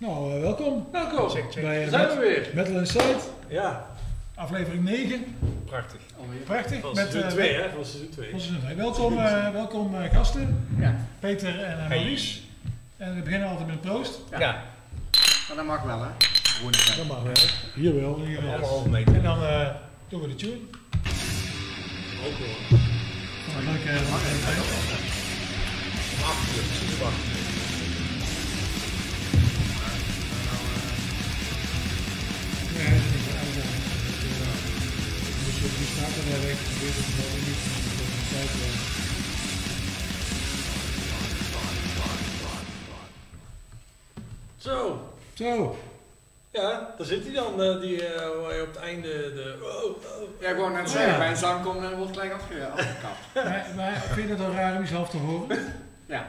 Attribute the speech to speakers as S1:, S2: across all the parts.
S1: Nou, eh, welkom
S2: Welkom.
S3: Check, check.
S1: bij eh,
S2: Zijn
S1: Met-
S2: we weer?
S1: Metal Inside,
S2: Ja,
S1: aflevering 9.
S3: Prachtig.
S2: alweer.
S1: Prachtig.
S2: Van
S1: met,
S2: seizoen
S1: eh,
S2: 2 hè, van seizoen 2.
S1: van seizoen twee. Welkom, eh, welkom eh, gasten,
S4: Ja,
S1: Peter en uh,
S3: Hey.
S1: Maurice. En we beginnen altijd met een proost.
S4: Ja.
S3: Ja,
S4: maar dat mag wel hè.
S1: Dat mag wel. Hier wel, hier wel.
S3: anderhalve meter.
S1: En dan eh, doen we de tune.
S2: Ook hoor.
S1: Van een leuke leuke- Dus eh, die staat er wel weg. Ik weet het wel niet. De tijd, eh,
S2: Zo,
S1: Zo,
S2: ja, daar zit hij dan, eh, die, eh, waar je op het einde de... Oh, oh.
S4: Ja, ik wou net
S1: Ja.
S4: zeggen, bij een zang komt en wordt gelijk afge afgekapt.
S1: maar, maar vind je dat dan raar om jezelf te horen?
S4: Ja.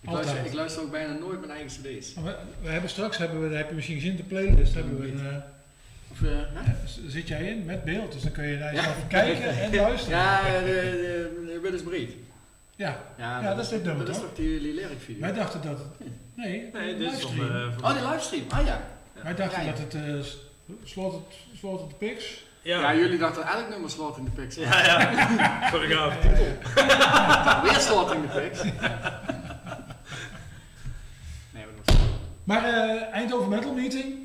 S4: Ik luister, ik luister ook bijna nooit mijn eigen cd's.
S1: We, we hebben straks, hebben we, heb je misschien gezien, de playlist hebben we een, eh,
S4: Of, eh,
S1: eh, zit jij in met beeld, dus dan kun je naar jezelf kijken en luisteren.
S4: Ja, de, de, Breed.
S1: Ja,
S4: Ja,
S1: Ja, dat is dit nummer,
S4: Dat is
S1: toch?
S4: die, die lyric video?
S1: wij dachten dat het, nee,
S2: Nee, dit is
S1: livestream.
S2: eh,
S4: Oh, die livestream. Ah ja.
S1: wij dachten
S4: Ja, ja.
S1: dat het uh, slot het de pics.
S4: Ja.
S2: ja.
S4: jullie dachten elk nummer slot in de pics.
S2: Ja, ja. Voor de gave titel.
S4: Weer slot in de pics. nee, maar dat was
S1: Maar eh, Eindhoven Metal Meeting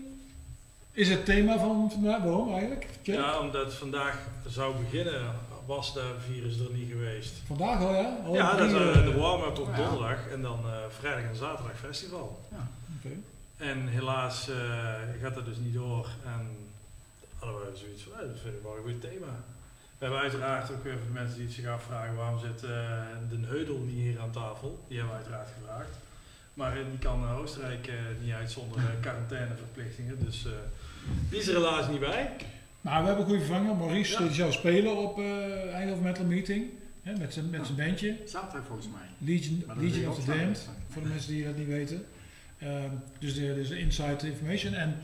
S1: is het thema van vandaag. Waarom eigenlijk?
S2: Ja, omdat vandaag zou beginnen, was de virus er niet geweest.
S1: Vandaag al ja? Al
S2: Ja, dat is eh,
S1: eh,
S2: de warm-up op
S4: ja.
S2: donderdag en dan eh, vrijdag en zaterdag festival.
S1: oké.
S2: En helaas eh, gaat dat dus niet door. En hadden we zoiets van, dat vind ik wel een goed thema. We hebben uiteraard ook weer voor de mensen die zich afvragen, waarom zit eh, de Heudel niet hier aan tafel? Die hebben we uiteraard gevraagd. Maar die kan eh, Oostenrijk eh, niet uit zonder quarantaineverplichtingen. Dus eh, die is er helaas niet bij.
S1: Maar we hebben een goede vervanger. Maurice
S2: Ja.
S1: die zou spelen op eh Eindhoven Metal Meeting. Hè, met zijn met zijn bandje.
S4: zaterdag volgens mij.
S1: Legion, of the Damned. Voor de mensen die dat niet weten. Ehm, dus de, dus de inside information. En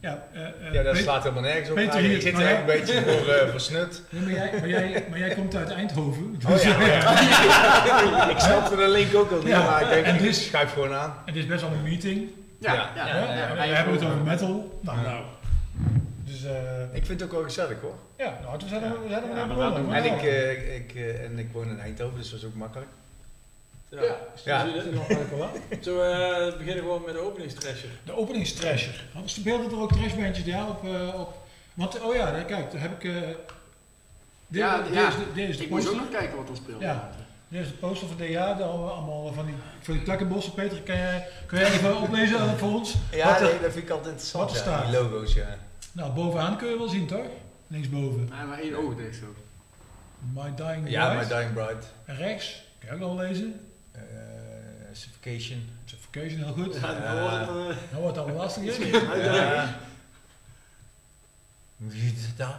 S1: ja, eh, eh,
S3: Ja, dat slaat helemaal nergens op.
S1: Peter hier,
S3: Ik zit er eigenlijk een beetje voor uh, versnut.
S1: Nee, maar, jij, maar, jij, maar jij komt uit Eindhoven.
S3: Oh
S1: Dus,
S3: ja, ja. ik snapte de link ook al niet,
S1: Ja.
S3: maar ik denk,
S1: En
S3: ik
S1: dus-
S3: schuif gewoon aan.
S1: Het is best wel een meeting.
S4: Ja,
S3: Ja.
S4: ja.
S1: hè?
S4: ja,
S1: En
S4: ja.
S1: we hebben het over metal. Nou,
S2: Nou,
S1: dus eh,
S3: Ik vind het ook wel gezellig hoor.
S1: ja, nou, we zijn er, we zijn
S4: Ja,
S1: begonnen.
S4: dat-
S1: maar
S3: En ik, eh, ik, eh, en ik woon in Eindhoven, dus dat is ook makkelijk.
S2: ja.
S4: Ja.
S3: Ja.
S2: Zie je
S1: dat nog wel wel.
S2: Zullen we beginnen gewoon met de openingstrasher?
S1: De openingstrasher. Want speelden er ook trashbandjes daar op, op... Want, oh ja, kijk, daar heb ik... eh dit,
S4: Ja,
S1: dit
S4: ja.
S1: is de, dit is de
S4: Ik moest ook nog kijken wat er speelde.
S1: Ja. dit is de poster van DA. daar allemaal, allemaal van die, van die takkenbossen. Peter, kan jij, kan jij even oplezen voor ons?
S3: Ja,
S1: Wat er-
S3: nee, dat vind ik altijd interessant.
S1: wat er
S3: ja,
S1: staat.
S3: die logo's, ja.
S1: Nou, bovenaan kun je wel zien, toch? Linksboven.
S4: Nee, maar één oog deed zo.
S1: My Dying
S3: Ja, My
S1: Bride.
S3: Dying Bride.
S1: En rechts, kan je ook wel lezen.
S3: eh Suffocation.
S1: Suffocation, heel goed.
S2: Ja,
S3: Ja.
S2: dan wordt het,
S1: Nou wordt het al lastig, hè?
S3: Ja. Wie is dat?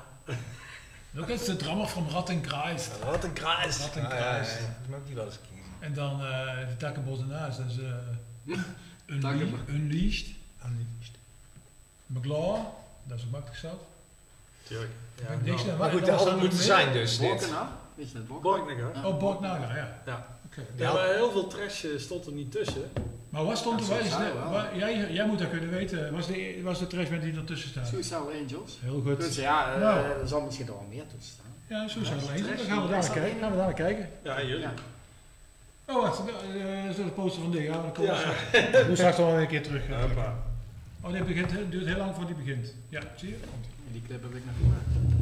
S1: Ook eens de drummer van Rattenkreis.
S3: Kruis.
S1: Wat een
S3: Ah, ja,
S1: kruis.
S3: ja, Dat moet ik die wel eens kiezen.
S1: En dan eh de takkenbos ernaast. Dat is uh,
S4: Takkenbos.
S1: Unleashed. McLaw, dat is ook makkelijk zat.
S2: Tuurlijk.
S1: Ja, niks
S2: nou,
S3: Maar goed, dat had het moeten zijn dus dit.
S4: Weet je?
S2: Borknagar.
S4: Ja.
S1: Oh, Borknaga, ja.
S2: Ja.
S1: Oké.
S2: Ja, maar heel veel trash eh, stond er niet tussen.
S1: Maar wat stond er?
S4: Wel.
S1: waar- jij, jij moet dat kunnen weten. Was de, was de trashband die ertussen staat?
S4: Suicidal Angels.
S1: Heel goed.
S4: Dus ja, eh,
S1: Nou.
S4: er zal misschien toch wel meer tussen staan.
S1: Ja, eens.
S4: trash,
S1: Dan gaan we daar naar
S4: trash.
S1: kijken. Gaan we daar naar kijken.
S2: Ja, en jullie.
S4: Ja.
S1: Oh, wacht. eh, Dat is de poster van de. Ja, dan komen
S2: Ja,
S1: we straks- nog wel een keer terug. Oh, dit begint, duurt heel lang voordat die begint. Ja, zie je? Komt
S4: die clip heb ik nog gemaakt.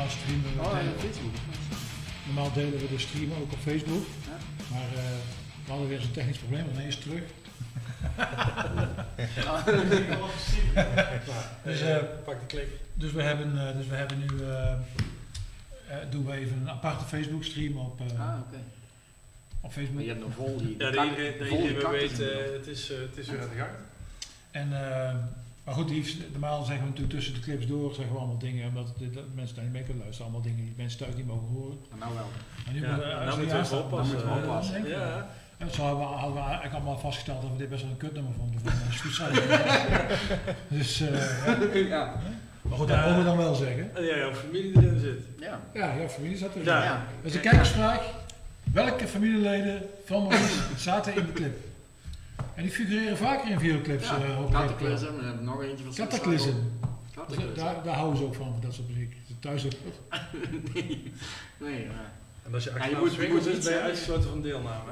S1: Normaal streamen we,
S4: Oh, ja,
S1: delen-
S4: Facebook.
S1: normaal delen we de stream ook op Facebook.
S4: Ja.
S1: Maar eh, we hadden weer eens een technisch probleem, want hij is terug. Dus, eh,
S2: Pak de klik.
S1: Dus we hebben, eh, dus we hebben nu, eh, eh, doen we even een aparte Facebook stream op, eh,
S4: Ah, oké.
S1: op
S4: Maar
S1: Facebook.
S4: je hebt een vol hier.
S2: Ja, dat iedereen, weet, het, is, het is weer aan de gang.
S1: En, eh, maar goed, die, normaal zeggen we natuurlijk tussen de clips door, zeggen we allemaal dingen, omdat de, mensen daar niet mee kunnen luisteren, allemaal dingen die mensen thuis niet mogen horen.
S4: Maar nou wel.
S1: En nu
S2: Ja,
S1: moeten we-
S2: nou moeten we even oppassen.
S1: dan moeten we
S4: Ja,
S1: oppassen.
S2: Ja,
S1: En zo hadden we, hadden we eigenlijk allemaal vastgesteld dat we dit best wel een kutnummer vonden van uh, Suicide. dus, eh, ja.
S4: Ja.
S1: maar goed, dat mogen we dan wel zeggen.
S2: en ja, jouw familie erin zit.
S4: Ja.
S1: Ja, ja, familie zat er.
S2: Ja.
S1: Is een kijkersvraag. Welke familieleden van Maurice zaten in de clip? En die figureren vaker in videoclips.
S4: Ja,
S1: eh, op
S4: Cataclysm, en hebben nog eentje van
S1: Cataclysm. Dus
S4: Cataclysm.
S1: daar, daar houden ze ook van, dat soort muziek. Dus Thuis ook.
S4: nee, nee, ja.
S2: En als je
S4: Ja, je moet- je moet iets
S2: ben je uitgesloten van deelname.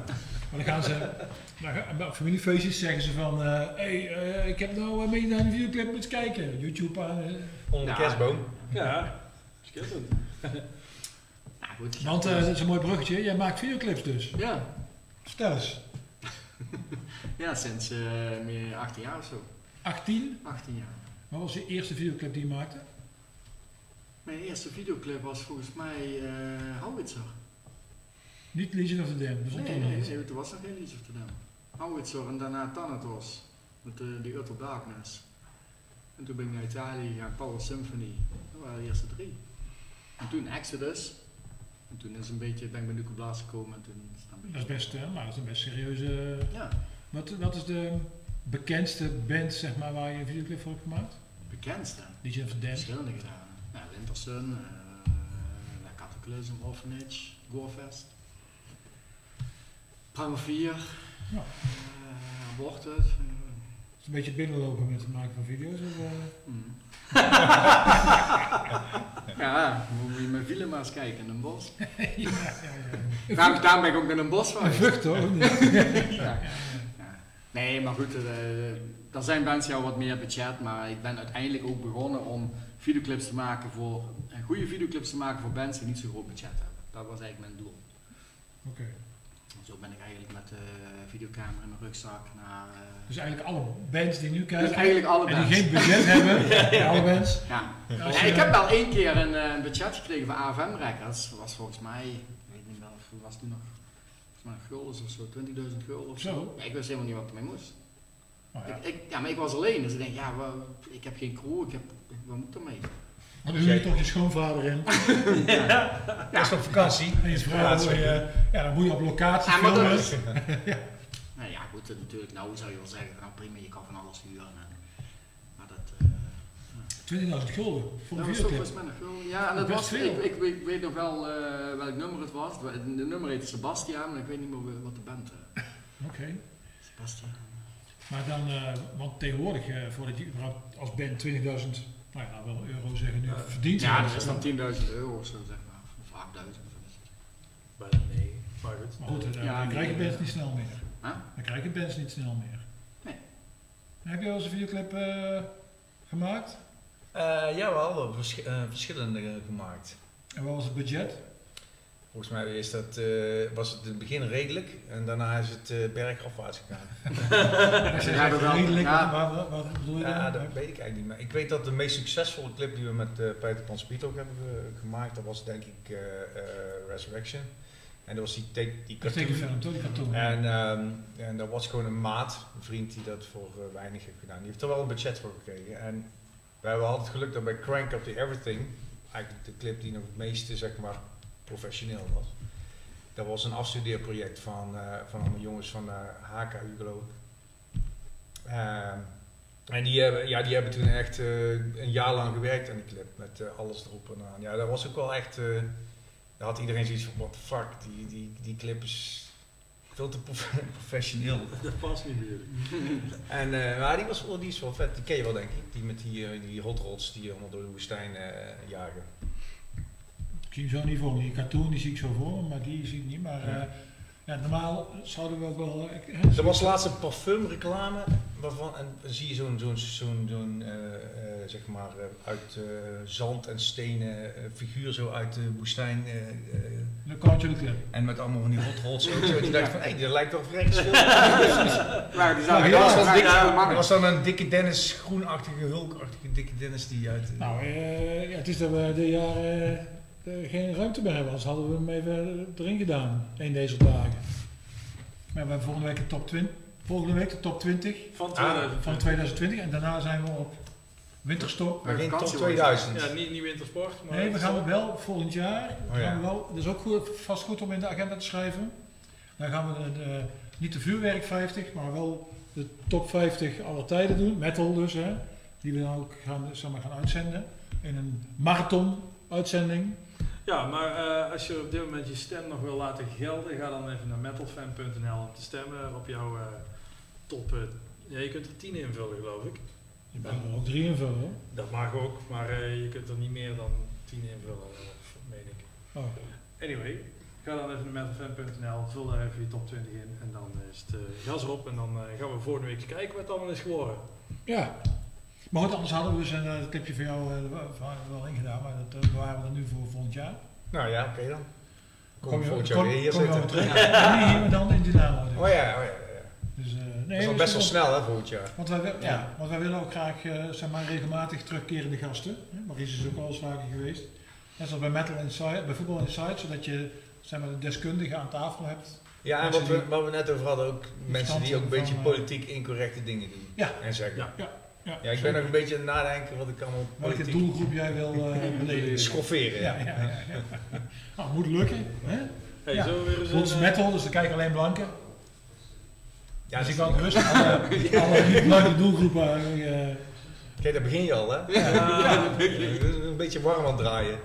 S1: Maar dan gaan ze, op familiefeestjes zeggen ze van, hé, hey, eh, ik heb nou uh, meegedaan in een videoclip, moet eens kijken. YouTube aan. eh.
S3: Onder de
S4: Ja.
S3: kerstboom.
S2: Ja, schitterend.
S4: Nou, goed.
S1: Want eh, dat is een mooi bruggetje, jij maakt videoclips dus.
S4: Ja.
S1: Vertel eens.
S4: Ja, sinds eh, meer 18 jaar of zo.
S1: 18,
S4: 18 jaar.
S1: wat was je eerste videoclip die je maakte?
S4: Mijn eerste videoclip was volgens mij eh Howitzer.
S1: Niet Legion of the Damned, dat
S4: Nee, nee, nee, toen was nog geen Leeds of the Dam. Howitzer en daarna Thanatos. Met de, die Ut of Darkness. En toen ben ik naar Italië gegaan, Power Symphony. Dat waren de eerste drie. En toen Exodus. En toen is een beetje, ben ik bij Nuke Blaas gekomen en toen
S1: Dat is best, eh, maar dat is een best serieuze...
S4: Ja,
S1: Wat, wat is de bekendste band zeg maar, waar je een videoclip voor hebt gemaakt?
S4: bekendste.
S1: Of the Damned.
S4: Verschillende gedaan. Ja, Wintersun, eh ja, Cataclysm, Orphanage, Gorefest. Primal 4.
S1: Ja.
S4: eh, Aborted. eh,
S1: een beetje binnenlopen met het maken van video's? Of, eh?
S4: Mm. ja, moet je met maar eens kijken in een bos.
S1: ja, ja, ja.
S4: Daarom, daarom ben ik ook naar een bos geweest.
S1: vlucht hoor.
S4: Ja. Nee, maar goed, eh, er zijn mensen jou wat meer budget, maar ik ben uiteindelijk ook begonnen om videoclips te maken voor, goede videoclips te maken voor bands die niet zo'n groot budget hebben. Dat was eigenlijk mijn doel.
S1: Oké.
S4: Zo ben ik eigenlijk met de videocamera in mijn rugzak naar... eh,
S1: Dus eigenlijk alle bands die nu
S4: dus
S1: kijken
S4: eigenlijk alle
S1: en die geen budget hebben, alle bands.
S4: Ja. Ja, ik heb wel één keer een, eh, een budget gekregen van AFM Records. Dat was volgens mij, ik weet niet meer, of het was toen nog volgens mij of zo, 20.000 gulden of zo.
S1: Zo.
S4: Ja, ik wist helemaal niet wat ik ermee moest.
S1: Oh, ja.
S4: Ik, ik, ja, maar ik was alleen, dus ik denk, ja, ik heb geen crew, ik heb, wat moet ermee?
S1: Maar dan huur je toch je schoonvader in.
S3: Dat is op vakantie.
S1: En je vrouw,
S3: Ja,
S1: eh, ja, dan moet je op locatie
S4: Ja,
S1: filmen.
S4: dat is- Nou ja, goed, eh, natuurlijk, nou zou je wel zeggen, nou prima, je kan van alles huren. En, maar dat, eh,
S1: 20.000 gulden voor
S4: dat
S1: een
S4: was best gul. Ja, en dat was,
S1: veel.
S4: ik, ik, weet- nog wel eh, welk nummer het was. De nummer heette Sebastian, maar ik weet niet meer wat de band uh,
S1: Oké.
S4: Sebastian.
S1: Maar dan, eh, want tegenwoordig, eh, voordat je überhaupt als band 20.000, nou ja, wel euro zeggen nu, verdient.
S4: Ja, dat is dan 10.000 euro of zo, zeg maar. Of 8.000. of wat is het?
S2: Bijna nee. Maar goed.
S1: Maar goed, eh,
S4: Ja,
S1: dan krijg je bands niet snel meer.
S4: Huh?
S1: Dan krijg je bands niet snel meer.
S4: Nee.
S1: Heb je wel eens een videoclip eh, gemaakt?
S3: Eh, ja, wel vers- eh, verschillende eh, gemaakt.
S1: En wat was het budget?
S3: Volgens mij is dat, eh, was het in het begin redelijk en daarna is het eh, bergafwaarts gegaan.
S4: Ja, dat
S1: redelijk,
S4: Ja.
S1: wat, wat, wat bedoel je
S3: Ja,
S1: dan?
S3: dat weet ik eigenlijk niet meer. Ik weet dat de meest succesvolle clip die we met eh Peter Pan Speed ook hebben gemaakt, dat was denk ik eh, eh, Resurrection. En dat was die, take, die cartoon.
S1: Die cartoon.
S3: En, ehm, en dat was gewoon een maat, een vriend die dat voor weinig heeft gedaan. Die heeft er wel een budget voor gekregen. En wij hebben altijd geluk dat bij Crank Up The Everything, eigenlijk de clip die nog het meeste zeg maar professioneel was. Dat was een afstudeerproject van, eh, van allemaal jongens van eh HKU geloof ik. Ehm, en die hebben, ja, die hebben toen echt eh, een jaar lang gewerkt aan die clip, met eh, alles erop en aan. Ja, dat was ook wel echt, eh, daar had iedereen zoiets van, what the fuck, die, die, die clip is veel te prof- professioneel.
S2: Dat past niet meer.
S3: En eh, maar die, was, die is wel vet, die ken je wel denk ik, die met die, eh, die hot rods die allemaal door de woestijn eh, jagen.
S1: Ik zie hem zo niet voor me. Die cartoon die zie ik zo voor me, maar die zie ik niet. Maar
S3: Ja.
S1: eh, ja, normaal zouden we ook wel... eh, hè,
S3: Er was laatst een parfumreclame waarvan, en dan zie je zo'n, zo'n, zo'n, zo'n eh, eh, zeg maar, eh, uit eh, zand en stenen eh, figuur zo uit de woestijn. eh, eh,
S1: de clip.
S3: en met allemaal van die hot rods ook zo. En die dacht van, hé, hey, dat lijkt wel vrij geschilderd.
S4: Maar die
S1: Nou, ja, dat was
S4: dik
S3: Ja,
S4: ja,
S3: er was dan een dikke Dennis, groenachtige, hulkachtige dikke Dennis die uit... eh,
S1: Nou, eh, ja, het is dat we de jaren eh, geen ruimte meer hebben. Anders hadden we hem even erin gedaan. Een deze dagen. Maar we hebben volgende week de top 20. Volgende week de top 20
S2: Van
S3: Ah,
S2: 2000.
S1: van 2020. En daarna zijn we op winterstop.
S3: maar geen top
S4: vakantie
S3: 2000.
S2: Ja, niet, niet wintersport, maar...
S1: Nee, we gaan wel volgend jaar.
S3: Oh,
S1: gaan
S3: ja.
S1: we wel, dat is ook goed, vast goed om in de agenda te schrijven. Dan gaan we de, de- niet de vuurwerk 50, maar wel de top 50 aller tijden doen. Metal dus, hè. Die we dan ook gaan, zeg maar, gaan uitzenden. In een marathon uitzending.
S2: Ja, maar eh, als je op dit moment je stem nog wil laten gelden, ga dan even naar metalfan.nl om te stemmen op jouw eh, top. eh, ja, je kunt er 10 invullen, geloof ik.
S1: Je mag er ook drie invullen hoor.
S2: Dat mag ook, maar je kunt er niet meer dan 10 invullen, meen ik.
S1: Oh.
S2: Anyway, ga dan even naar metalfan.nl, vul daar even je top 20 in en dan is het gas erop en dan gaan we volgende week kijken wat het allemaal is geworden.
S1: Ja. Maar goed, anders hadden we dus een uh, clipje van jou eh, wel- wel ingedaan, maar dat eh, bewaren we dan nu voor volgend jaar.
S3: Nou ja, oké dan. Kom,
S1: Kom
S3: je volgend jaar weer hier
S1: kom je
S3: zitten.
S1: over terug? Ja, niet hier, maar dan in Dynamo. Dus.
S3: Oh ja, oh ja, ja.
S1: Dus, eh, nee,
S3: Dat is al best wel snel hè, volgend jaar.
S1: Want wij, ja.
S3: Ja.
S1: want wij willen ook graag eh, zeg maar, regelmatig terugkerende gasten. Hè? Maries is ook al eens vaker geweest. Net zoals bij Metal Inside, bij Voetbal Inside, zodat je zeg maar, de deskundige aan tafel hebt.
S3: Ja, en wat we, wat we net over hadden, ook mensen die ook een beetje
S1: eh,
S3: politiek incorrecte dingen doen.
S1: Ja.
S3: En zeggen.
S2: Ja.
S1: Ja,
S3: Ja, ik ben nog een beetje aan het nadenken wat ik allemaal
S1: Welke doelgroep jij wil eh beledigen.
S3: schofferen.
S1: Ja,
S3: Ja.
S1: ja, ja, ja. Nou, moet lukken. Hè?
S2: Hey,
S1: Ja.
S2: zo weer eens een, eh,
S1: metal, dus dan kijken alleen blanken.
S3: Ja,
S1: dus ik kan gerust alle, alle doelgroepen. eh,
S3: Kijk, daar begin je al, hè?
S2: Ja.
S3: Een beetje warm aan het draaien.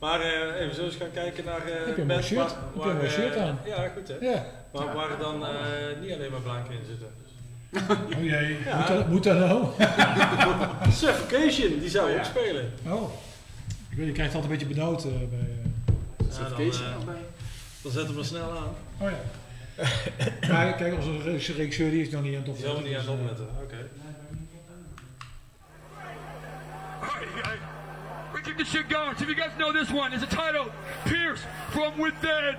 S2: Maar eh, even zo eens gaan kijken naar eh
S1: Heb je een shirt?
S2: waar-
S1: Heb je een
S2: waar,
S1: mooi
S2: eh,
S1: shirt aan?
S2: Ja, goed hè.
S1: ja.
S2: Waar, waar dan eh, niet alleen maar blanken in zitten.
S1: Oh jee,
S3: Ja.
S1: moet, dat, moet dat nou?
S2: Suffocation, die zou
S4: Ja.
S2: ook spelen.
S1: Oh. Ik weet, je krijgt altijd een beetje benauwd eh, bij... eh,
S4: Suffocation
S2: dan, eh,
S4: erbij.
S2: Dan zet hem maar snel aan.
S1: Oh ja. maar kijk, onze re- regisseur die is nog niet aan het opletten.
S2: niet aan het
S1: dus,
S2: opletten. Oké.
S5: Alright, guys. We keep this shit going. So if you guys know this one, it's entitled Pierce from Within.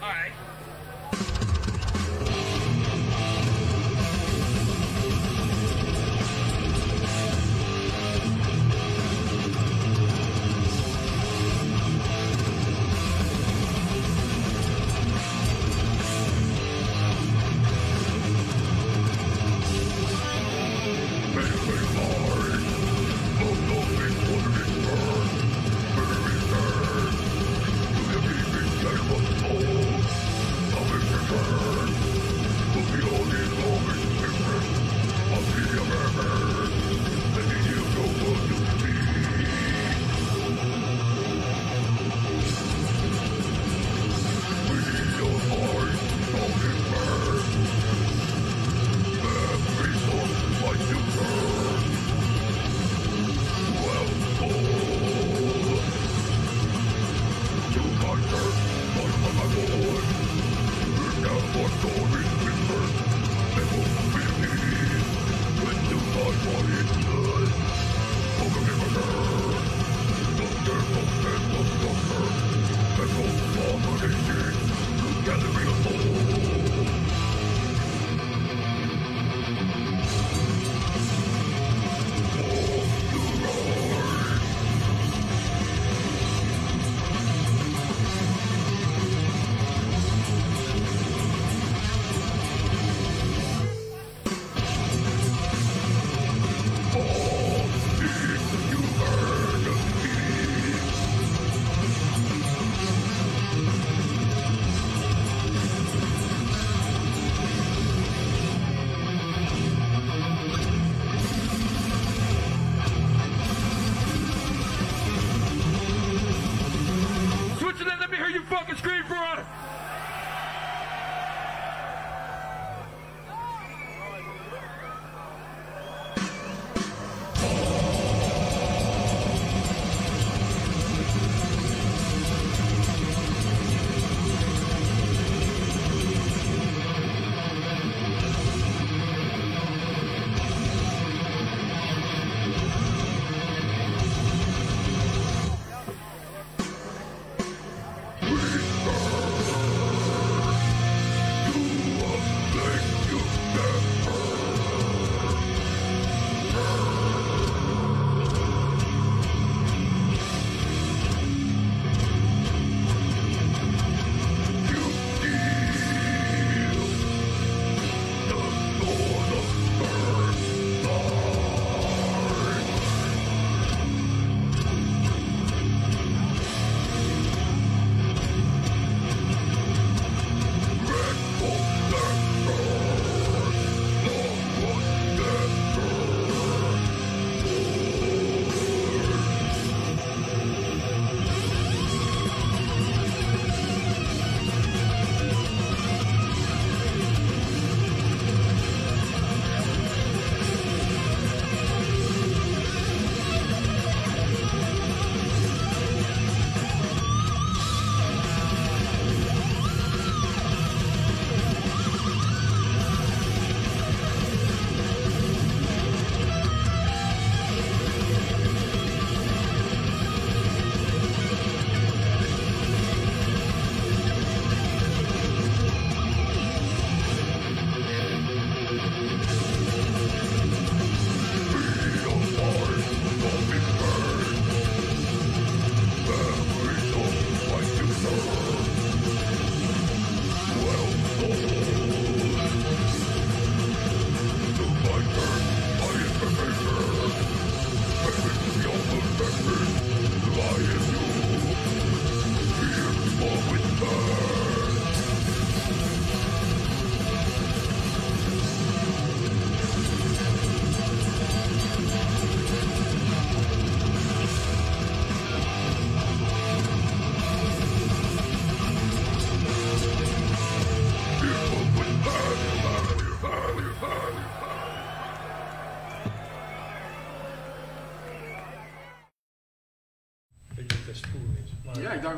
S5: Alright.
S4: ik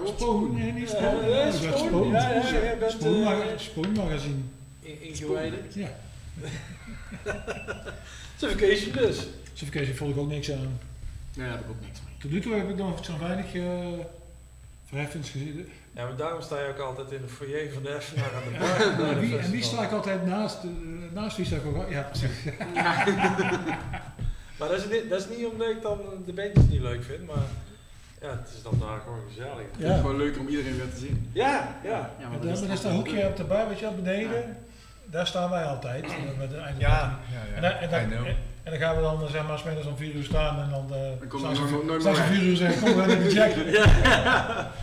S1: Spoon, nee, niet Spoon.
S2: Ja, ja, Spoon.
S1: Spoon.
S2: Ja, ja, jij bent,
S1: Spoon,
S2: eh,
S1: maga- Spoon magazine.
S2: In- Ingewijden.
S1: Ja,
S2: Certification dus.
S1: certification volg ik ook niks aan.
S4: Nee, daar heb ik ook niks mee.
S1: Tot nu toe heb ik nog zo weinig uh, verheffens gezien.
S2: Ja, maar daarom sta je ook altijd in de foyer van de Effenaar aan de bar. bij
S1: En
S2: de
S1: wie, en wie sta ik altijd naast? eh, naast wie sta ik ook? Ja,
S2: Maar dat is, niet, dat is niet omdat ik dan de bandjes niet leuk vind, maar ja, het is dan daar gewoon gezellig.
S4: Het
S1: ja.
S4: gewoon leuk om iedereen weer te zien.
S2: Ja, ja.
S4: Ja,
S1: Maar
S4: maar
S1: daar
S4: dat
S1: daar is dat hoekje op de bar, weet je wel, beneden. Daar staan wij altijd. eh, Met
S3: Ja, ja,
S1: En, dan, en, dan, en, en dan gaan we dan eh, zeg maar smiddags om 4 uur staan en dan uh,
S4: Dan kom
S1: staan
S4: je
S1: ze
S4: nooit- meer
S1: 4 uur en zeggen kom we naar de jack.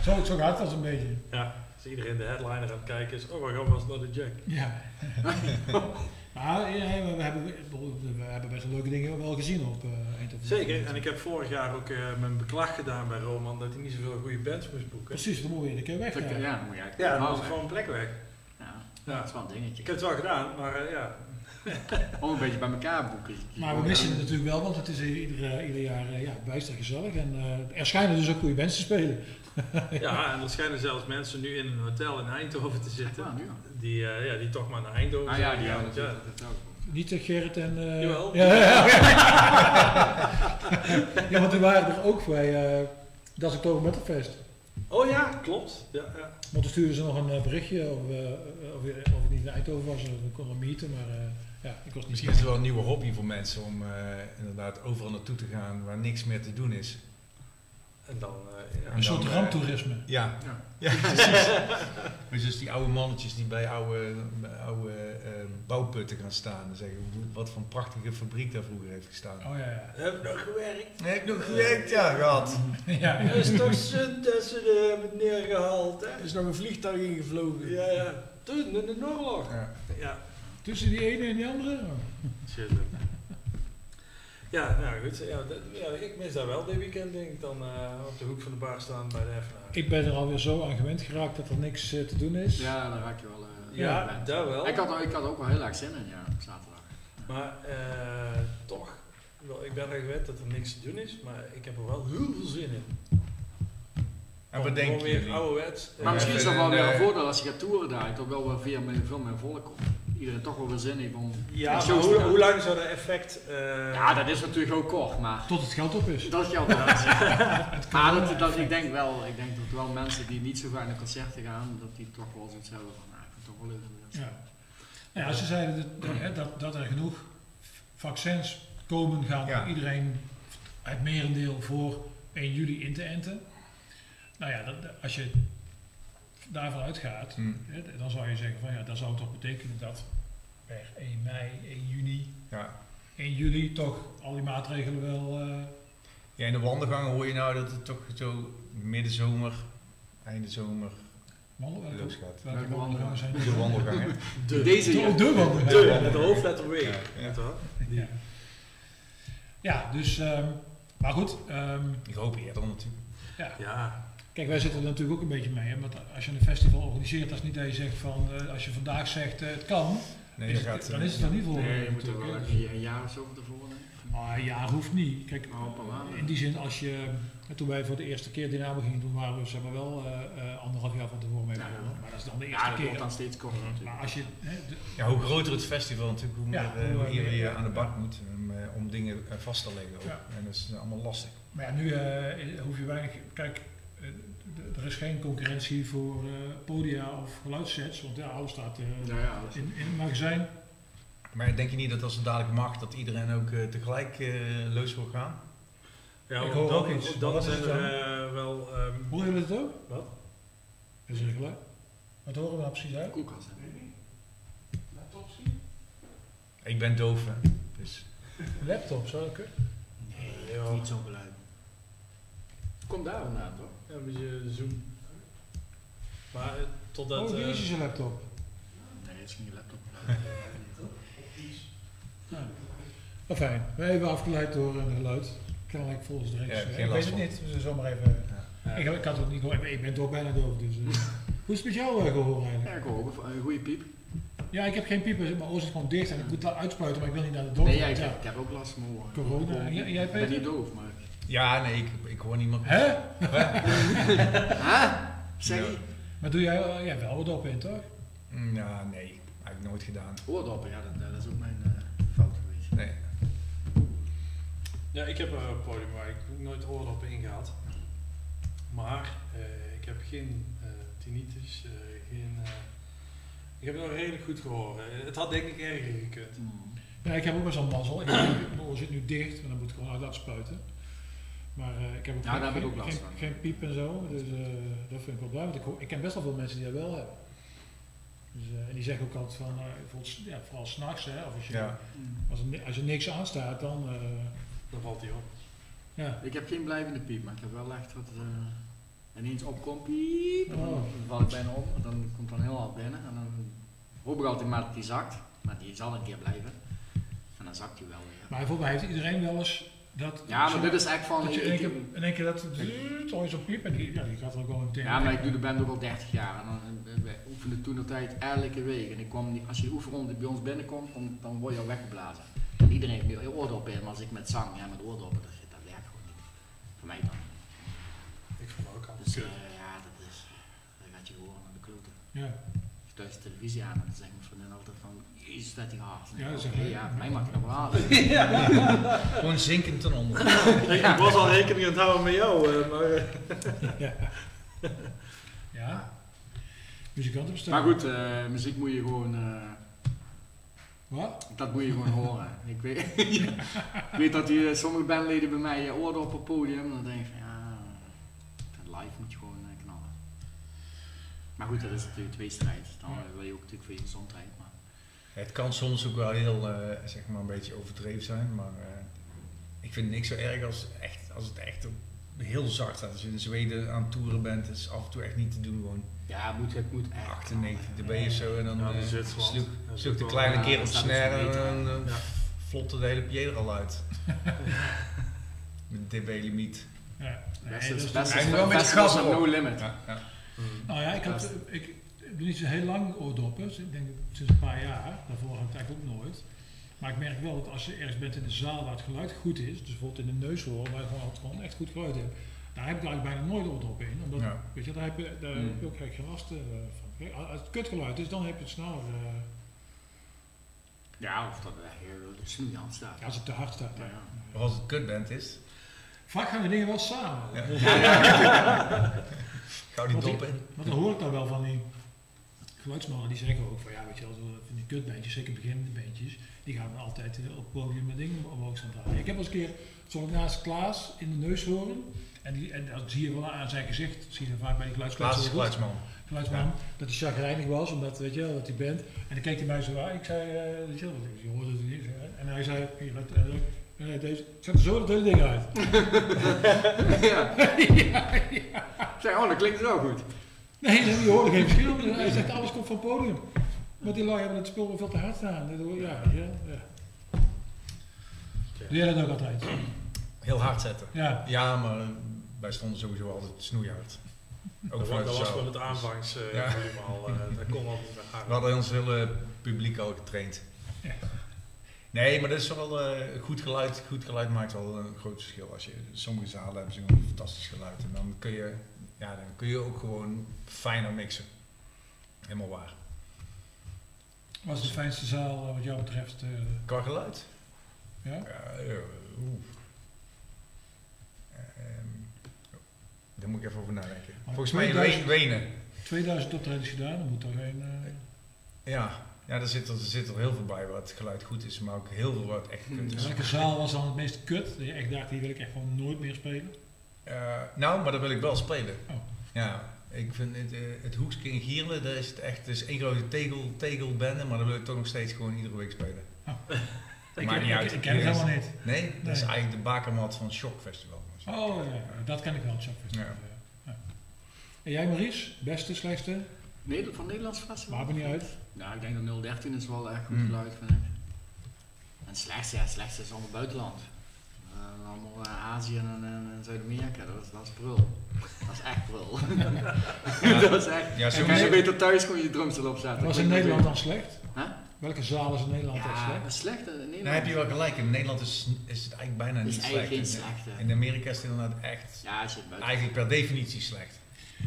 S1: Zo, zo gaat dat een beetje.
S2: ja. Als iedereen de headliner aan het kijken is, oh, we gaan wel eens naar de Jack.
S1: Ja. maar ja, we, hebben, we hebben best wel leuke dingen wel gezien op uh, Eindhoven.
S2: Zeker, en ik heb vorig jaar ook uh, mijn beklag gedaan bij Roman dat hij niet zoveel goede bands moest boeken.
S1: Precies, dan moet je een keer weg.
S4: Ja,
S1: Ja,
S4: ja, dan moet je eigenlijk
S2: Ja, dan was gewoon een plek weg.
S4: Ja,
S2: Ja.
S4: dat is wel een dingetje.
S2: Ik heb het wel gedaan, maar uh, ja.
S4: Om een beetje bij elkaar boeken.
S1: Maar we missen het natuurlijk wel, want het is ieder, ieder jaar ja, bijster gezellig. En uh, er schijnen dus ook goede bands te spelen.
S2: ja, en er schijnen zelfs mensen nu in een hotel in Eindhoven te zitten.
S4: Ah, nu al.
S2: Die, uh, ja, die toch maar naar Eindhoven
S4: Ah ja, die dat ook.
S1: Niet Gerrit en... Uh,
S2: Jawel.
S1: Ja, ja, ja, want die waren er ook bij uh, Das Oktober Metalfest.
S2: Oh ja, klopt. Ja, ja.
S1: Want toen stuurden ze nog een berichtje of, uh, of, of ik niet in Eindhoven was, we meeten, maar uh, ja, ik was niet
S3: Misschien is het wel een nieuwe hobby voor mensen om uh, inderdaad overal naartoe te gaan waar niks meer te doen is.
S2: En dan, uh, ja.
S1: Een soort
S3: dan,
S1: ramptoerisme.
S3: Ja,
S4: Ja.
S3: ja precies. dus, dus die oude mannetjes die bij oude, oude uh, bouwputten gaan staan en zeggen wat voor een prachtige fabriek daar vroeger heeft gestaan.
S1: Oh ja, ja.
S2: Heb ik nog gewerkt?
S3: Heb ik nog gewerkt? Ja, gehad.
S1: ja, ja.
S2: Het is toch zin dat ze er hebben neergehaald, hè?
S3: Er is nog een vliegtuig ingevlogen.
S2: Ja, ja. Toen, in de oorlog.
S3: Ja.
S2: Ja.
S1: Tussen die ene en die andere? Oh.
S2: Ja, nou goed. Ja, dat, ja, ik mis daar wel dit weekend, denk ik, dan uh, op de hoek van de bar staan bij de FNA.
S1: Ik ben er alweer zo aan gewend geraakt dat er niks uh, te doen is.
S4: Ja, daar raak je wel. Uh,
S2: ja, ja daar wel.
S4: Ik had, ik had ook wel heel erg zin in, ja, op zaterdag.
S2: Maar uh, toch, wel, ik ben er gewend dat er niks te doen is, maar ik heb er wel heel veel zin in.
S3: En wat denk je?
S2: weer ouderwets.
S4: Maar misschien is dat wel weer
S3: eh,
S4: een voordeel als je gaat toeren daar, dat wel weer veel meer, veel meer volk komt. Iedereen toch wel weer zin heeft om
S2: Ja, hoe, lang zou dat effect... Uh,
S4: Ja, dat is natuurlijk ook kort, maar
S1: Tot het geld op is.
S4: dat geldt wel. maar dat, dat, ik denk wel, ik denk dat wel mensen die niet zo vaak naar concerten gaan, dat die toch wel zoiets hebben van, nou, ik vind het toch wel te
S1: Ja. Nou ja, ze zeiden dat, dat, dat, dat er genoeg vaccins komen gaan
S3: Ja.
S1: om iedereen het merendeel voor 1 juli in te enten. Nou ja, dat, als je daarvan uitgaat,
S3: Hm,
S1: hè, dan zou je zeggen van ja, dat zou toch betekenen dat per 1 mei, 1 juni,
S3: ja.
S1: 1 juli toch al die maatregelen wel. eh
S3: ja, in de wandelgangen hoor je nou dat het toch zo middenzomer, einde zomer
S1: welke- Welke wandelgangen zijn
S3: De wandelgangen.
S2: de,
S4: Deze
S1: De, de wandelgangen.
S2: de, met de hoofdletter W.
S3: Ja, ja.
S1: Ja. ja, dus, ehm, maar goed. ehm,
S3: Ik hoop eerder natuurlijk.
S1: ja.
S2: Ja,
S1: Kijk, wij zitten er natuurlijk ook een beetje mee. Hè? Want als je een festival organiseert, dat is niet dat je zegt van, eh, als je vandaag zegt eh, het kan,
S3: Nee,
S1: is het- dan
S3: eh,
S1: is het nog niet voor.
S4: Nee, je moet er wel een, een jaar of zo van tevoren nemen.
S1: Maar ja, hoeft niet. Kijk,
S4: een maand.
S1: in die zin, als je, eh, toen wij voor de eerste keer Dynamo gingen doen, waren we zeg maar wel eh, eh, anderhalf jaar van tevoren mee
S4: Ja.
S1: begonnen. Maar dat is dan de eerste
S4: Ja, dat
S1: keer.
S4: dan steeds korter
S1: Maar
S4: natuurlijk.
S1: als je, hè, de-
S3: Ja, hoe groter het festival natuurlijk, hoe meer,
S1: Ja,
S3: eh,
S1: hoe, eh,
S3: je aan de bak moet om, eh, om dingen eh, vast te leggen. ook.
S1: Ja.
S3: En dat is allemaal lastig.
S1: maar ja, nu eh, hoef je weinig. Kijk, eh, er is geen concurrentie voor eh, podia of geluidssets, want ja, alles staat eh,
S4: Ja, ja, dat is-
S1: in, in het magazijn.
S3: Maar denk je niet dat als het dadelijk mag, dat iedereen ook eh, tegelijk eh los wil gaan?
S2: ja
S1: Ik hoor ook iets.
S2: dan
S1: Wat is
S2: zijn er uh, wel... Um,
S1: Horen jullie het ook?
S2: Wat?
S1: Is er geluid? Wat horen we nou precies uit?
S4: koelkast. hè.
S3: Ik ben doof, hè. Dus
S1: Laptop, zou ik kunnen?
S2: nee, joh.
S4: Niet zo'n geluid. Komt daar vandaan toch?
S2: Ja, een beetje zoom. Maar uh, totdat...
S1: oh, die
S2: uh,
S1: is je laptop.
S4: Nee, het is geen laptop.
S1: Nou, maar fijn. Wij hebben afgeleid door een geluid. Kennelijk volgens de
S3: Ja,
S1: regels.
S3: geen
S1: ik weet het
S3: van.
S1: niet, dus zomaar even...
S2: ja.
S1: Ik, ik had het niet gehoord, ik ben toch bijna doof, dus... eh. Hoe is het met jou uh, gehoor eigenlijk?
S4: Ja, ik hoor een- goede piep.
S1: Ja, ik heb geen piepen, mijn oor zit gewoon dicht en ik moet dat uitspuiten, maar ik wil niet naar de dokter.
S4: Nee, ja, ik,
S1: Ja.
S4: heb, ik heb ook last van mijn.
S1: Corona.
S4: Ik
S1: Ja, jij,
S4: ben
S1: Peter?
S4: niet doof, maar
S3: Ja, nee, ik, ik hoor niemand.
S1: Hè?
S4: Hè? Zeg je?
S1: Maar doe jij, eh, jij wel wat op in, toch?
S3: Ja, nee, eigenlijk nooit gedaan.
S4: Oordoppen, ja, dat, dat is ook mijn eh, fout geweest.
S3: Nee.
S2: Ja, ik heb een podium waar ik nooit oordoppen in gehad. Maar eh, ik heb geen eh, tinnitus, eh, geen... eh, ik heb het nog redelijk goed gehoord. Eh, Het had denk ik erger gekund.
S4: Hmm.
S1: Ja, ik heb ook best wel mazzel. Ik, mijn oor zit nu dicht, maar dan moet ik gewoon uit laten spuiten. Maar eh, ik heb ook,
S4: Ja,
S1: geen,
S4: daar heb ik
S1: geen,
S4: ook last
S1: geen,
S4: van.
S1: geen piep en zo. Dus eh, dat vind ik wel blij. Want ik, ken best wel veel mensen die dat wel hebben. Dus, eh, en die zeggen ook altijd van, eh, bijvoorbeeld, s- ja, vooral s'nachts, hè, of als je,
S3: Ja.
S1: Als, er, als er niks aanstaat, dan eh,
S2: Dan valt hij op.
S1: ja.
S4: Ik heb geen blijvende piep, maar ik heb wel echt wat eh, ineens opkomt, piep, en dan
S1: Oh.
S4: val ik bijna op. En dan komt dan heel hard binnen en dan hoop ik altijd maar dat die zakt, maar die zal een keer blijven. En dan zakt hij wel weer.
S1: Maar volgens mij heeft iedereen wel eens dat...
S4: Ja, maar dit is echt van...
S1: Dat je
S4: ik-
S1: in één
S4: ik-
S1: keer, in één keer dat, zo'n piep en die, ja, die gaat er meteen.
S4: Ja, maar ik doe de band ook al 30 jaar en dan, wij oefenden toen de tijd elke week. En ik kwam, niet- als je oefenronde bij ons binnenkomt, dan, dan word je al weggeblazen. En iedereen heeft nu oordoppen in, maar als ik met zang, ja met oordoppen, dat, dat werkt gewoon niet. Voor mij dan.
S2: Ik vond het ook altijd
S4: Dus eh, ja, dat is, dan gaat je gewoon aan de kloten.
S1: Ja.
S4: Als je thuis de televisie aan en dan zeggen mijn vriendin altijd van, jezus dat die hard.
S1: Ja, dat is echt-
S4: ja, voor mij mag je nog wel halen.
S3: Gewoon zinkend ten onder.
S2: Ik, ik was al rekening aan het houden met jou, eh, maar... eh,
S1: ja. ja. Muzikanten bestaan.
S4: Maar goed, eh, muziek moet je gewoon, eh,
S1: Wat?
S4: dat moet je gewoon horen. Ik weet, ik weet dat die, sommige bandleden bij mij oorden op het podium, dan denk ik van ja, live moet je gewoon knallen. Maar goed, dat is natuurlijk tweestrijd. Dan
S1: Ja.
S4: eh, wil je ook natuurlijk voor je gezondheid.
S3: Het kan soms ook wel heel, eh, zeg maar, een beetje overdreven zijn, maar eh, ik vind niks zo erg als, echt, als het echt op- heel zacht staat. Als je in Zweden aan het toeren bent, is af en toe echt niet te doen gewoon.
S4: ja, het moet, het moet echt.
S3: 98 dB of zo en dan
S2: Ja,
S3: eh,
S2: is
S3: sloeg
S2: ook
S3: de kleine keer op
S4: dus
S3: snare en dan eh,
S2: Ja.
S3: vlotte de hele pier er al uit. Met dB-limiet.
S1: Ja. Nee,
S4: Best
S1: dat
S4: is
S1: is
S4: best
S3: moet wel met
S4: festivals
S3: gas erop.
S4: no limit.
S3: Ja, ja.
S2: Mm.
S1: Nou ja, ik, had,
S4: Best.
S1: Ik, doe niet zo heel lang oordoppen. Dus ik denk sinds een paar jaar. Daarvoor had ik het eigenlijk ook nooit. Maar ik merk wel dat als je ergens bent in een zaal waar het geluid goed is, dus bijvoorbeeld in de neushoorn, waar je gewoon, altijd gewoon echt goed geluid hebt, daar heb ik eigenlijk bijna nooit oordoppen in. Omdat,
S3: Ja.
S1: weet je, daar heb je, daar
S4: Hmm.
S1: heb je ook eigenlijk geen last eh, van. Kijk, Als het kutgeluid is, dan heb je het sneller. eh,
S4: Ja, of dat snoei aan staat.
S1: ja, als het te hard staat.
S4: Ja,
S1: ja.
S4: ja.
S3: Of als het kutband is,
S1: Vaak gaan die dingen wel samen.
S3: Ja. gauw die dop in.
S1: Want dan hoor ik dan wel van die geluidsmannen die zeggen ook van ja, weet je wel, zo van die kutbeentjes, zeker beginnende beentjes, die gaan dan altijd eh, op het podium met dingen omhoog staan draaien. Ik heb wel eens een keer zo naast Klaas in de neus horen. En, die, en dat zie je wel aan zijn gezicht, zie je vaak bij die
S3: Klaas is
S1: geluidsmannen,
S3: geluidsman.
S1: geluidsman dat hij chagrijnig was, omdat weet je wel, dat hij bent. En dan keek hij mij zo aan, ik zei, eh, weet je wel, je hoorde het niet. En hij zei, hier, let, eh, eh, deze, zet er zo dat hele ding uit.
S4: ja. Zeg, oh, dat klinkt wel goed.
S1: Nee, nee, je hoorde geen verschil. Hij zegt alles komt van het podium. Maar die lui hebben het spul wel veel te hard staan. Ja, ja, ja. Doe jij dat ook altijd?
S3: Heel hard zetten.
S1: Ja.
S3: Ja, maar wij stonden sowieso altijd snoeihard. Ook
S2: Dat, was- dat gewoon het aanvangs eh,
S3: Ja.
S2: al. eh, dat kon al niet meer aan.
S3: We hadden ons hele publiek al getraind.
S1: Ja.
S3: Nee, maar dat is wel eh, goed geluid. Goed geluid maakt wel een groot verschil. Als je, sommige zalen hebben ze een fantastisch geluid. En dan kun je, ja, dan kun je ook gewoon fijner mixen. Helemaal waar.
S1: Wat is de fijnste zaal eh, wat jou betreft?
S3: Qua geluid?
S1: ja?
S3: Eh, oeh. Ehm, daar moet ik even over nadenken.
S1: Maar
S3: Volgens mij
S1: 2000
S3: Wen- Wenen.
S1: 2000 optredens gedaan, dan moet er geen...
S3: Ja, ja er, zit er, er zit er heel veel bij het geluid goed is, maar ook heel veel het echt kut is.
S1: welke zaal was dan het meest kut? Dat je echt dacht, die wil ik echt gewoon nooit meer spelen?
S3: Eh, nou, maar dat wil ik wel spelen.
S1: Oh.
S3: Ja, ik vind het, eh, het Hoekske in Gierle, daar is het echt is één grote tegel, tegelbende, maar dat wil ik toch nog steeds gewoon iedere week spelen.
S1: Ik,
S3: Maakt niet
S1: ik,
S3: uit.
S1: ik ken het helemaal niet.
S3: Nee, dat is eigenlijk de bakermat van het Shock Festival.
S1: Oh ja, dat ken ik wel, het Shockfestival.
S3: Ja.
S1: Ja. Ja. En jij Maurice, beste, slechtste?
S4: Van Nederlands festival?
S1: Maakt me niet uit.
S4: Ja, ik denk dat 013 is wel echt goed
S3: Mm.
S4: geluid, vind ik. En het slechtste, ja, het slechtste is allemaal buitenland. Eh, allemaal eh, Azië en, en, en Zuid-Amerika, dat is, dat is prul. Dat is echt prul. dat is echt.
S3: Ja,
S4: En
S3: zo
S4: kan je beter thuis gewoon je drumstel opzetten.
S1: Was
S4: Dat
S1: in Nederland dan slecht?
S4: Huh?
S1: Welke zaal is in Nederland echt
S4: Ja,
S1: slecht?
S4: dat is slecht in Nederland.
S3: Dan heb je wel gelijk. In Nederland is, is het eigenlijk bijna niet
S4: is eigenlijk geen
S3: slecht.
S4: slechte.
S3: In Amerika is het inderdaad echt,
S4: Ja, het buiten.
S3: eigenlijk per definitie slecht.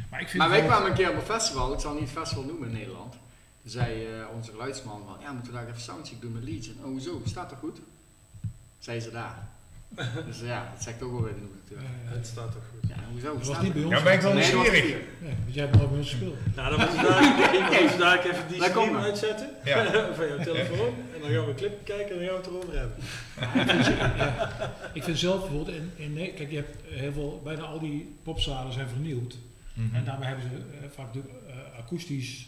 S1: Maar, ik vind
S4: Maar wij kwamen een keer op een festival, ik zal niet het festival noemen in Nederland. Toen zei eh, onze geluidsman van, ja, moeten we daar even soundcheck doen met Legion? Oh, hoezo? Staat er goed? Zei ze daar. dus ja, dat zegt ook wel weer genoeg natuurlijk.
S2: Het staat toch goed.
S4: Ja, hoezo?
S1: dat was niet bij ons.
S3: Ja, ben ik wel nieuwsgierig.
S1: Nee, want jij hebt nooit bij ons gespeeld.
S2: Nou, dan moeten we daar, daar even die stream uitzetten
S3: Ja.
S2: van jouw telefoon. En dan gaan we een clip kijken en dan gaan we het erover hebben.
S1: Ik vind zelf bijvoorbeeld, in, in, kijk, je hebt heel veel, bijna al die popzalen zijn vernieuwd.
S3: Mhm.
S1: En daarmee hebben ze eh, vaak de, eh, akoestisch,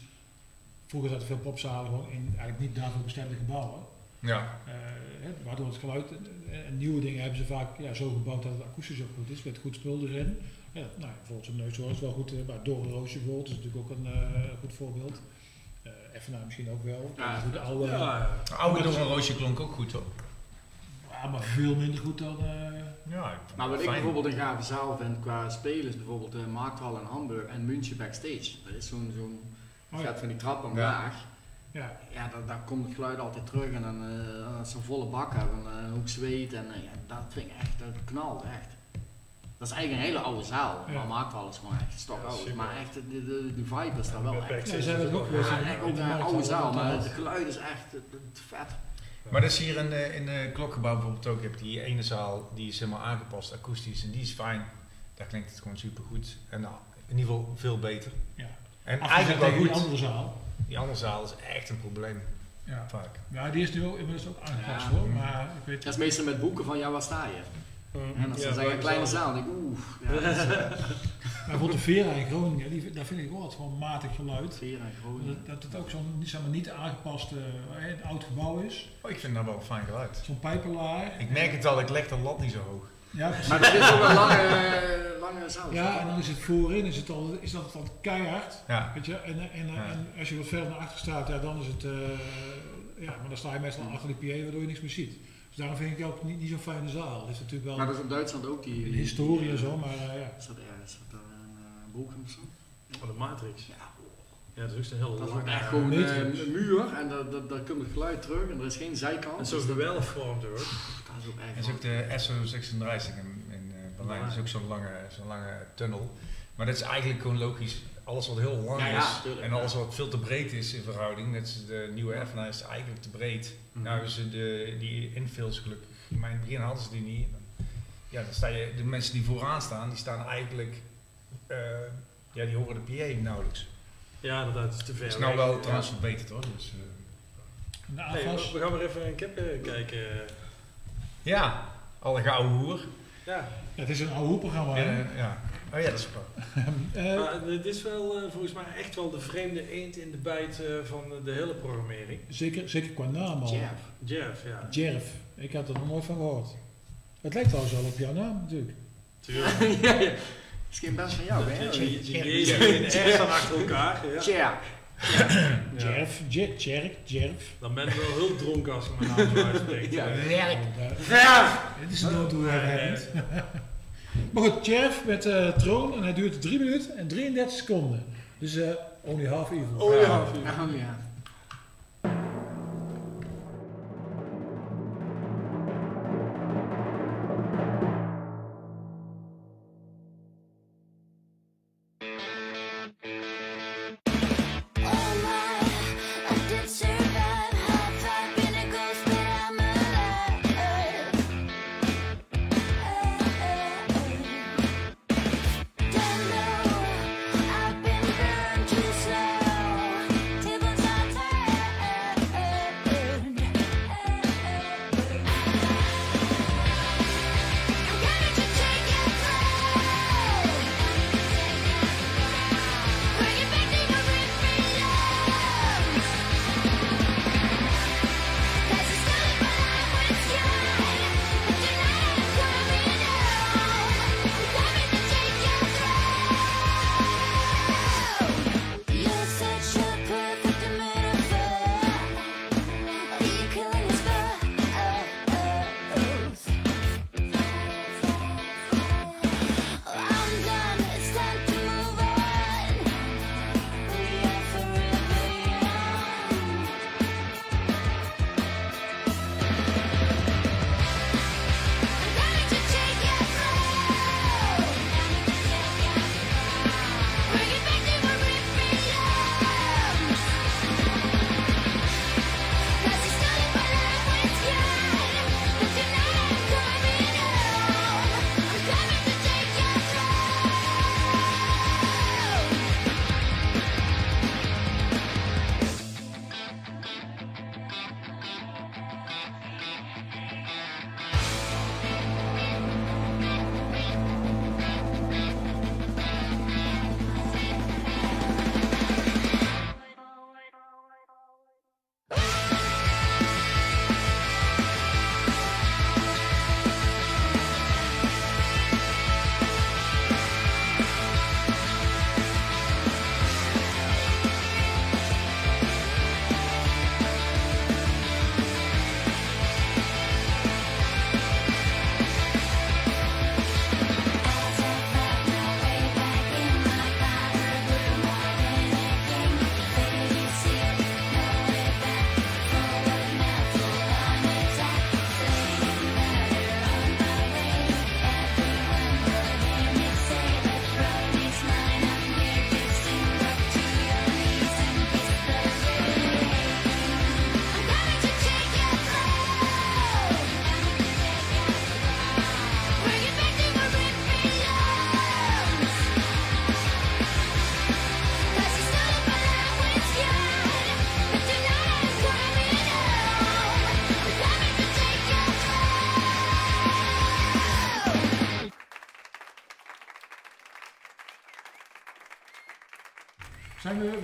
S1: vroeger zaten veel popzalen gewoon in eigenlijk niet daarvoor bestemde gebouwen.
S3: Ja.
S1: Eh, hè, waardoor het geluid, eh, en nieuwe dingen hebben ze vaak ja, zo gebouwd dat het akoestisch ook goed is, met goed spul erin. Ja, nou, bijvoorbeeld zo'n neushoorn is wel goed, eh, maar Doornroosje bijvoorbeeld is natuurlijk ook een eh, goed voorbeeld. Eh FNA misschien ook wel.
S4: Ja,
S1: goed, de oude,
S2: Ja,
S3: Oude door een roosje klonk ook goed hoor.
S1: ja, maar veel minder goed dan... eh,
S3: Ja,
S4: Maar wat ik bijvoorbeeld een gave zaal vind qua spelen is bijvoorbeeld de Markthal in Hamburg en München backstage. Dat is zo'n zo'n
S1: oh ja.
S4: gaat van die trap omlaag.
S1: ja.
S4: Ja, dan, dan komt het geluid altijd terug en dan, is het zo'n volle bak hebben, en, een hoek zweet en eh, ja, dat vind ik echt, dat knalt echt. Dat is eigenlijk een hele oude zaal,
S1: Ja.
S4: maar Markthal is gewoon echt stok
S2: Ja,
S4: oud.
S2: super.
S4: Maar echt, de, de, de vibe is daar wel echt.
S1: Ja, het ook
S2: ook
S4: Ja, ook
S1: de
S4: een oude
S1: al,
S4: zaal, maar het geluid is echt eh, vet.
S3: Maar dat is hier in, de, in de klokgebouw bijvoorbeeld ook. Je hebt die ene zaal, die is helemaal aangepast, akoestisch. En die is fijn. Daar klinkt het gewoon super goed. En nou, in ieder geval veel beter.
S1: Ja.
S3: En
S1: Afgezet
S3: eigenlijk wel goed.
S1: andere zaal.
S3: Die andere zaal is echt een probleem.
S1: Ja.
S3: Vaak.
S1: ja, die is nu ook, inmiddels ook aangepast
S4: Ja.
S1: hoor. Maar ik weet
S4: Dat is meestal met boeken van ja, waar sta je? En als ze
S2: Ja,
S4: zeggen een kleine
S2: zaal.
S4: denk ik oeh, eh,
S1: Maar bijvoorbeeld de Vera in Groningen, die, daar vind ik ook altijd gewoon matig geluid.
S4: Veer en Groningen.
S1: Dat, dat het ook zo'n niet, zeg maar, niet aangepaste eh, oud gebouw is.
S3: Oh, ik vind dat wel een fijn geluid.
S1: Zo'n pijpenlaar.
S3: Ik merk het al, ik leg de lat niet zo hoog.
S1: Ja, precies.
S4: Maar dat is ook een lange, eh, lange zaal.
S1: Ja, en dan is het voorin, is, het al, is dat al keihard.
S3: Ja.
S1: Weet je? En, en, en,
S3: Ja.
S1: en als je wat verder naar achter staat, ja, dan is het. eh, ja, maar dan sta je meestal achter die PA waardoor je niks meer ziet. Dus daarom vind ik ook niet, niet zo'n fijne zaal. Is natuurlijk wel
S4: Maar dat is in Duitsland ook die...
S1: een historie en zo, maar eh, ja.
S4: Is dat? Is dat een uh, Bochum of zo?
S2: Van de Matrix.
S4: Ja,
S2: Ja, dat is ook een heel
S4: dat echt gewoon een muur en daar dat, dat komt het geluid terug en er is geen zijkant.
S2: En zo'n
S4: dus dat-
S2: gewelf vormt ook.
S4: Dat is ook.
S3: En is ook de SO36 in, in eh, Berlijn. Dat is ook zo'n lange, zo'n lange tunnel. Maar dat is eigenlijk gewoon logisch. Alles wat heel lang
S4: Ja, ja,
S3: is
S4: tuurlijk,
S3: en alles
S4: ja.
S3: wat veel te breed is in verhouding. Net als de nieuwe FNA is eigenlijk te breed.
S4: Mhm.
S3: Nou, dus de, die infills gelukkig. Maar in het begin hadden ze die niet. Ja, dan sta je, de mensen die vooraan staan, die staan eigenlijk, eh, ja, die horen de PA nauwelijks.
S2: Ja, dat is te ver.
S3: Het is nou wel
S2: Ja.
S3: trouwens verbeterd hoor. Dus, eh,
S2: Hey,
S1: AFAS.
S2: we, we gaan weer even een kip kijken.
S3: Ja, alle gouden hoer.
S2: Ja,
S1: Ja, het is een oude programma.
S3: Eh, ja. Oh ja, dat is.
S1: Eh,
S2: maar dit is wel eh, volgens mij echt wel de vreemde eend in de bijt eh, van de hele programmering.
S1: zeker, zeker qua naam al.
S4: Jeff.
S2: Jeff, ja.
S1: Jerv. Ik had er nog nooit van gehoord. Het lijkt trouwens wel op jouw naam natuurlijk.
S2: Tuurlijk.
S4: ja, ja. is geen best van jou, hè?
S2: J's en de R's staan achter elkaar. Ja.
S4: Tja.
S2: Ja.
S1: Jerv, Je- Jerk, Jerv.
S2: Dan ben je wel heel dronken als je mijn naam zo uitspreekt.
S4: Ja.
S2: Eh,
S3: Werk.
S4: Ja.
S1: Het is een dood hoe hij
S2: Nee,
S1: bent. Maar goed, Jerv met eh troon en hij duurt 3 minuten en 33 seconden. Dus eh only half evil.
S2: Oh ja.
S4: Oh ja.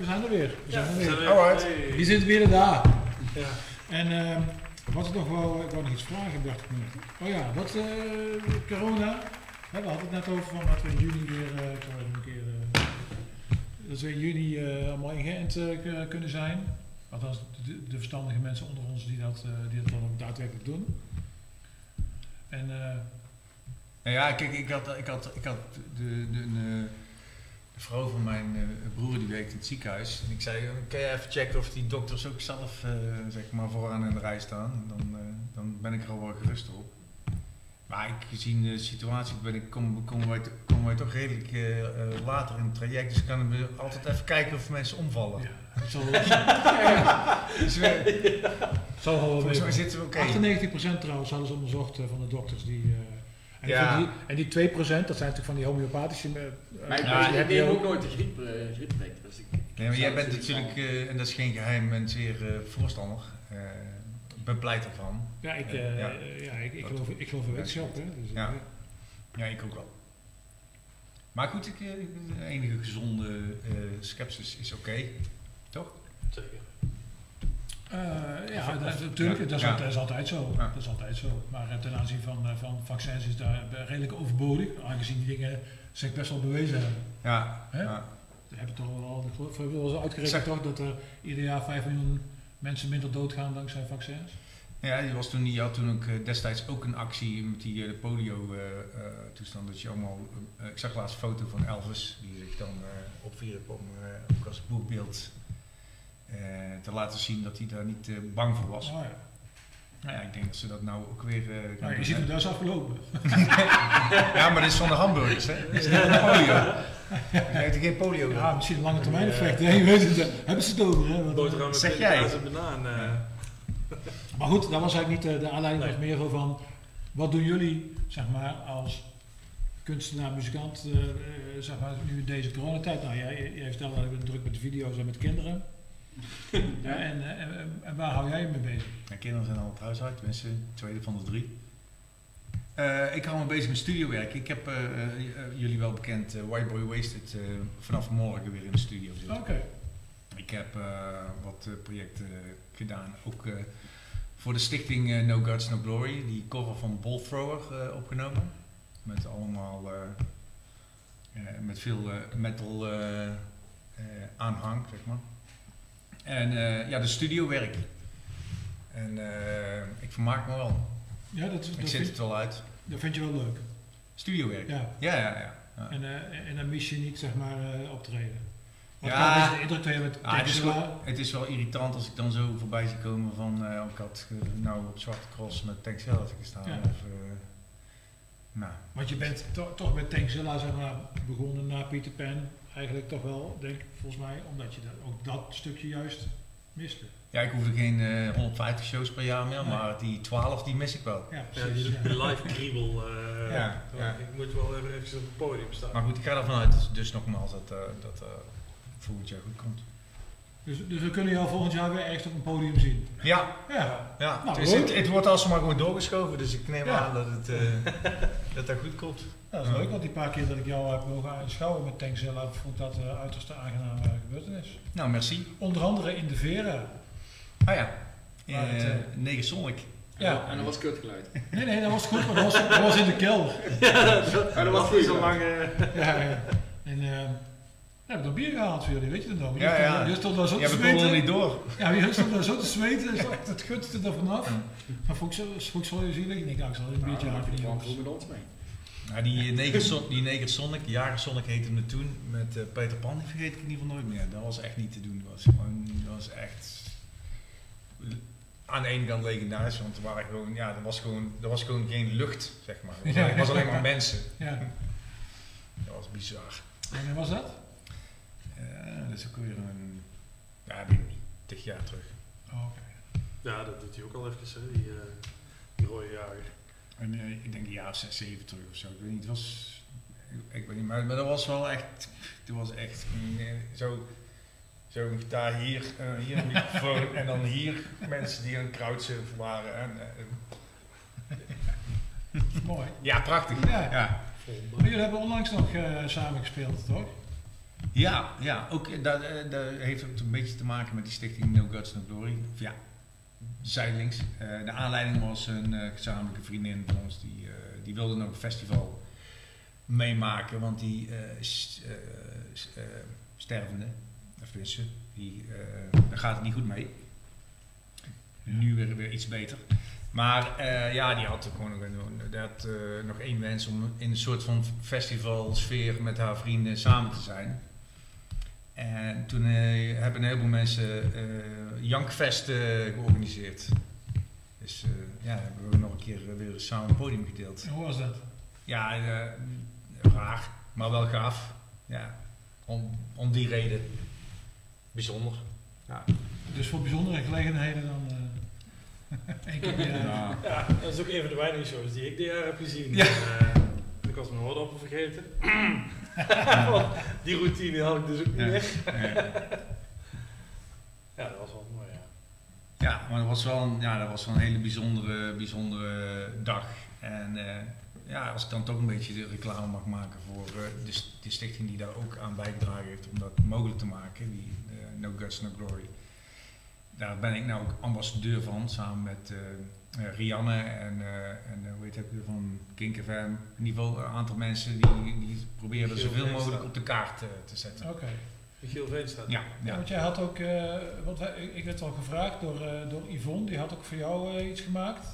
S1: Zijn er weer. We zijn er
S2: we
S1: weer.
S2: zijn weer-
S3: Alright.
S2: Hey.
S1: Die zit weer daar.
S2: Ja.
S1: En ehm, wat ik nog wel, ik wou nog iets vragen, dacht ik me. Oh ja, wat eh, corona. Hè, we hadden het net over van dat we in juni weer, eh, ik zal even een keer, eh, dat we in juni eh, allemaal ingeënt kunnen zijn. Althans, de, de verstandige mensen onder ons die dat, eh, die dat dan ook daadwerkelijk doen. En eh,
S3: Nou ja, kijk, ik had, ik had, ik had de, de, de, de vrouw van mijn eh, broer die werkt in het ziekenhuis. En ik zei, kan jij even checken of die dokters ook zelf eh, zeg maar vooraan in de rij staan? En dan, eh, dan ben ik er al wel gerust op. Maar ik, gezien de situatie ben ik, kom, komen, wij, t- komen wij toch redelijk eh, eh, later in het traject. Dus ik kan we altijd even kijken of mensen omvallen.
S1: ja, het
S3: Dus we, volgens mij zitten we oké.
S1: 98% trouwens hadden ze onderzocht van de dokters die. En,
S3: Ja.
S1: die, en die 2%, dat zijn natuurlijk van die homeopathische. eh,
S4: Maar ik,
S1: eh,
S3: Ja,
S1: die
S4: ik neem
S1: ook-
S4: nooit de griep, eh, griepprik. Dus ik,
S3: Nee, maar jij bent natuurlijk,
S4: van-
S3: eh, en dat is geen geheim, en zeer eh, voorstander. eh ben pleit ervan.
S1: Ja, ik,
S3: Ja.
S1: eh,
S3: Ja.
S1: ja. ik, ik, geloof, ik geloof in wetenschap. Hè, dus,
S3: Ja. Ja, ik ook wel. Maar goed, ik, ik- de enige gezonde eh sceptisch is oké.
S2: Zeker.
S1: Eh, ja, dat, is natuurlijk, dat is,
S3: Ja.
S1: dat is altijd zo.
S3: Ja.
S1: Dat is altijd zo. Maar eh, ten aanzien van, eh, van vaccins is daar redelijk overbodig, aangezien die dingen zich best wel bewezen hebben.
S3: Ja,
S1: Hè?
S3: ja.
S1: We hebben toch wel, ik geloof, we hebben wel eens uitgerekend toch, dat er ieder jaar 5 miljoen mensen minder doodgaan dankzij vaccins.
S3: ja die, was toen, die had toen ook destijds ook een actie met die eh, polio eh, eh, toestand. Dat je allemaal, ik zag laatst een foto van Elvis, die zich dan opwierp om ook als boekbeeld te laten zien dat hij daar niet eh, bang voor was.
S1: Oh, ja.
S3: Nou ja, ik denk dat ze dat nou ook weer eh, gaan
S1: Nou, je ziet hem, dat is afgelopen.
S3: Ja, maar dit is van de hamburgers, hè? Dit is niet van de polio. Heeft er geen polio
S1: Ja, misschien een lange termijn effect. hè, Je weet het, eh, hebben ze het over. Hè?
S2: Boterham
S3: Zeg jij?
S2: en banaan. eh.
S3: Ja.
S1: Maar goed, dat was eigenlijk niet eh, de aanleiding.
S2: Nee.
S1: was meer zo van, wat doen jullie, zeg maar, als kunstenaar, muzikant, eh, eh, zeg maar, nu in deze coronatijd? Nou, jij, jij stelt dat ik druk met de video's en met kinderen. Ja, en, eh, en, en waar hou jij je mee bezig?
S3: Mijn kinderen zijn al het huis uit, tenminste, tweede van de drie. Eh, ik hou me bezig met studiowerk. Ik heb eh, jullie wel bekend, White Boy Wasted, vanaf morgen weer in de studio zitten.
S1: Oké.
S3: Ik heb wat projecten gedaan, ook voor de stichting No Guts, No Glory, die cover van Ball Thrower opgenomen. Met allemaal, met veel metal aanhang, zeg maar. En eh, ja, de studiowerk. En eh, ik vermaak me wel.
S1: Ja, dat,
S3: Ik
S1: dat,
S3: zit het wel uit.
S1: dat vind je wel leuk.
S3: Studiowerk. Ja,
S1: Ja.
S3: ja, ja. ja.
S1: En, eh, en dan mis je niet, zeg maar, optreden. Want
S3: Ja.
S1: de indruk met
S3: Ah, het, is wel, het is wel irritant als ik dan zo voorbij zie komen van, eh, ik had nou op Zwarte Cross met Tank Zelf gestaan.
S1: Ja.
S3: Of, nou,
S1: Want je bent to- toch met Tankzilla zeg maar, begonnen na Peter Pan. Eigenlijk toch wel, denk ik, volgens mij, omdat je dat, ook dat stukje juist miste.
S3: ja, ik hoefde geen eh, 150 shows per jaar meer,
S1: Nee.
S3: maar die 12 die mis ik wel.
S1: Ja,
S2: Ja,
S1: precies.
S2: die,
S1: ja.
S2: die live kriebel. eh,
S3: Ja, ja.
S2: Ik moet wel even op het podium staan.
S3: Maar goed, ik ga ervan uit, dus, dus nogmaals, dat eh, dat eh, volgend jaar goed komt.
S1: Dus, dus we kunnen jou volgend jaar weer ergens op een podium zien.
S3: Ja,
S1: Ja,
S3: ja.
S1: Nou,
S3: dus
S1: leuk.
S3: het, het wordt alsmaar gewoon doorgeschoven, dus ik neem
S1: Ja.
S3: aan dat het eh, dat, dat goed komt.
S1: dat is leuk, want die paar keer dat ik jou heb mogen aanschouwen met Tankzilla, vond ik dat een uiterst aangename gebeurtenis.
S3: Nou, merci.
S1: Onder andere in de Vera.
S3: Ah ja,
S1: het,
S3: eh
S1: eh,
S3: Sonic.
S1: Ja.
S4: En dat was kutgeluid.
S1: Nee, nee, dat was goed, maar dat was, dat was in de kelder.
S4: Ja, dat was
S2: niet
S4: goed.
S2: zo
S4: ja.
S2: lang. eh,
S1: Ja, ja. En eh, ja, ik heb nog bier gehaald voor jullie, weet je dat nog?
S3: Ja, ja.
S1: Je stond daar zo te
S3: Ja, we komen er
S1: zweten.
S3: niet door.
S1: Ja, je stond daar zo te zweten, het gutste er vanaf. Maar vond ik zo, vond ik zo zielig. Ik denk, nou, ik zal een biertje
S4: Ja,
S1: halen voor die
S4: met ons mee.
S3: Nou, die, Neger Son- die Neger Sonic, Jager Sonic heette hem toen, met eh, Peter Pan, die vergeet ik in ieder geval nooit meer. Dat was echt niet te doen. Dat was, gewoon, dat was echt aan de ene kant legendarisch, want er waren gewoon, ja, er was gewoon, er was gewoon geen lucht, zeg maar. Het was,
S1: Ja.
S3: het was alleen maar mensen.
S1: Ja.
S3: Dat was bizar.
S1: Wanneer was dat?
S3: Ja, dat is ook weer een, ja, ik niet, tig jaar terug.
S1: Oh, oké.
S2: Ja, dat doet hij ook al even, hè, die, eh, die rode jager.
S3: En, eh, ik denk een jaar of zes, zeven terug of zo. Ik weet niet, het was, ik, weet niet, maar, maar dat was wel echt, het was echt eh, zo, zo'n gitaar hier, eh, hier een microfoon en dan hier mensen die een crowdsurf waren. En, eh,
S1: Mooi.
S3: ja, prachtig.
S1: Ja.
S3: Ja.
S1: Maar jullie hebben onlangs nog eh, samen gespeeld, toch?
S3: Ja, ja ook, eh, dat, eh, dat heeft ook een beetje te maken met die stichting No Guts No Glory. Of ja, zijdelings. Eh, de aanleiding was een eh, gezamenlijke vriendin van ons, die, eh, die wilde nog een festival meemaken, want die eh, is eh, s- eh, stervende, of tenminste, die, eh, daar gaat het niet goed mee. Nu weer, weer iets beter. Maar eh, ja, die had gewoon nog, had, eh, nog één wens om in een soort van festivalsfeer met haar vrienden samen te zijn. En toen eh, hebben een heleboel mensen eh Jankfest eh, georganiseerd. Dus eh, ja, hebben we nog een keer weer samen een podium gedeeld.
S1: En hoe was dat?
S3: Ja, eh, raar, maar wel gaaf. Ja, om, om die reden. Bijzonder. Ja.
S1: Dus voor bijzondere gelegenheden dan... eh keer.
S3: Ja.
S2: Ja, dat is ook een van de weinige shows die ik dit jaar heb gezien.
S3: Ja.
S2: Eh, was mijn oordoppen vergeten. Die routine had ik dus ook niet
S3: Ja.
S2: meer.
S3: Ja.
S2: Dat was wel mooi, ja.
S3: Ja, maar dat was wel een, ja, dat was wel een hele bijzondere, bijzondere dag. En eh, ja, als ik dan toch een beetje de reclame mag maken voor eh, de, st- de stichting die daar ook aan bijgedragen heeft om dat mogelijk te maken, die eh, No Guts No Glory. Daar ben ik nou ook ambassadeur van, samen met Rianne en, eh, en eh, hoe heet het van Kink FM. In ieder geval een aantal mensen die, die proberen
S2: Michiel
S3: zoveel
S2: Veenstra.
S3: mogelijk op de kaart eh, te zetten.
S1: Oké.
S2: Michiel Veenstra.
S3: Ja,
S1: Ja,
S3: ja.
S1: want jij had ook, eh, want wij, ik- ik werd al gevraagd door, eh, door Yvonne, die had ook voor jou eh, iets gemaakt.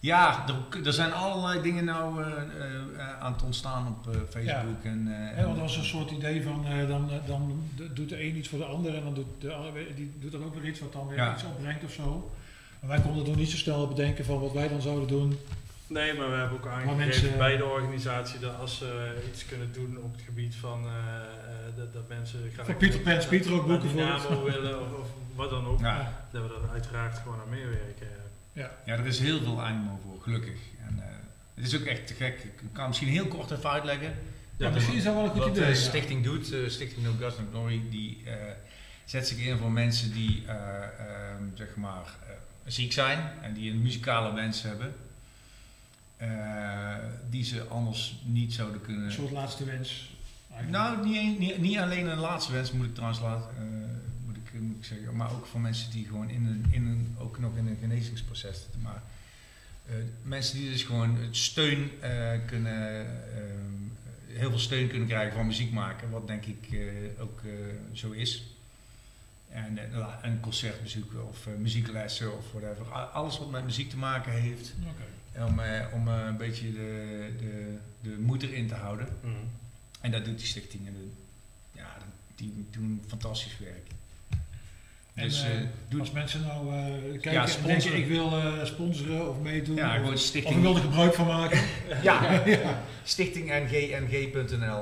S3: Ja, er, er zijn allerlei dingen nou eh, eh, aan het ontstaan op eh, Facebook. En, eh,
S1: Hè, want er was een soort idee van, eh, dan, eh, dan doet de een iets voor de ander en dan doet de ander, die doet dan ook weer iets wat dan weer
S3: Ja.
S1: iets opbrengt of zo. Maar wij konden nog niet zo snel bedenken van wat wij dan zouden doen.
S2: Nee, maar we hebben ook aangegeven
S1: mensen-
S2: bij de organisatie dat als ze iets kunnen doen op het gebied van eh, eh, dat, dat mensen graag
S1: Voor Peter Pan,
S2: dat-
S1: Peter ook boeken voor.
S2: Willen of, of wat dan ook,
S3: ja,
S2: dat we er uiteraard gewoon aan meewerken.
S1: Ja.
S3: ja, er is heel veel animo voor, gelukkig. En, eh, het is ook echt te gek. Ik kan misschien heel kort even uitleggen.
S1: Ja, misschien is dat wel een goed
S3: Wat
S1: idee.
S3: de
S1: ja.
S3: stichting doet, eh, Stichting No No Glory, die eh, zet zich in voor mensen die eh, ehm, zeg maar, eh, ziek zijn en die een muzikale wens hebben. eh, die ze anders niet zouden kunnen.
S1: Een soort laatste wens. eigenlijk.
S3: Nou, niet, niet, niet alleen een laatste wens moet ik trouwens laten, eh, moet, ik, moet ik zeggen, maar ook voor mensen die gewoon in een, in een, ook nog in een genezingsproces zitten. Maar eh, mensen die dus gewoon het steun eh, kunnen, heel veel steun kunnen krijgen van muziek maken, wat denk ik eh, ook eh, zo is. En eh, la- een concertbezoeken of eh, muzieklessen of whatever. Alles wat met muziek te maken heeft,
S1: Oké.
S3: om, eh, om eh, een beetje de, de, de moed erin te houden. En dat doet die stichting. En de- ja, die doen fantastisch werk.
S1: En,
S3: Dus doe
S1: Als mensen nou eh, kijken
S3: Ja,
S1: en denken ik wil eh, sponsoren of meedoen
S3: ja,
S1: of,
S3: gewoon
S1: of ik
S3: stichting.
S1: wil er gebruik van maken.
S3: Ja,
S1: ja.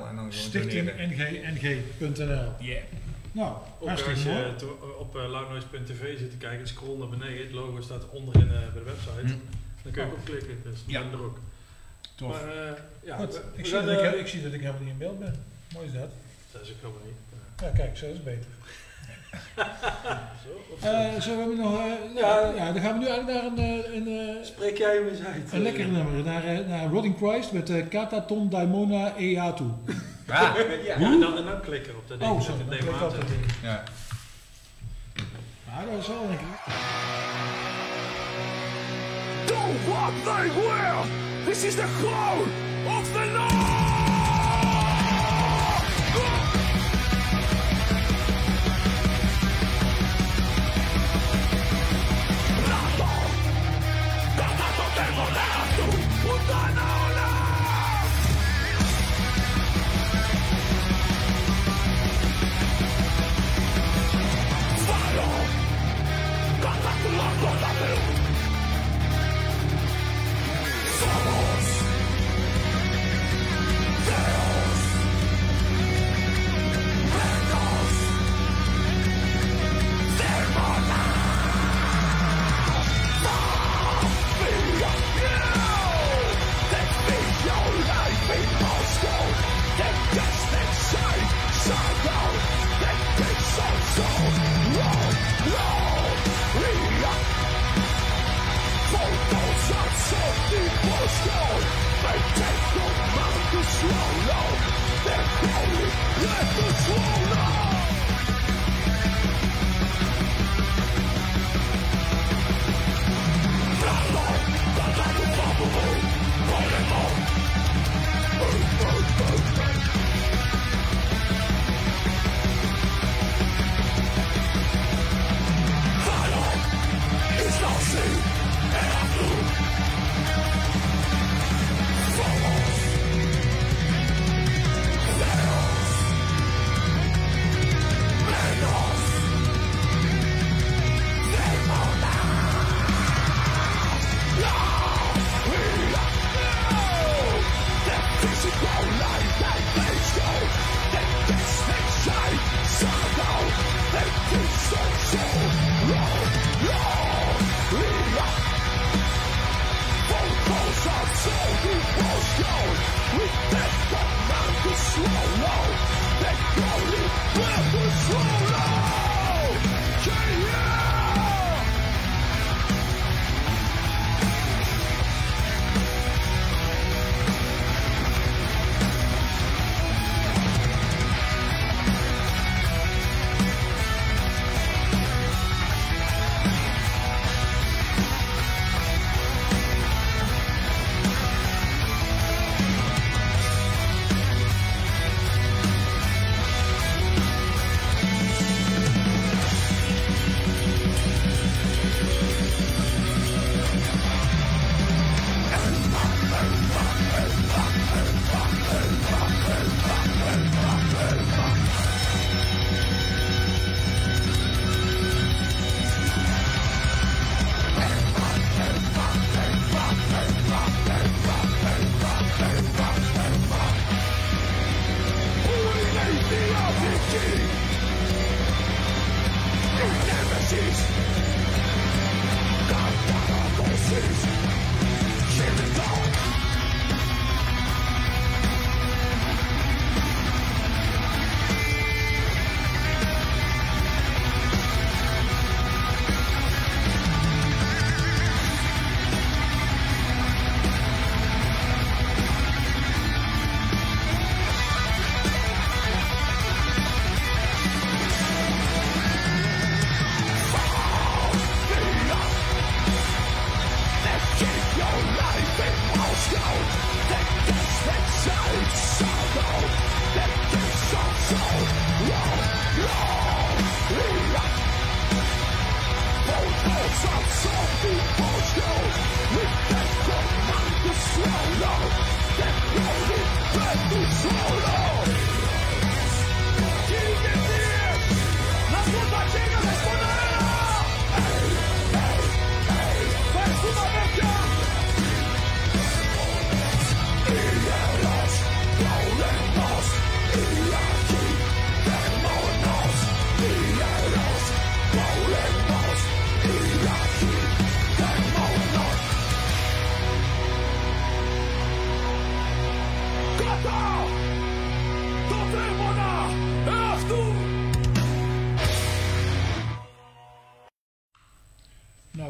S3: en dan gewoon Yeah.
S1: Nou,
S2: Ook als je op uh, loudnoise.tv zit te kijken en scroll naar beneden, het logo staat onderin eh, bij de website,
S3: Hm.
S2: dan kun je ook op klikken. Dus
S3: Ja.
S2: ja. er ook.
S3: Tof.
S2: Maar eh, ja,
S1: Goed, ik, zie dat ik,
S2: eh,
S1: ik zie dat ik helemaal niet in beeld ben. Mooi is dat.
S2: Dat is ook helemaal niet.
S1: Ja, kijk, zo is het beter.
S2: Zo, of
S1: Eh, zo hebben we nog. eh,
S2: Ja.
S1: ja. dan gaan we nu eigenlijk naar een, eh, een, eh,
S2: Spreek jij hem eens uit?
S1: een lekker nummer. Naar, eh, naar Rotting Christ met eh, Kataton Daimona Eatu.
S3: Ja.
S2: Ja, en dan, en dan klikken op dat ding.
S1: Oh, sorry,
S2: het
S1: dan
S2: ding
S1: klik op dat ding.
S3: ja.
S1: Ja, dat is wel lekker.
S6: Do what they will! This is the code of the Lord!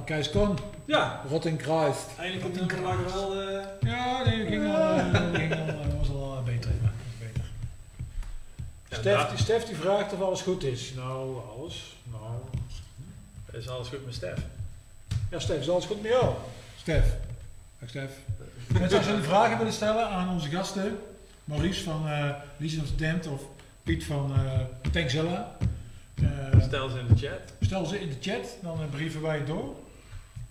S1: Kees Kon,
S2: Ja,
S1: Rotting Christ.
S2: eindelijk komt het nummer maar wel... eh,
S1: Ja, nee, dat ging al, eh, ging al, dat was al eh, beter. ja, beter.
S2: Ja,
S1: Stef, die, Stef die vraagt of alles goed is. Nou, alles. Nou.
S2: is alles goed met Stef?
S1: Ja, Stef, is alles goed met jou? Stef. Dag Stef. Mensen, als jullie vragen willen stellen aan onze gasten, Maurice van eh Legion of the Damned of Piet van eh Tankzilla, eh,
S2: Stel ze in de chat.
S1: stel ze in de chat, dan eh, brieven wij het door.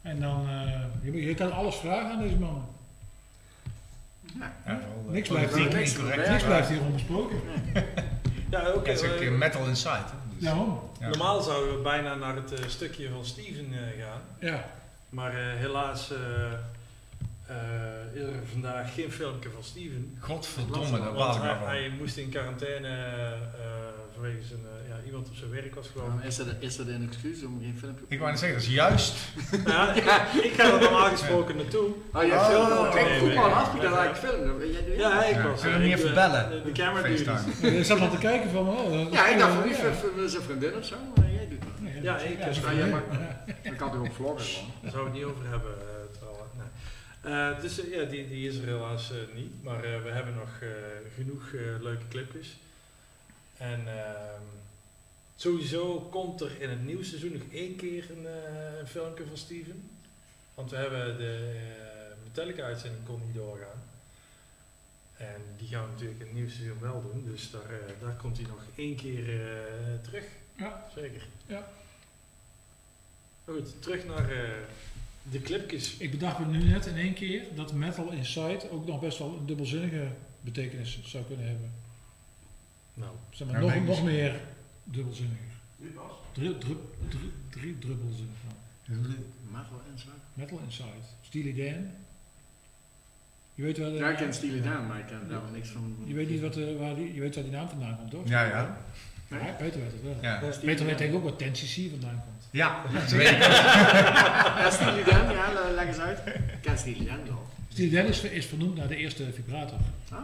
S1: En dan, eh, je, je kan alles vragen aan deze man.
S4: Ja.
S3: Wel, eh,
S1: Niks blijft hier,
S4: niks
S1: niks blijft hier onbesproken.
S2: Ja, oké.
S3: Het is ook
S2: eh,
S3: metal inside. dus-. Ja.
S2: Normaal zouden we bijna naar het stukje van Steven eh, gaan.
S1: Ja.
S2: Maar eh, helaas eh, eh, is er vandaag geen filmpje van Steven.
S3: Godverdomme,
S2: Want
S3: ik
S2: hij,
S3: maar van.
S2: hij moest in quarantaine eh, vanwege zijn, iemand op zijn werk was gewoon.
S4: Waarom is dat een excuus om geen filmpje
S3: Ik wou net zeggen, dat is juist.
S2: ja, ik, ik ga er normaal gesproken naartoe.
S4: Oh, jij
S3: Oh,
S4: filmt
S3: oké.
S4: ook. Ik vroeg al af dat
S2: ja.
S4: eigenlijk doet
S2: Ja, ik was.
S3: je
S2: eh,
S3: niet even
S2: eh,
S3: bellen?
S2: De, camera duty.
S3: FaceTime.
S1: Ik zat al te kijken van, oh,
S4: Ja, ik dacht van wie zijn vriendin of zo, maar jij doet dat.
S2: Ja, ik,
S1: Ja,
S2: eh,
S1: zo
S4: ja,
S1: van,
S4: maar-
S1: ja.
S4: Ik had er ook vloggen gewoon.
S2: Daar zou ik het niet over hebben, trouwens. Nee. Eh, dus ja, die, die is er helaas niet. Maar eh, we hebben nog eh, genoeg leuke clipjes. En ehm, sowieso komt er in het nieuwe seizoen nog één keer een, eh, een filmpje van Steven. Want we hebben de eh, Metallica-uitzending kon niet doorgaan. En die gaan we natuurlijk in het nieuwe seizoen wel doen. Dus daar, eh, daar komt hij nog één keer eh, terug.
S1: Ja.
S2: Zeker.
S1: Ja.
S2: Goed, terug naar eh, de clipjes.
S1: Ik bedacht me nu net in één keer dat Metal Inside ook nog best wel een dubbelzinnige betekenis zou kunnen hebben.
S2: Nou,
S1: Zeg maar,
S3: Ja,
S1: nog, nog meer dubbelzinniger. Drie, drie, drie, drie dubbelzinnig.
S4: Metal Inside.
S1: Metal Inside. Steely Dan. Je weet wel.
S4: Ja, ik ken Steely Dan, maar ik ken daar niks van.
S1: Je weet niet wat, eh, waar die, je weet waar die naam vandaan komt, toch?
S3: Ja, ja.
S4: Nee?
S1: Ja, Peter weet het wel.
S3: Ja,
S4: Ja,
S1: Peter weet denk ik ook wat Ten CC vandaan komt.
S3: ja dat weet ik.
S4: Ja, Steely Dan, ja, le- leg eens uit. Ik ken Steely Dan wel.
S1: Steely Dan is, is vernoemd naar de eerste vibrator.
S4: Oh.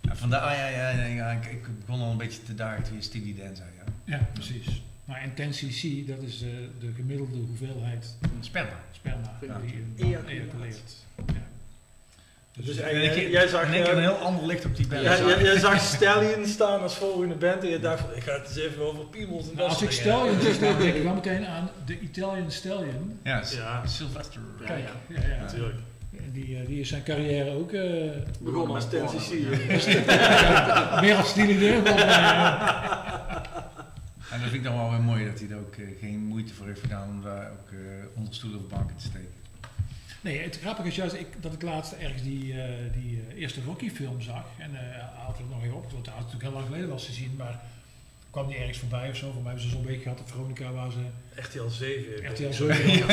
S3: Ja, vandaar, ah, ja, ja, ja, ja, ik, ik begon al een beetje te dagen toen je Steely Dan zei. Ja.
S1: Precies. Maar en 10 cc, dat is eh, de gemiddelde hoeveelheid
S3: Sperma.
S1: sperma
S4: Ja.
S1: die een
S2: Ejaculaat.
S1: man ejaculeert. Ja.
S2: dus
S1: Dus,
S2: jij,
S3: En ik-
S2: jij, zag,
S3: keer
S2: eh,
S3: een heel ander licht op die band.
S2: Ja, jij, jij zag Stallion staan als volgende band en je dacht van, ik ga het eens even over piemels en
S1: nou,
S2: dat
S1: als ik Stallion dan denk ik wel meteen aan de Italian Stallion.
S3: Ja. Sylvester.
S4: Ja,
S1: Kijk,
S4: ja.
S1: ja, ja.
S2: Natuurlijk.
S1: Die, eh, die is zijn carrière ook eh,
S2: Begonnen als
S4: met
S2: 10
S4: porno.
S2: cc.
S1: meer als Steely.
S3: En dat vind ik dan wel weer mooi dat hij er ook eh, geen moeite voor heeft gedaan om daar ook eh, onder stoelen of banken te steken.
S1: Nee, het grappige is juist ik, dat ik laatst ergens die, eh, die eh, eerste Rocky-film zag. En eh hij had het nog even op, want hij had het natuurlijk heel lang geleden was gezien, maar kwam die ergens voorbij of zo. Voor mij hebben ze zo'n week gehad op Veronica waar ze
S2: RTL 7.
S1: RTL
S2: Ja.
S1: 7.
S2: Ja.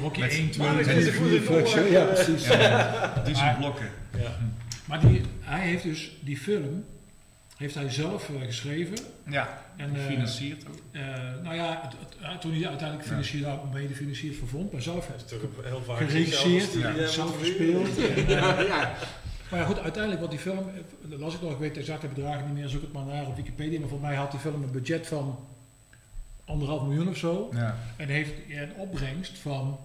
S1: Rocky
S3: Met-
S1: 1, 2,
S2: Maar ik
S1: 3,
S2: moet
S1: 4,
S2: het
S1: 5,
S2: nog
S1: 6.
S2: maar
S1: Ja, precies.
S3: Ja, dus
S1: Maar-
S3: een blokken.
S2: Ja.
S1: Maar die, hij heeft dus die film, heeft hij zelf eh, geschreven.
S3: Ja,
S1: En, eh,
S3: gefinancierd ook.
S1: eh, nou ja, het, het- toen hij uiteindelijk financierd, ja. mede financierd vervond, maar zelf heeft
S2: een heel vaak
S1: geregisseerd,
S2: eh,
S1: zelf
S2: moet
S1: gespeeld. En, eh,
S4: ja.
S1: Maar ja, goed, uiteindelijk wat die film, eh, dat las ik nog, ik weet de exacte bedragen niet meer, zoek het maar naar op Wikipedia, maar voor mij had die film een budget van anderhalf miljoen of zo.
S3: Ja.
S1: En heeft een opbrengst van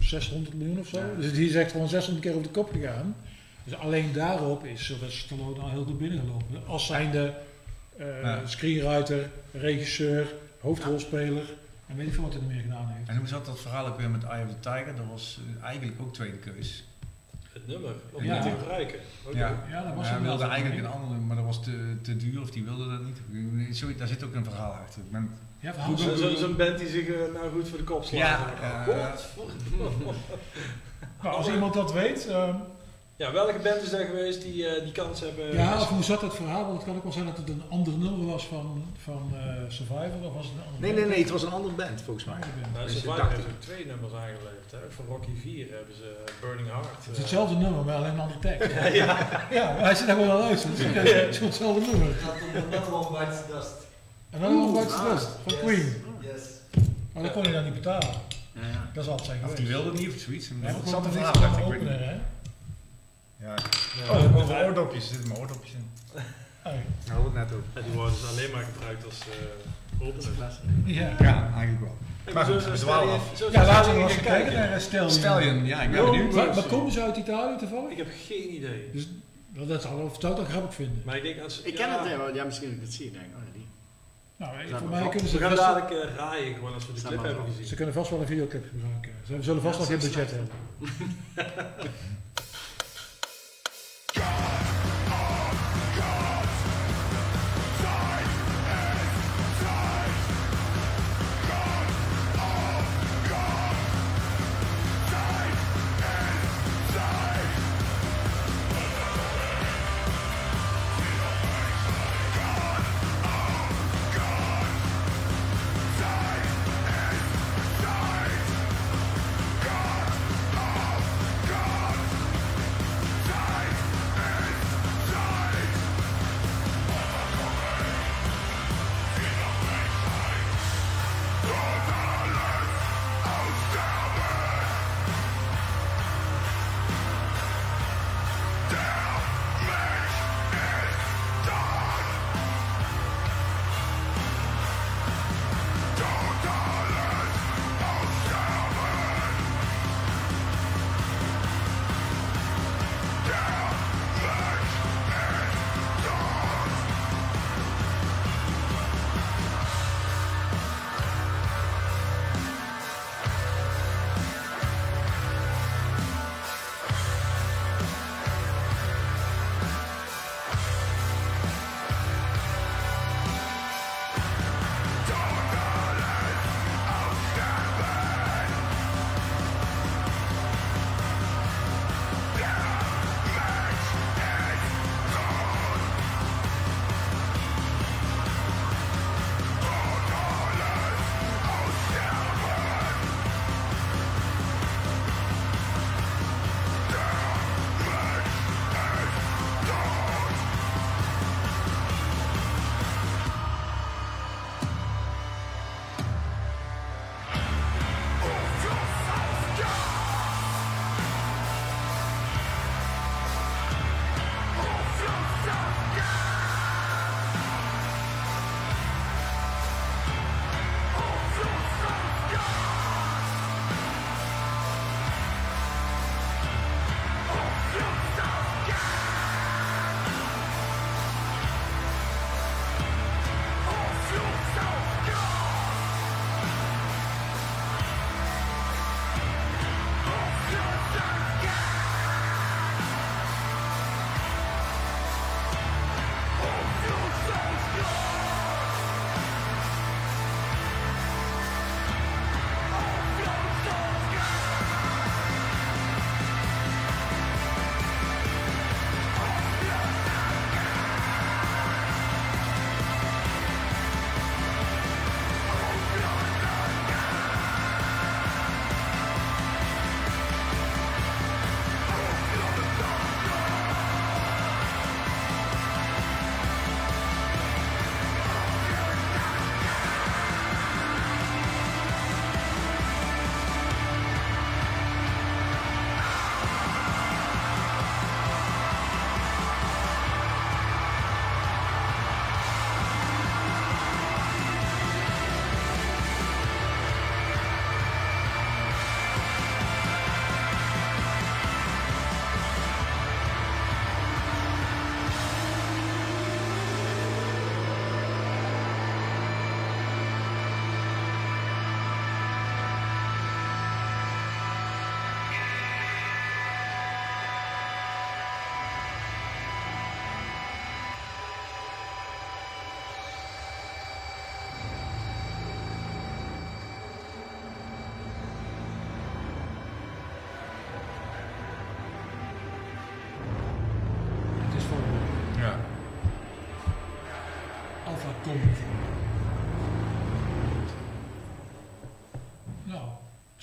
S1: 600 miljoen of zo.
S4: Ja.
S1: Dus die is echt gewoon 600 keer over de kop gegaan. Dus alleen daarop is Sylvester Stallone al heel goed binnengelopen. Als zijnde eh
S3: Ja.
S1: screenwriter, regisseur, hoofdrolspeler. En weet ik veel wat hij er meer gedaan heeft.
S3: En hoe zat dat verhaal ook weer met Eye of the Tiger? Dat was eh, eigenlijk ook tweede keus.
S2: Het nummer, om
S1: Ja.
S2: te gebruiken. Ook
S3: Ja.
S1: Ja, dat was
S3: hij wilde eigenlijk een andere, maar dat was te, te duur of die wilde dat niet. Sorry, daar zit ook een verhaal achter. Ik ben,
S1: Ja, verhaal.
S2: Zo- zo- Zo'n band die zich eh, nou goed voor de kop slaat.
S3: Ja,
S2: Oh.
S1: Nou, als iemand dat weet. ehm,
S2: Ja, welke band is er geweest die eh, die kans hebben?
S1: ja, of hoe zat het verhaal? Want het kan ook wel zijn dat het een ander nummer was van, van eh, Survivor. Of was het een ander
S7: Nee, nee, nee, het was een andere band volgens mij.
S1: Andere band.
S2: Nou,
S7: Dus
S2: Survivor heeft ook twee nummers aangeleverd. Hè. Voor Rocky 4 hebben ze Burning Heart.
S1: Het is
S2: eh,
S1: hetzelfde nummer, maar alleen een andere tekst.
S2: ja, ja.
S1: Ja, maar hij zit daar gewoon al uit. Het is het is hetzelfde nummer.
S8: Metal on Bites Dust.
S1: En dan nog
S4: Oeh,
S1: White
S4: ah,
S1: Dust van Queen.
S8: Yes.
S1: Maar dat kon je dan niet betalen.
S4: Ja, ja.
S1: Dat is altijd zijn
S3: of
S1: geweest.
S3: die wilde het niet of zoiets.
S1: Ja, maar
S3: zat
S1: er van
S3: achter,
S1: een
S3: ik weet niet. Ja.
S2: Ja.
S3: Oh, over oordopjes. Er zitten mijn oordopjes in.
S1: Oh,
S7: Nou, het net ook.
S2: Ja, die worden dus alleen maar gebruikt als eh opener.
S1: Ja.
S3: Ja, eigenlijk wel.
S2: Hey,
S3: Maar goed, we dwalen af.
S1: Ja, laten we eens kijken naar Stallion.
S3: Stallion, ja, ik ben benieuwd.
S1: Maar, maar komen ze uit Italië toevallig?
S2: Ik heb geen idee.
S1: Dus dat, dat zou of zou ik dat grappig vinden.
S2: Maar ik denk als...
S4: Ik ken het wel, ja, misschien dat ik het zie. Ik denk, oh ja, die.
S1: Nou, voor
S4: we
S1: mij kunnen
S2: We
S1: ze
S2: gaan
S1: vast,
S2: dadelijk eh, raaien gewoon als we de clip hebben gezien.
S1: ze kunnen vast wel een videoclip gebruiken. Ze zullen vast
S4: Ja,
S1: wel geen budget hebben.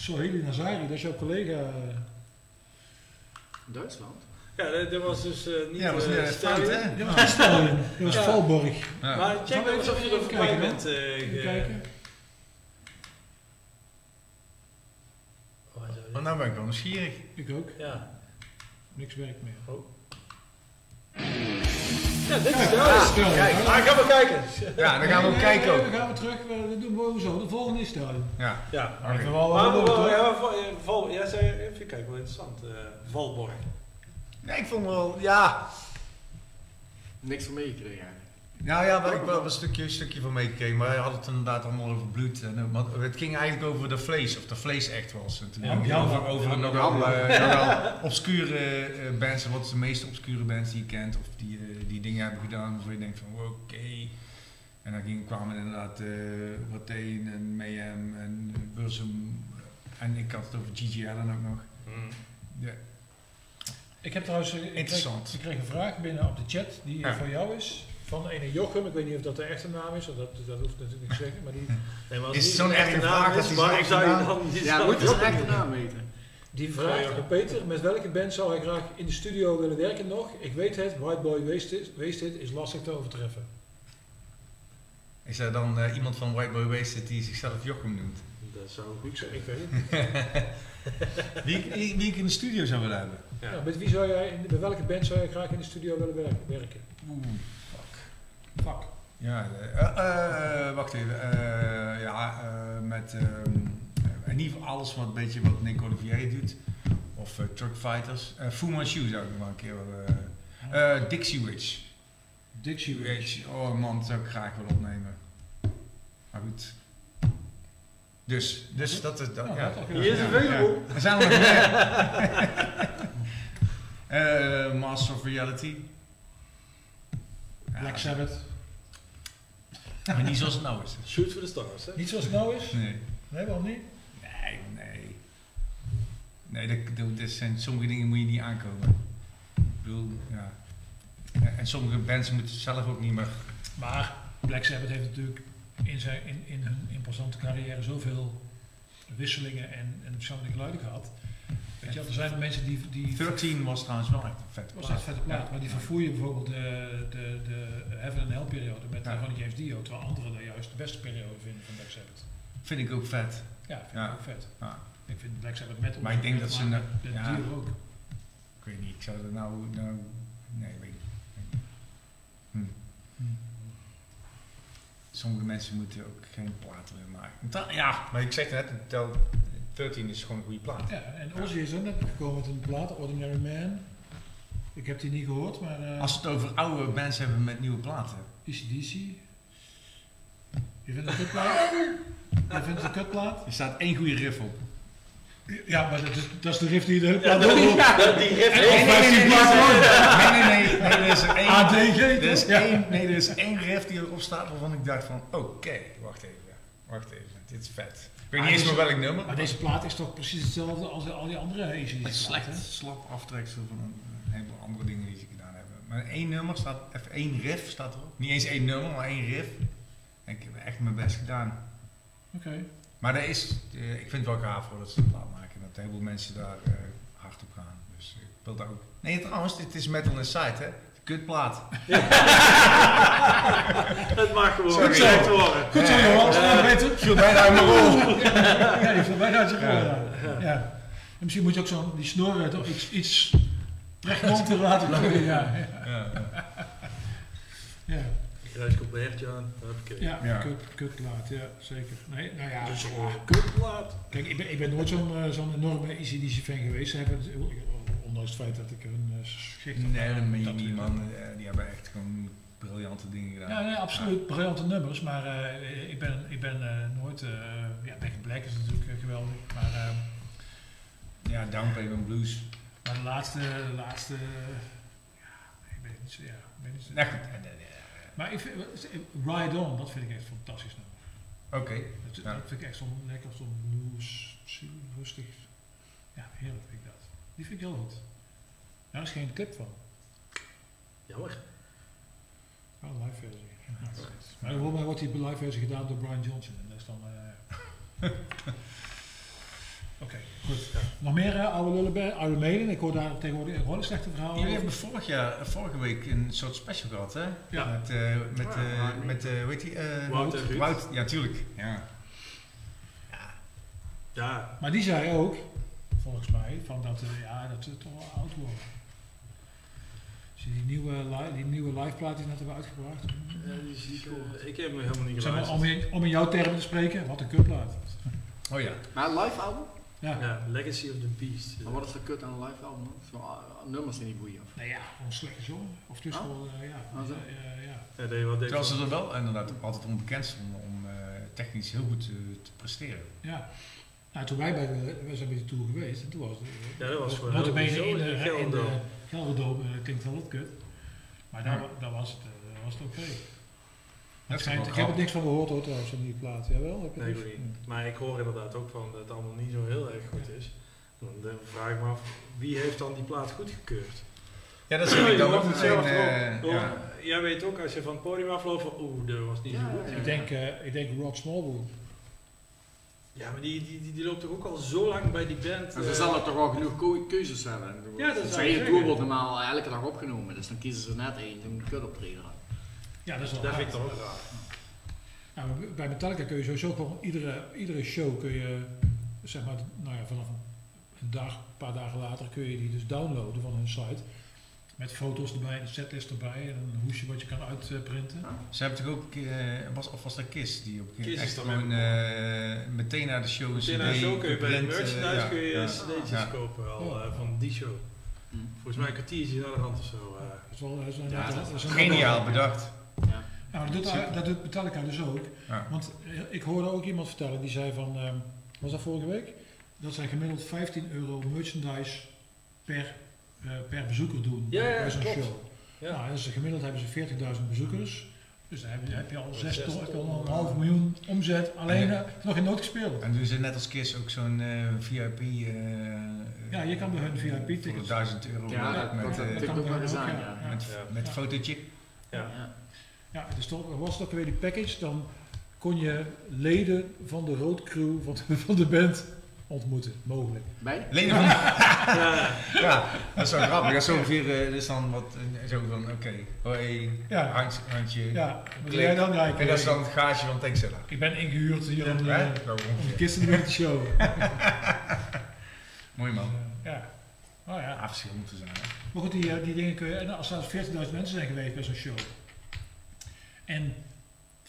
S1: Soheli Nazari, dat is jouw collega.
S4: Duitsland.
S2: Ja, dat, dat was dus eh, niet
S3: Ja, dat was fout, hè?
S1: Ja, dat was Stallion. Dat was
S2: Ja.
S1: Valborg.
S3: Ja.
S2: Maar check eens of je
S1: even
S2: er voorbij
S1: kijken,
S2: bent. eh,
S1: Even
S2: ge-
S1: kijken.
S2: Oh, zo,
S3: Oh, nou ben ik wel nieuwsgierig.
S1: Ik ook.
S2: Ja.
S1: Niks werkt meer.
S2: Ja, dit is
S1: Kijk,
S2: Stallion.
S1: Stallion.
S2: Kijk, ah, ik ga maar kijken.
S3: Ja, dan gaan we ook kijken ook.
S1: Dan gaan we terug. We we doen we zo. De volgende is Stallion.
S3: Ja.
S2: Ja.
S1: Maar wel
S2: Maar,
S1: wel
S2: maar,
S1: hoor.
S2: ja, Val, eh, zei, even kijken, wel interessant. eh Valborg.
S3: Nee, ik vond wel, ja.
S4: Niks van meegekregen eigenlijk.
S3: Nou ja, wel, ik heb wel een stukje, een stukje van meegekregen, maar hij had het inderdaad allemaal over bloed. En, eh, het ging eigenlijk over de vlees, of de vlees echt was. En toen
S1: Ja,
S3: over,
S1: maar-
S3: over
S4: ja,
S3: nogal,
S4: maar-
S3: nogal obscure eh, bands. Wat is de meest obscure bands die je kent, of die, eh, die dingen hebben gedaan waarvan je denkt van oké. En dan ging, kwamen inderdaad eh Wateen en Mayhem en Burzum. En ik had het over Gigi Allen ook nog. Ja,
S1: Ik heb trouwens... ik
S3: Interessant.
S1: Kreeg, ik kreeg een vraag binnen op de chat die
S3: Ja.
S1: voor jou is. Van een Jochem. Ik weet niet of dat de echte naam is. Dat, dat hoeft natuurlijk niet te zeggen. Maar die,
S2: Nee, maar
S3: Is
S2: het
S3: zo'n
S2: echte
S3: vraag
S2: naam
S3: dat
S2: is, maar ik zou je dan niet
S4: Ja, moet je zijn echte naam weten.
S1: die vraagt aan Peter. Met welke band zou hij graag in de studio willen werken nog? Ik weet het. White Boy Wasted, Wasted is lastig te overtreffen.
S3: Is er dan eh, iemand van White Boy Wasted die zichzelf Jochem noemt?
S2: Dat zou goed zijn.
S1: ik weet het niet.
S3: Wie, ik- wie ik in de studio zou willen hebben?
S2: Ja.
S1: Ja, met, wie zou jij, met welke band zou jij graag in de studio willen werken? werken?
S3: Oeh,
S1: Fuck.
S3: Ja, eh, eh, eh, wacht even. Eh, ja, eh, met ehm, in ieder geval alles wat een beetje wat Nick Olivier doet. Of Truck Fighters. Eh Fu Manchu zou ik nog wel een keer willen. eh, eh, Dixie Witch.
S1: Dixie Witch.
S3: Oh man, dat zou ik graag willen opnemen. Maar goed. Dus, dus dat is dat. Ja.
S1: dat ook, ja.
S2: Hier is
S3: ja. Er zijn er nog meer. Eh, Master of Reality.
S1: Black Sabbath.
S3: Maar niet zoals het nou is.
S2: Shoot for the stars, hè?
S1: Niet zoals het nou is?
S3: Nee.
S1: Nee, waarom niet?
S3: Nee, nee. Nee, dat, dat, dat zijn, sommige dingen moet je niet aankomen. Ik bedoel, ja. En- En sommige bands moeten zelf ook niet meer.
S1: Maar Black Sabbath heeft natuurlijk in, zijn, in, in hun imposante carrière zoveel wisselingen en, en verschillende geluiden gehad. Weet je, er zijn mensen die, die
S3: 13 was trouwens wel echt een vette
S1: was vette plaat,
S3: Ja.
S1: maar die verfoeien bijvoorbeeld de, de, de Heaven and Hell periode met
S3: Ja.
S1: Ronnie James Dio, terwijl anderen dat juist de beste periode vinden van Black Sabbath.
S3: Vind ik ook vet.
S1: Ja, vind
S3: Ja.
S1: ik ook vet.
S3: Ja.
S1: Ik vind Black Sabbath metal.
S3: Maar ik denk dat ze
S1: de
S3: ja.
S1: Dio ook.
S3: Ik weet niet, ik zou er nou. nou nee, weet ik niet. Hm. Sommige mensen moeten ook geen platen meer maken. Ja, maar ik zeg net, Tel 13 is gewoon een goede plaat.
S1: Ja, en Ozzy is ook net gekomen met een plaat, Ordinary Man. Ik heb die niet gehoord, maar uh,
S3: Als we het over oude bands hebben met nieuwe platen.
S1: ECDC. Je vindt het een kutplaat? Je vindt het een kutplaat?
S3: Er staat één goede riff op.
S1: Ja, maar dat is, dat is de riff die de hele
S2: Ja,
S1: plaat
S2: dat,
S1: doorloopt.
S2: dat, die riff
S1: al 15 platen
S3: Nee, nee, nee. nee er is één,
S1: ADG,
S3: er is?
S1: Ja.
S3: één, nee, er is één riff die erop staat waarvan ik dacht van, oké, wacht even. Wacht even, dit is vet. Ik weet niet eens meer welk nummer.
S1: Maar deze plaat is toch precies hetzelfde als al die andere
S3: Het
S1: platen?
S3: slecht slap aftreksel van een, een heleboel andere dingen die ze gedaan hebben. Maar één nummer staat, even één riff staat erop. Niet eens één nummer, maar één riff. En ik heb echt mijn best gedaan.
S1: Oké.
S3: Maar dat is, eh, ik vind het wel gaaf hoor dat ze een plaat maken. Dat een heleboel mensen daar eh, hard op gaan. Dus ik wil daar ook... Nee trouwens, dit is Metal Inside hè. Kutplaat.
S2: Het mag gewoon
S3: Sorry.
S2: gezegd worden.
S1: Goed zo, Johan. Ja, weet het.
S3: Viel bijna uit mijn rol.
S1: Ja, je viel bijna uit je rol,
S3: Ja.
S1: ja. ja. En misschien moet je ook zo die snoren toch iets, iets rechtmonter laten groeien. Ja, ja.
S3: Ja,
S1: ja.
S2: Ik reis op een hertje aan. Oké.
S1: ja,
S3: Ja.
S1: Kut, kutplaat, ja, zeker. Nee, nou ja.
S2: Dus
S1: ja.
S2: kutplaat.
S1: Kijk, ik ben, ik ben nooit zo'n eh, zo'n enorme ECDC-fan geweest. Ze hebben, het- ondanks het feit dat ik een uh, schicht heb.
S3: Nee, dat meen je
S1: dat-
S3: niet man. Eh, Die hebben echt gewoon briljante dingen gedaan.
S1: Ja, nee, absoluut. Briljante nummers, maar eh, ik ben, ik ben eh, nooit... eh ja, Back in Black is natuurlijk eh, geweldig, maar... eh,
S3: Ja, Downpayment Blues.
S1: Maar de laatste, de laatste, ja, ik weet niet, zo- ja, ik weet niet. zo-
S3: Nou goed. eh, nee, nee,
S1: Maar ik vind, Ride On, dat vind ik echt fantastisch nummer.
S3: Oké.
S1: Dat,
S3: Ja.
S1: dat vind ik echt zo'n lekker, zo'n blues, rustig. Ja, heerlijk. Die vind ik heel goed. Daar is geen clip van.
S2: Jammer.
S1: Wel een live versie. Ja. Maar volgens mij wordt die live versie gedaan door Brian Johnson. En dat is dan, eh, Oké, goed. Nog meer eh, oude lullen bij, oude menen? Ik hoor daar tegenwoordig een hele slechte verhalen
S3: Jullie hebben vorig jaar, eh, vorige week een soort special gehad, hè?
S1: Ja.
S3: Met, eh met,
S4: Ja,
S3: eh met eh hoe heet die? eh,
S2: Wout.
S3: Wout, ja, tuurlijk. Ja.
S2: Ja,
S1: Maar die zei ook, volgens mij, van dat, ja, dat ze toch wel oud worden. Die nieuwe, li- die nieuwe liveplaat die net hebben uitgebracht?
S2: ja, die zie ik, ik heb hem helemaal niet
S1: Zeg maar,
S2: geluisterd.
S1: om, in, om in jouw termen te spreken, wat een kutplaat.
S3: Oh ja.
S4: Maar een live album?
S1: Ja.
S2: Ja, Legacy of the Beast.
S4: Maar wat is er kut aan een live album? dan? Zo, ah, nummers die niet boeien. of?
S1: Nee ja, gewoon slecht gezongen. Of dus
S4: Oh.
S1: ja.
S4: Oh,
S1: ja.
S2: Ja,
S3: Terwijl ze er wel inderdaad altijd onbekend stonden om eh, technisch heel goed te, te presteren.
S1: ja. Nou, toen wij bij de, wij zijn bij de tour geweest, en toen was het...
S2: Ja, dat was heel
S1: in de, in de
S2: Gelderdoom.
S1: Gelderdoom, eh, klinkt wel wat kut. Maar daar,
S3: Ja.
S1: wa- daar was het, eh, was het oké.
S3: Is wel
S1: Ik heb er niks van gehoord hoor trouwens, van die plaat. Jawel? Heb je
S2: Nee, ik niet. Maar ik hoor inderdaad ook van dat het allemaal niet zo heel erg goed is. Dan eh, vraag ik me af, wie heeft dan die plaat goedgekeurd?
S3: Ja, dat zeg ik
S2: Je
S3: dan ook meteen. eh.
S2: Jij weet ook als je van het podium afloopt van oeh, dat was niet
S4: Ja,
S2: zo goed.
S4: ja.
S1: Ik denk, eh, ik denk Rod Smallwood.
S2: Ja, maar die, die, die, die loopt toch ook al zo lang bij die band.
S4: En ze zullen toch wel genoeg keu- keuzes hebben.
S2: Ja, dat
S4: Het
S2: zeggen.
S4: tour wordt normaal elke dag opgenomen, dus dan kiezen ze net één een kut optreden.
S1: Ja, dat is wel
S2: Dat vind ik toch ook raar.
S1: Nou, bij Metallica kun je sowieso gewoon iedere, iedere show kun je, zeg maar, nou ja, vanaf een dag, een paar dagen later kun je die dus downloaden van hun site. Met foto's erbij, een setlist erbij en een hoesje wat je kan uitprinten.
S3: Ze hebben toch ook, eh, was, of was dat Kiss, die op een
S2: Kiss dan
S3: gewoon eh, meteen na de show een
S2: Meteen na de show kun je bij de
S3: eh,
S2: merchandise
S3: ja,
S2: kun je cd'tjes
S3: Ja.
S2: kopen al eh, van die show.
S4: Hm.
S2: Volgens mij een kwartiertje naar de hand of zo. eh.
S1: Dat is wel, dat is wel
S4: Ja, dat is
S3: Geniaal bedacht.
S4: Ja.
S1: Ja, maar dat, doet, dat doet Metallica dus ook.
S3: Ja.
S1: Want eh, ik hoorde ook iemand vertellen, die zei van, ehm, was dat vorige week? Dat zij gemiddeld 15 euro merchandise per, eh, per bezoeker doen
S2: Ja, ja,
S1: bij zo'n show.
S2: Ja.
S1: Nou, dus gemiddeld hebben ze 40.000 bezoekers. Dus dan heb je, heb je al
S2: Dat is
S1: 6
S2: zes
S1: ton, heb je al
S2: ton,
S1: een half miljoen omzet. Alleen
S3: Ja.
S1: eh, nog geen nood gespeeld.
S3: En doen ze net als Kiss ook zo'n eh, VIP. eh,
S1: Ja, je kan bij hun
S3: Voor
S1: VIP-tickets.
S3: 1000 euro.
S4: Ja,
S3: met,
S4: dat-
S3: met,
S4: dat-
S3: eh,
S4: dat-
S1: kan
S4: ook
S1: ja.
S3: met, met
S1: Ja.
S3: fotootje.
S2: Ja.
S4: Ja.
S1: Ja, dus toch, was ook weer die package. Dan kon je leden van de roadcrew van van de band ontmoeten, mogelijk.
S4: Bij?
S3: Leden van
S2: Ja.
S3: Ja, dat is wel grappig. Dat is zo ongeveer, eh, dat is dan wat, eh, zo van, oké, hoi,
S1: Ja.
S3: handje, handje.
S1: Ja, wat jij dan? Ja, ik,
S3: En dat is dan het gaatje van Tankzilla.
S1: ik ben ingehuurd hier om,
S3: Hè?
S1: eh,
S3: Zo
S1: om de kisten te showen.
S3: Mooi man.
S1: ja. Oh ja.
S3: Ja, verschil moeten zijn. hè.
S1: Maar goed, die, eh, die dingen kun je, en als er 40.000 mensen zijn geweest bij zo'n show. En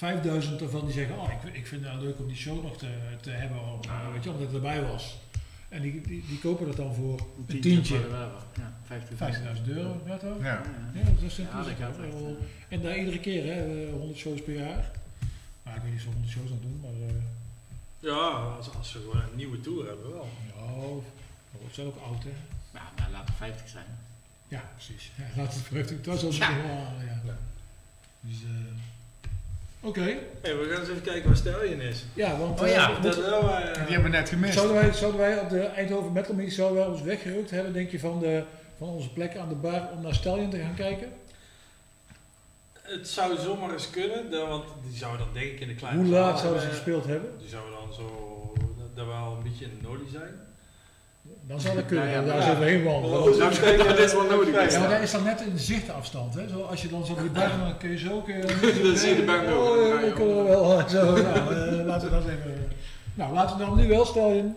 S1: 5000 daarvan die zeggen, oh, ik, ik vind het nou leuk om die show nog te, te hebben, om, eh, weet je, omdat het erbij was. En die, die, die kopen dat dan voor een tientje.
S4: Ja, 50.000.
S1: 50.000 euro, ja toch?
S3: Ja.
S1: Ja, dat is
S4: Ja, dat
S1: dat
S4: gaat echt.
S1: En daar iedere keer, hè, eh, 100 shows per jaar. Nou, ik weet niet of ze 100 shows aan doen, maar eh
S2: Ja, als, als we gewoon een nieuwe tour hebben wel.
S1: ja, we zijn ook oud, hè?
S4: Ja, maar laat het 50 zijn.
S1: Ja, precies. Ja, laat het vooruit. Dat was
S4: Ja.
S1: ja. ja.
S2: Ja.
S1: Dus, eh oké.
S2: Hey, we gaan eens even kijken waar Stallion is.
S1: Ja, want
S3: Oh
S1: eh,
S3: ja,
S1: we
S2: Dat wel, eh,
S3: Die hebben we net gemist.
S1: zouden, wij, zouden wij op de Eindhoven Metal Meet zouden wij ons weggerukt hebben, denk je, van, de, van onze plek aan de bar om naar Stallion te gaan kijken?
S2: het zou zomaar eens kunnen, dan- want die zouden dan denk ik in de kleine
S1: Hoe laat zouden ze
S2: hebben.
S1: gespeeld hebben?
S2: Die zouden dan zo, dat- dat wel een beetje in de nolie zijn.
S1: Dan zou dat kunnen,
S4: Ja, ja,
S1: daar zullen we heen wandelen.
S4: Dat- is wel nodig.
S1: Ja, maar dat is dan net in zichtafstand. Hè? Zo, als je dan zo op die bar, dan kun je zo... Kun je,
S4: Dan zie je de band ook.
S1: Oh, ik er wel. Zo, nou, eh, laten we dat even... Nou, laten we dan nu wel.
S9: Thank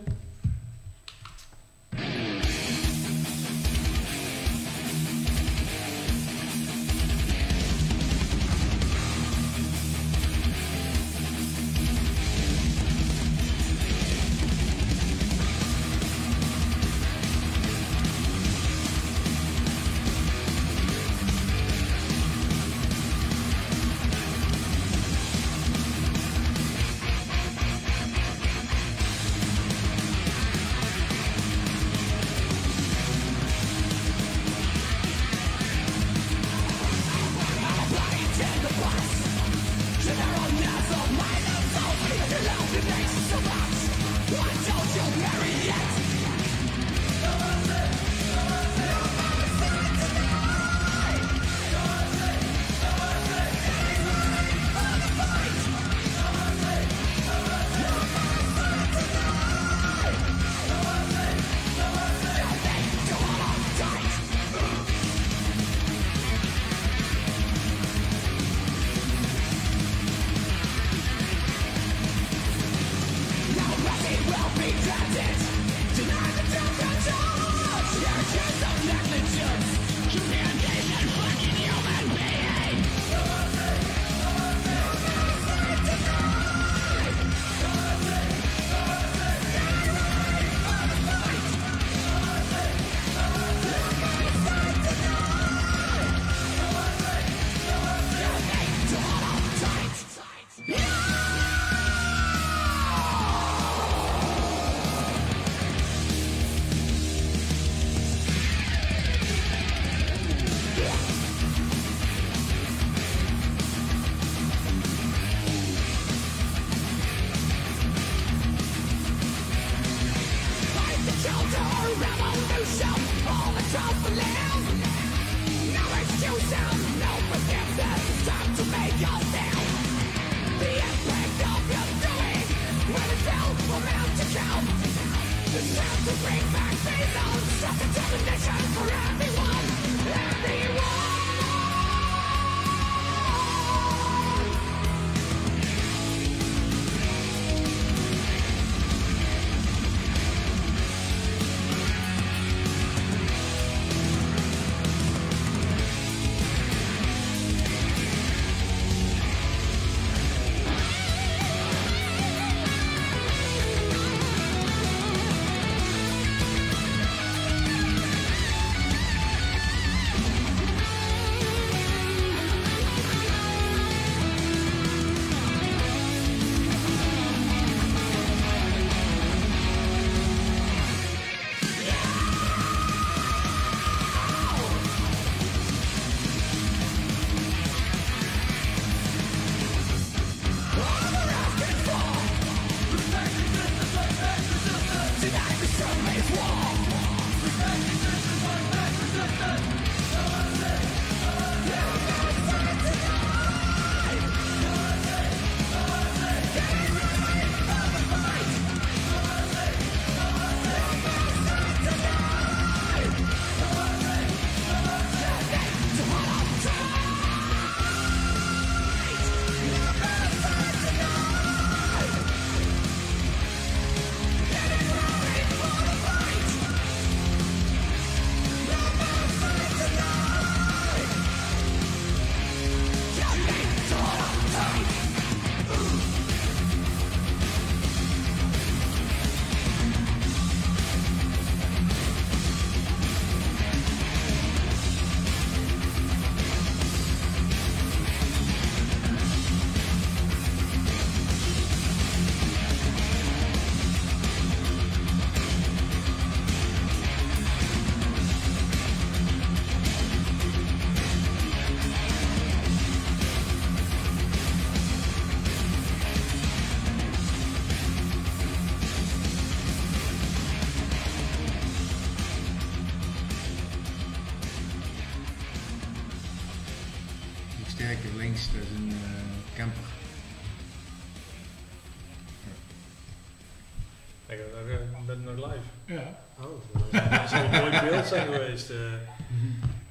S2: beeld zijn geweest. eh.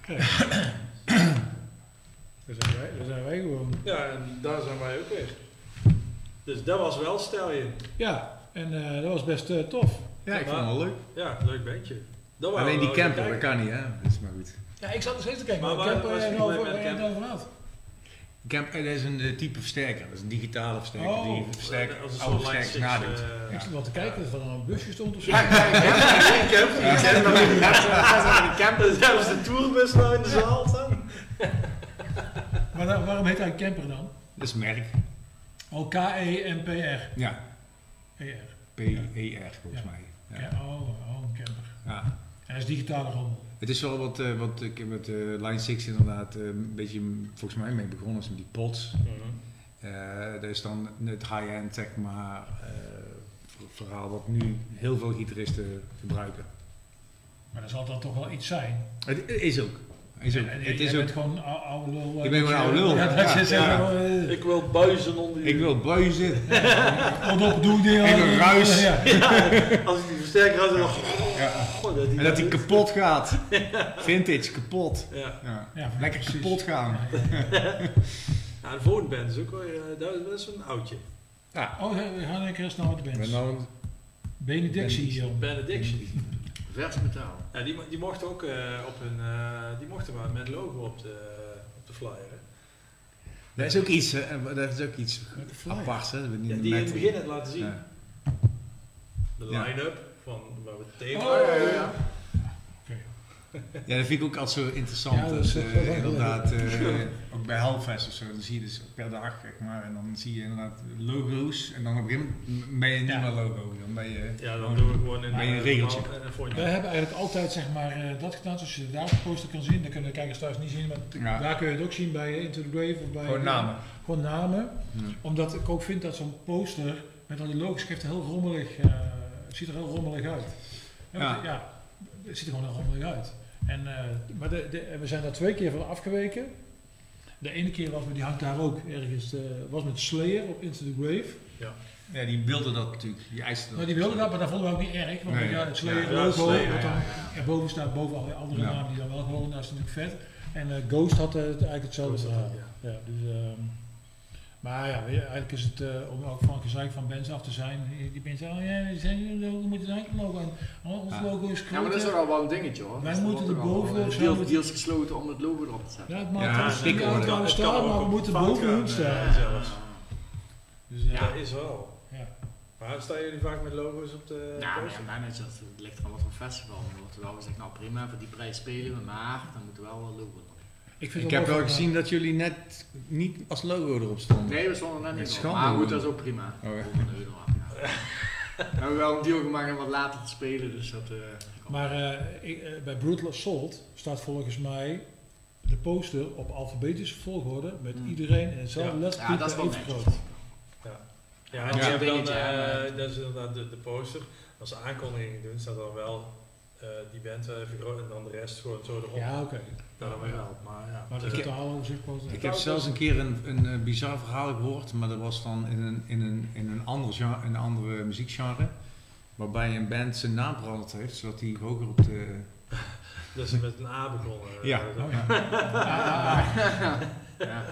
S1: Kijk. Daar zijn wij, daar zijn wij gewoon.
S2: Ja, en daar zijn wij ook weer. Dus dat was wel Stallion.
S1: Ja, en eh, dat was best eh, tof.
S3: Ja, ik vond het wel leuk.
S2: Ja, leuk bandje. Dat
S3: Alleen die camper, dat kan niet, hè? Dat is maar goed.
S1: Ja, ik zat er steeds te kijken,
S2: Maar
S1: maar,
S2: waar-
S1: ik heb
S2: waar
S1: er uh, over
S2: met
S1: en
S2: camper?
S1: over gehad.
S3: Camp, eh, dat is een eh, type versterker, dat is een digitale versterker.
S1: Oh.
S3: die versterker,
S2: Als een
S3: oude
S2: soort Line
S3: versterkers
S2: 6,
S3: nadoet.
S2: eh,
S1: Ik zat wel te kijken of er dan een busje stond of zo.
S4: Ja, ja, ja, ja,
S2: camper. Zelfs de tourbus nou in de zaal staan.
S1: Maar dan- waarom heet hij camper dan?
S3: Dat is merk.
S1: Oh, K-E-M-P-R.
S3: Ja,
S1: E-R.
S3: P-E-R volgens
S1: Ja.
S3: mij.
S1: Ja.
S3: Ja.
S1: oh, oh, een camper.
S3: Ja.
S1: En dat is digitale rommel.
S3: Het is wel wat, eh, wat ik heb met eh, Line 6 inderdaad eh, een beetje mm, volgens mij mee begonnen, is met die pots. Eh dat is dan het high-end, zeg maar, ver- verhaal wat nu heel veel gitaristen gebruiken.
S1: Maar dat zal dan toch wel iets zijn.
S3: Het is ook. Is ook.
S1: En, en
S3: het
S1: jij
S3: is ook.
S1: gewoon ou- oude lul.
S3: Ik ben gewoon
S1: je-
S3: oude lul.
S1: Ja, dat
S3: Ja,
S1: je zegt,
S3: ja.
S2: Ik wil buizen onder die...
S3: Ik wil buizen.
S1: Wat op doen die
S3: Ik wil ruis.
S1: Ja.
S2: Als ik die versterker had, dan...
S3: Ja.
S2: Goh, dat die
S3: En dat die kapot gaat. Vintage, kapot.
S2: Ja.
S3: Ja.
S1: Ja,
S3: Lekker
S1: precies.
S3: kapot gaan.
S2: ja, de volgende band is ook wel... eh, dat, is een oudje.
S1: Oh, we gaan een keer snel met de
S3: nou
S1: Benedictie hier.
S2: Benediction.
S4: Vers metaal.
S2: Ja, die, die mochten ook eh, op hun... eh, die mochten maar met logo op de, op de flyer. hè.
S3: Dat is ook iets, hè, dat is ook iets aparts. Hè. dat we niet
S2: Ja,
S3: in
S2: die in het begin had laten zien.
S3: Ja.
S2: De
S3: Ja.
S2: line-up van waar we het thema
S1: Oh, ja, ja, ja.
S3: Dat vind ik ook altijd zo interessant.
S1: Ja, dat is
S3: dat,
S1: echt
S3: eh,
S1: wel
S3: inderdaad, eh, ook bij Halfest of zo, dan zie je dus per dag, zeg maar, en dan zie je inderdaad logo's. En dan op een gegeven moment ben je niet
S1: Ja.
S3: meer logo, dan ben je...
S2: Ja, dan doen we gewoon in
S3: een
S2: eh,
S3: regeltje.
S2: normaal-.
S1: Wij hebben eigenlijk altijd zeg maar, eh, dat gedaan, zoals je daar op de poster kan zien. Dat kunnen de kijkers thuis niet zien, maar daar kun je het ook zien bij eh, Into the Grave of bij...
S3: Gewoon namen.
S1: Gewoon namen.
S3: Ja.
S1: Omdat ik ook vind dat zo'n poster met al die logos geeft er heel rommelig, eh, het ziet er heel rommelig uit. Ja,
S3: Ja.
S1: want, ja, het ziet er gewoon heel rommelig uit. En, eh, maar de, de, we zijn daar twee keer van afgeweken. De ene keer was, maar die hangt daar ook ergens, eh, was met Slayer op Into the Grave.
S3: Ja, die wilde dat natuurlijk. Die eiste dat.
S1: Nou, die wilde dat, maar dat vonden we ook niet erg. Want
S3: Nee.
S1: ja, het Slayer
S2: Ja,
S1: logo,
S2: Slayer,
S1: wat dan
S2: ja,
S1: erboven staat, boven alle andere
S3: Ja.
S1: namen die dan wel gewoon, dat is natuurlijk vet. En eh, Ghost had het eigenlijk hetzelfde verhaal. Ja, dus, ehm, maar ja, eigenlijk is het, eh, om ook van gezeik van bands af te zijn, die mensen zeggen, oh ja, die zijn jullie logo, moeten zijn logo. En, oh, ons
S3: Ja.
S1: logo is groot.
S4: Ja, maar dat is al wel een dingetje hoor.
S1: Wij
S4: Dus er
S1: moeten er
S4: toch al,
S1: boven
S4: eh,
S1: of zo
S4: deels, gesloten om het logo erop te zetten.
S1: Ja, het maakt
S3: Ja,
S1: ons
S3: dik
S1: niet uit
S3: worden.
S1: waar we
S2: Het kan
S1: staan,
S2: ook
S1: maar we
S2: op
S1: moeten
S2: fout
S1: boven
S2: gaan,
S1: hun
S2: eh,
S1: staan.
S2: zelfs.
S1: Dus, eh,
S2: Dat is wel.
S1: ja.
S2: Maar staan jullie vaak met logo's op de
S4: Ja, maar ja, managers, het ligt eraan wat voor festival. Dan wordt er wel gezegd, nou prima, voor die prijs spelen we, maar dan moeten we wel wel logo.
S1: Ik, vind
S3: Ik
S1: het
S3: heb wel gezien dat jullie net niet als logo erop stonden.
S4: Nee, we stonden net niet op. Maar goed, dat is ook prima.
S3: Oh, ja.
S4: Ja. We hebben wel een deal gemaakt om wat later te spelen, dus dat... eh,
S1: Maar eh, ik, eh, bij Brutal Assault staat volgens mij de poster op alfabetische volgorde met
S4: Hmm.
S1: iedereen in hetzelfde
S2: Ja.
S4: Ja, dat is wel
S1: groot.
S2: Ja,
S4: Dat
S2: en dan,
S4: hè,
S2: eh, dat is inderdaad de, de poster. Als ze aankondigingen doen, staat dan wel eh, die band even groot en dan de rest gewoon zo erop.
S1: Ja, oké.
S2: Dan weer wel. Maar ja,
S1: Maar de totale overzicht poster.
S3: Ik heb zelfs een keer een, een eh, bizar verhaal gehoord, maar dat was dan in een, in een, in een, ander genre, een andere muziekgenre. Waarbij een band zijn naam veranderd heeft, zodat hij hoger op de...
S2: dat ze met een A begonnen. eh,
S3: Ja.
S1: Oh, ja.
S4: ja.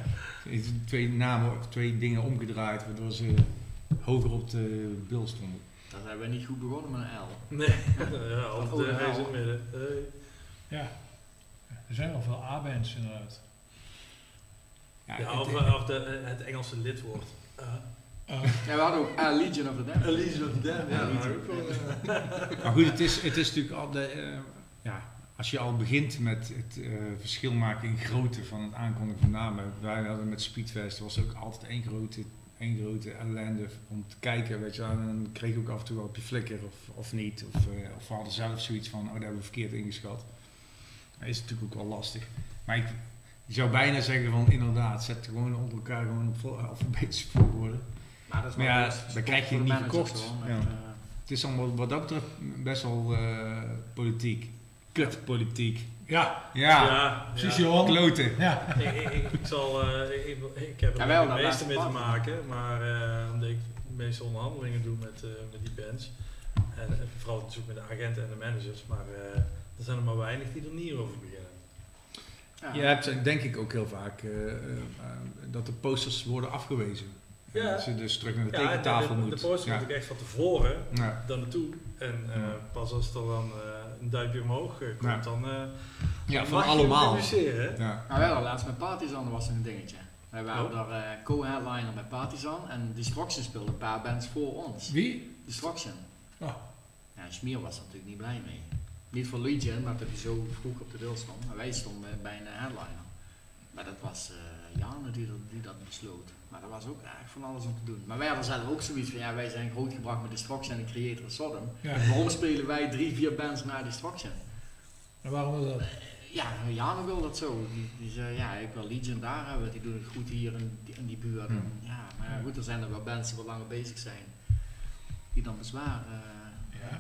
S3: Twee namen, twee dingen omgedraaid, waardoor ze hoger op de bil stonden.
S4: Dat hebben we niet goed begonnen met een L.
S2: Nee, ja, de
S4: ja.
S2: reis in het midden. Hey.
S1: ja. Er zijn wel veel A-bands inderdaad.
S3: Ja,
S2: Ja,
S3: het-
S2: of, eh, of de, het Engelse lidwoord. Uh,
S1: Eh,
S4: Ja, we hadden ook A Legion of the Damned.
S2: Elise of the Damned. Ja,
S4: Ja,
S2: maar eh,
S3: goed, het is, het is natuurlijk al de, eh, ja, als je al begint met het eh, verschil maken in grootte van het aankondigen van namen. Wij hadden met Speedfest, was ook altijd één grote, één grote ellende om te kijken. Weet je, wel. en dan kreeg ik ook af en toe wel op je flikker of, of niet. Of, eh, of we hadden zelf zoiets van, oh daar hebben we verkeerd ingeschat. Dat is natuurlijk ook wel lastig. Maar ik, je zou bijna zeggen van inderdaad, zet gewoon onder elkaar gewoon op vol- alfabetische volgorde.
S4: Maar dat is
S3: Maar
S4: wel
S3: ja, dan krijg je
S4: de
S3: niet verkocht.
S4: gewoon,
S3: Ja.
S4: eh,
S3: Het is allemaal wat dat betreft best wel eh, politiek. Kutpolitiek.
S1: ja,
S3: Ja,
S2: ja,
S1: precies
S2: ja.
S1: Johan.
S3: kloten.
S1: Ja.
S2: ik, ik, ik, ik zal, eh, ik, ik heb er
S4: wel,
S2: het
S4: dat
S2: meeste mee te maken, maar eh, omdat ik de meeste onderhandelingen doe met, eh, met die bands. En, en vooral natuurlijk met de agenten en de managers, maar eh, er zijn er maar weinig die er niet over beginnen.
S4: ja.
S3: Je hebt denk ik ook heel vaak eh, eh, dat de posters worden afgewezen.
S2: Ja.
S3: Dat je dus terug naar de
S2: Ja,
S3: tekentafel
S2: de, de,
S3: moet.
S2: de poster
S3: ja.
S2: moet ik echt van tevoren
S3: Ja.
S2: daar naartoe. En eh,
S3: Ja.
S2: pas als er dan eh, een duimpje omhoog komt,
S3: Ja.
S2: dan, eh
S3: ja,
S2: dan
S3: van
S2: mag je
S3: allemaal. Ja.
S4: Nou, we hadden laatst met Partizan, was een dingetje. Wij waren
S2: Oh.
S4: daar eh, co-headliner bij Partizan en Destruction speelde een paar bands voor ons.
S1: Wie?
S4: Destruction.
S1: Oh.
S4: Ja, Smeer was er natuurlijk niet blij mee. Niet voor Legion, maar dat hij zo vroeg op de deur stond. Maar wij stonden bij een headliner. Maar dat was eh Janne die, dat- die dat besloot. Maar dat was ook eigenlijk van alles om te doen. Maar wij hadden zelf ook zoiets van, ja, wij zijn grootgebracht met Destruction en Creator Sodom.
S1: Ja.
S4: Waarom spelen wij drie, vier bands na Destruction?
S1: En waarom is dat?
S4: Ja, Janne wil dat zo. Die, die zei, ja, ik wil Legion daar hebben, die doen het goed hier in die, in die buurt.
S3: Hmm.
S4: Ja, maar goed, er zijn er wel bands die wat langer bezig zijn. Die dan bezwaar eh
S1: Ja.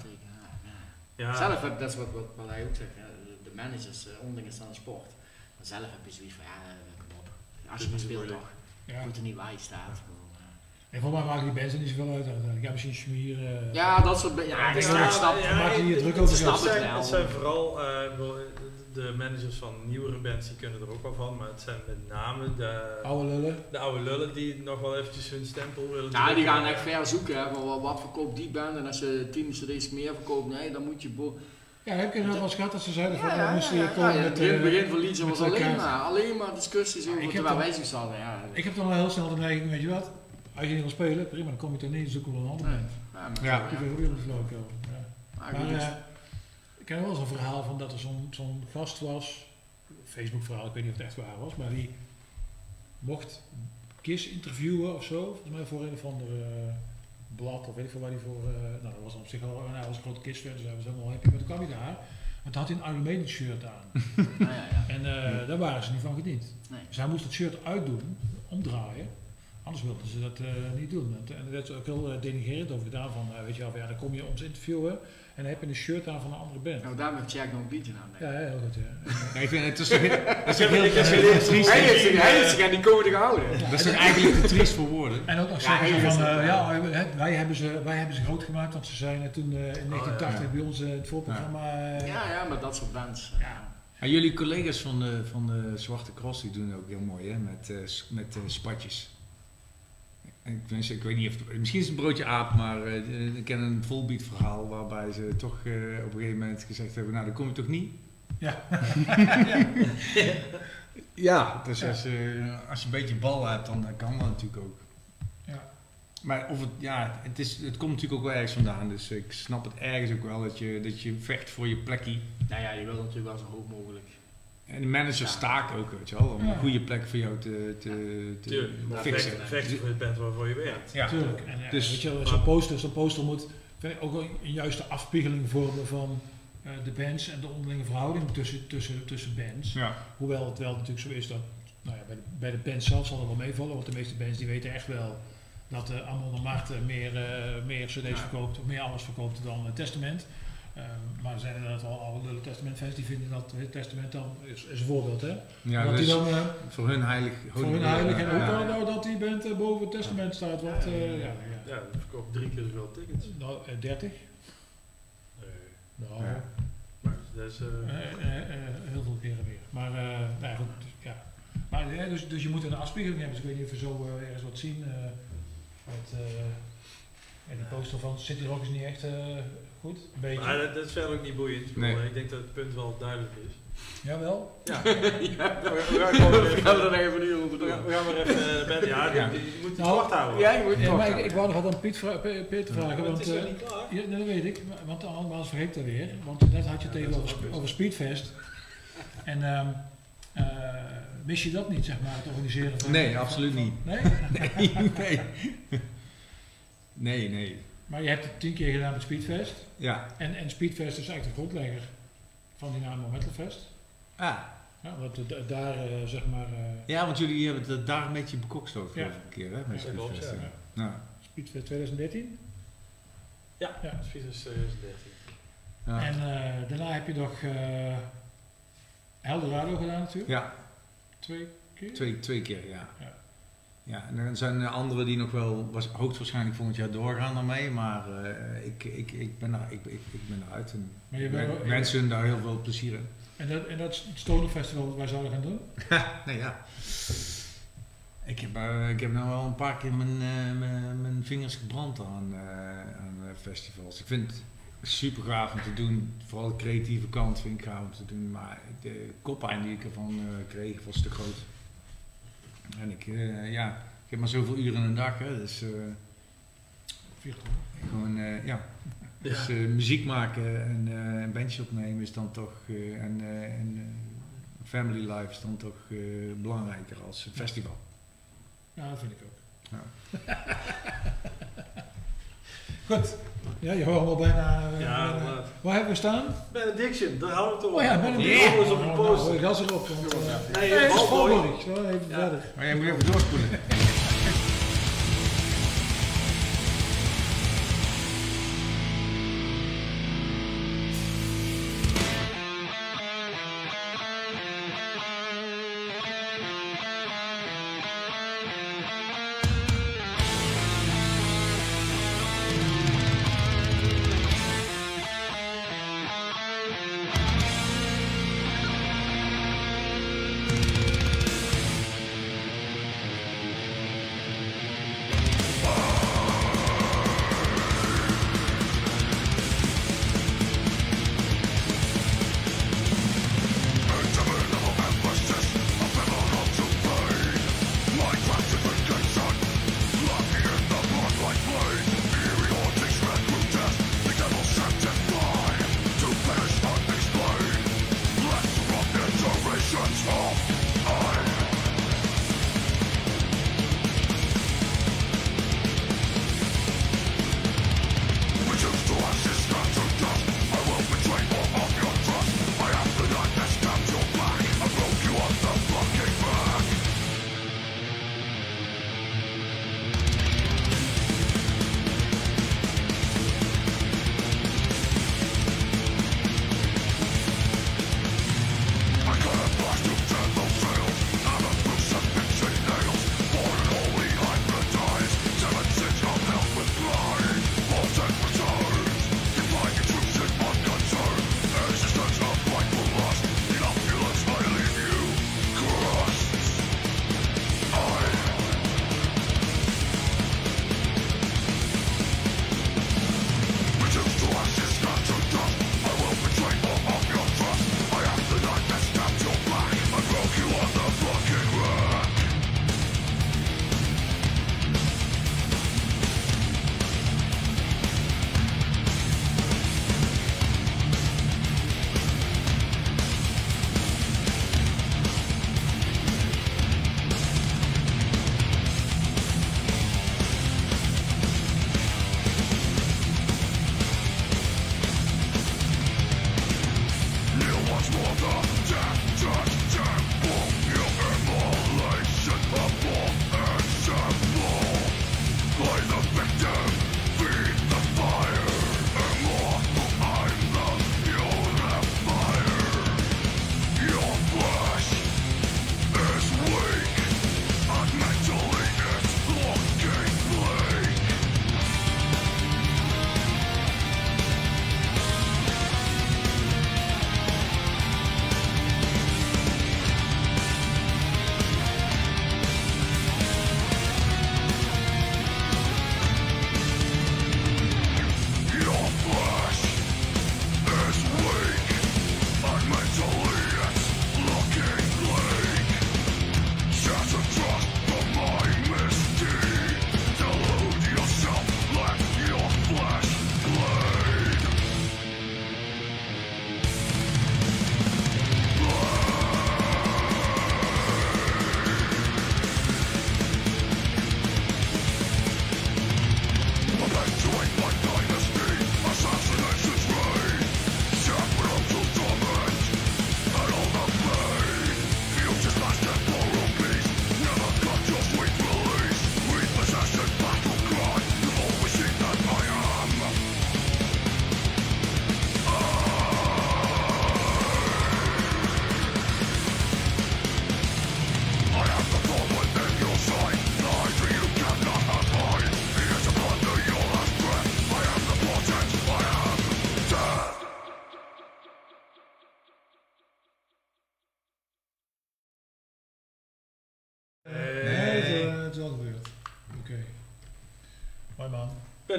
S4: Ja, Zelf heb dat is wat, wat, wat hij ook zegt, de, de managers, uh, onderling is dan een sport. Maar zelf heb je zoiets van, ja, eh, kom op. Als je maar speelt toch,
S1: Ja.
S4: moet er niet waar je staat. Ik eh.
S1: En voor mij maken die er niet zoveel uit uiteindelijk. Ja, misschien Schmier. eh,
S4: Ja, dat soort, ja,
S1: Ja,
S4: ik
S1: ja,
S4: ik
S1: ja, maak je hier druk
S2: het-
S1: over,
S2: Het
S4: snap ik
S2: zijn,
S4: wel.
S2: het zijn vooral eh, ik de managers van nieuwere bands die kunnen er ook wel van, maar het zijn met name de,
S1: Oude lullen.
S2: de oude lullen die nog wel eventjes hun stempel willen
S4: Ja, die gaan echt ver zoeken, hè, van wat, verkoopt die band en als je 10 cd's meer verkoopt, nee, dan moet je... bo-
S1: Ja, heb je dat wel eens gehad dat ze zeiden van,
S4: Ja, ja,
S1: moesten
S4: ja,
S1: hier
S4: ja,
S1: komen
S4: ja,
S1: met...
S4: het begin,
S1: eh,
S4: begin van Legion was alleen maar, alleen maar discussies over,
S1: ik heb
S4: terwijl
S1: dan-
S4: wij hadden, ja.
S1: Ik heb dan al heel snel de neiging, weet je wat? Als je niet wil spelen, prima, dan kom je er niet, zoeken we een andere
S4: Nee.
S1: band.
S4: Ja, maar
S3: Ja.
S4: zo,
S1: Ik weet ook weer een loco. Ja.
S4: Maar
S1: ik ken wel eens een verhaal van dat er zo'n zo'n gast was, Facebook verhaal, ik weet niet of het echt waar was, maar die mocht Kiss interviewen of zo, volgens mij voor een of ander eh, blad of weet ik veel waar hij voor, eh, nou dat was op zich al, en hij was een grote Kiss fan, dus hij was helemaal happy, maar toen kwam hij daar, en toen had hij een Iron Maiden shirt aan.
S4: nou ja, ja.
S1: En eh, daar waren ze niet van gediend.
S4: Nee.
S1: Dus hij moest het shirt uitdoen, omdraaien. Anders wilden ze dat eh, niet doen. En, en er werd ook heel eh, denigrerend over gedaan van, eh, weet je wel, van, ja, dan kom je ons interviewen en dan heb je een shirt aan van een andere band.
S4: Nou, daar heeft Jack nog een liedje aan.
S1: Ja, heel goed. Ja.
S3: Ja, ik vind het is toch, dat is
S2: heb-
S3: heel,
S2: heb
S3: dat heel.
S4: Hij heeft zich, hij heeft zich aan die code gehouden.
S3: Dat is toch eigenlijk te triest voor woorden.
S1: En ook nog zeggen van, eh, ja, wij hebben, ze, wij hebben ze groot gemaakt, want ze zijn eh, toen eh, in 1980
S3: ja.
S1: bij ons eh, het voorprogramma. eh,
S4: Ja, ja, maar dat soort bands.
S1: Ja.
S3: En jullie collega's van de, van de Zwarte Cross die doen ook heel mooi hè, met, eh, met eh, spatjes. Ik, wens- ik weet niet of het- misschien is het een broodje aap, maar eh, ik ken een volbeat verhaal waarbij ze toch eh, op een gegeven moment gezegd hebben, nou dan kom je toch niet?
S1: Ja.
S3: Ja, dus
S1: Ja.
S3: Als, je, als je een beetje bal hebt, dan kan dat natuurlijk ook.
S1: Ja.
S3: Maar of het, ja, het, is, het komt natuurlijk ook wel ergens vandaan, dus ik snap het ergens ook wel dat je, dat je vecht voor je plekje.
S4: Nou ja, je wil natuurlijk wel zo hoog mogelijk.
S3: En de manager
S4: Ja.
S3: staakt ook, weet je wel, om
S1: Ja.
S3: een goede plek voor jou te, te, te
S2: Tuurlijk,
S3: fixen.
S2: vechten, vechten voor het band waarvoor je werkt.
S3: Ja.
S1: Tuurlijk. En, eh,
S3: Dus-
S1: weet je, wel, zo'n poster, zo'n poster moet vind ik ook wel een juiste afspiegeling vormen van eh, de bands en de onderlinge verhouding tussen, tussen, tussen bands.
S3: Ja.
S1: Hoewel het wel natuurlijk zo is dat nou ja, bij, de, bij de band zelf zal het wel meevallen, want de meeste bands die weten echt wel dat uh, Amon de Mart eh, meer, eh, meer cd's
S4: Ja.
S1: verkoopt, of meer alles verkoopt dan eh, Testament. Eh, maar er zijn inderdaad wel oude Testament fans die vinden dat eh, Testament dan, is, is een voorbeeld hè,
S3: Ja,
S1: dat
S3: dus
S1: die dan eh,
S3: voor hun heilig.
S1: voor hun heilig en ook
S3: ja.
S1: wel nou dat die band eh, boven het Testament staat, wat,
S4: Ja,
S1: eh,
S4: ja,
S1: ja,
S4: ja.
S1: ja.
S2: Ja, dat verkoopt drie keer zoveel tickets.
S1: Nou, eh, 30?
S2: Nee.
S1: Nou,
S3: Ja.
S2: Maar dat is...
S1: heel veel keren meer. Maar, eh nou ja, goed, dus, ja. Maar, dus, dus je moet een afspiegeling hebben. Dus ik weet niet of we zo ergens wat zien. eh met, eh, en die poster van City Rock is niet echt eh, goed. Een beetje.
S2: maar dat, dat is verder ook niet boeiend.
S3: Nee.
S2: maar Ik denk dat het punt wel duidelijk is.
S1: Jawel.
S2: Ja.
S4: ja,
S2: we, we gaan gewoon weer
S4: we
S2: even...
S4: gaan er even uur onder
S2: We gaan,
S4: doen.
S2: we gaan weer even eh, de band... Ja, je moet het
S1: Nou,
S2: kort houden.
S4: Ja, je moet
S1: Ja,
S4: het
S1: maar ik, ik wou nog wat aan Piet vra Pe- Peter vragen. Want,
S2: het is
S1: eh,
S2: niet klaar.
S1: ja, nee, dat weet ik. Want anders vergeet ik dat weer. Want net had je het
S2: Ja,
S1: even
S2: dat
S1: over, Speedfest. En ehm eh, mis je dat niet, zeg maar, het organiseren van...
S3: Nee,
S1: van-
S3: absoluut
S1: van-
S3: niet.
S1: Nee?
S3: Nee, nee. Nee, nee.
S1: Maar je hebt het tien keer gedaan met Speedfest.
S3: Ja.
S1: En, en Speedfest is eigenlijk de grondlegger van Dynamo Metalfest.
S3: Ah.
S1: Ja, want daar, eh, zeg maar, eh,
S3: Ja, want jullie hebben het daar een beetje bekokstoofd
S1: Ja.
S3: een keer, hè? Met
S2: Ja,
S3: Speedfest,
S2: ja.
S3: ja. Nou,
S1: Speedfest 2013.
S2: Ja,
S1: Ja.
S2: Speed is 2013.
S3: ja.
S1: En eh, daarna heb je nog eh Eldorado gedaan natuurlijk.
S3: ja,
S1: Twee keer.
S3: twee, twee keer, ja.
S1: Ja.
S3: Ja, en er zijn anderen die nog wel was, hoogstwaarschijnlijk volgend jaar doorgaan daarmee, maar eh, ik, ik, ik, ben er, ik, ik, ik ben eruit en
S1: Maar je wel-
S3: hun daar heel veel plezier in.
S1: En dat, en dat Stoner Festival dat wij zouden gaan doen.
S3: nee, ja. Ik heb, eh, ik heb nou wel een paar keer mijn, eh, mijn, mijn vingers gebrand aan, aan festivals. Ik vind het super gaaf om te doen. Vooral de creatieve kant vind ik gaaf om te doen. Maar de koppijn die ik ervan kreeg was te groot. En ik, eh, ja, ik heb maar zoveel uren in een dag. Hè, dus eh, gewoon, eh, ja. Dus muziek maken en een bandje opnemen is dan toch, en, en family life is dan toch belangrijker als een festival.
S1: Ja, dat vind ik ook.
S3: Ja.
S1: Goed. Ja, je hoort al bijna... eh,
S2: Ja,
S1: bijna-
S2: maar-
S1: waar hebben we staan?
S2: Benediction, daar houden we het over.
S1: Oh ja,
S2: Die
S1: Yeah.
S2: op de
S1: Nou,
S2: poster.
S1: nou, gas erop. Want, eh,
S2: Nee,
S1: nee. Zo, even
S2: Ja.
S1: verder.
S3: Maar jij moet even doorspoelen.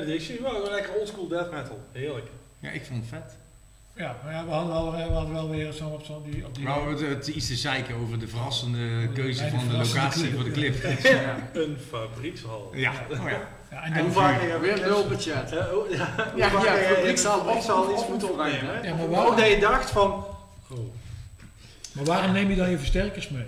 S2: Benediction, wel gewoon lekker oldschool death metal. Heerlijk.
S3: Ja, ik vond het vet.
S1: Ja, maar ja, we hadden wel, we hadden wel weer zo op, zo die, op die...
S3: Maar het, het iets te zeiken over de verrassende keuze van de locatie
S1: clip,
S3: voor de clip.
S1: Ja.
S2: Een fabriekshal.
S3: Ja, oh ja.
S1: Ja, en
S2: En
S1: dan
S2: hoe vaak heb
S4: Weer
S2: je
S4: nul budget.
S2: Ja, oh, ja, je
S4: fabriekshal of-
S2: fabriekshal
S4: of-
S2: iets moeten opnemen?
S4: hè?
S1: Ja, maar
S2: Ook
S1: waarom,
S2: dat je dacht van... Oh.
S1: maar waarom neem je dan je versterkers mee?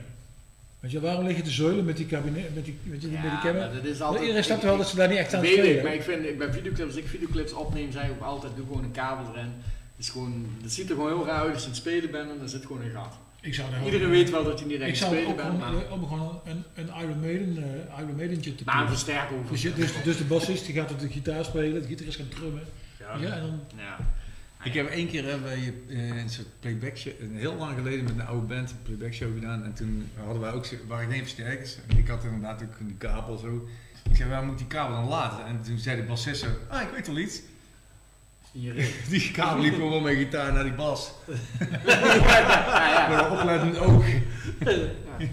S1: Weet je, waarom liggen de zeulen met die kabinet, met die, met die
S4: Ja,
S1: camera?
S4: maar dat is altijd...
S1: Iedereen snapt wel dat ze daar niet echt aan het
S4: Weet ik,
S1: spelen.
S4: maar ik vind, ik ben videoclips, als ik videoclips opneem, zeg ik ook altijd, doe gewoon een kabel erin. Het, is gewoon, het ziet er gewoon heel raar uit als je aan het spelen bent en er zit gewoon een gat.
S1: Ik zou
S4: Iedereen weet wel dat je niet
S1: Ik
S4: echt
S1: zou
S4: spelen bent, maar,
S1: om gewoon een, een Iron Maiden, eh Iron Maidentje te
S4: maar een
S1: doen.
S4: versterker
S1: Dus, dus, dus de bassist die gaat op de gitaar spelen, de gitarist gaat drummen.
S2: Ja.
S1: Ja, en dan,
S4: Ja.
S3: Ik heb één keer hebben wij eh, een soort playback show, een heel lang geleden met een oude band een playback show gedaan. En toen hadden wij ook, zo- waren geen versterkers. En ik had inderdaad ook die kabel zo. Ik zei, waar moet die kabel dan laten? En toen zei de bassist zo, ah ik weet wel iets. Die kabel liep gewoon met gitaar naar die bas.
S4: ja, ja.
S3: Met een oplettend oog.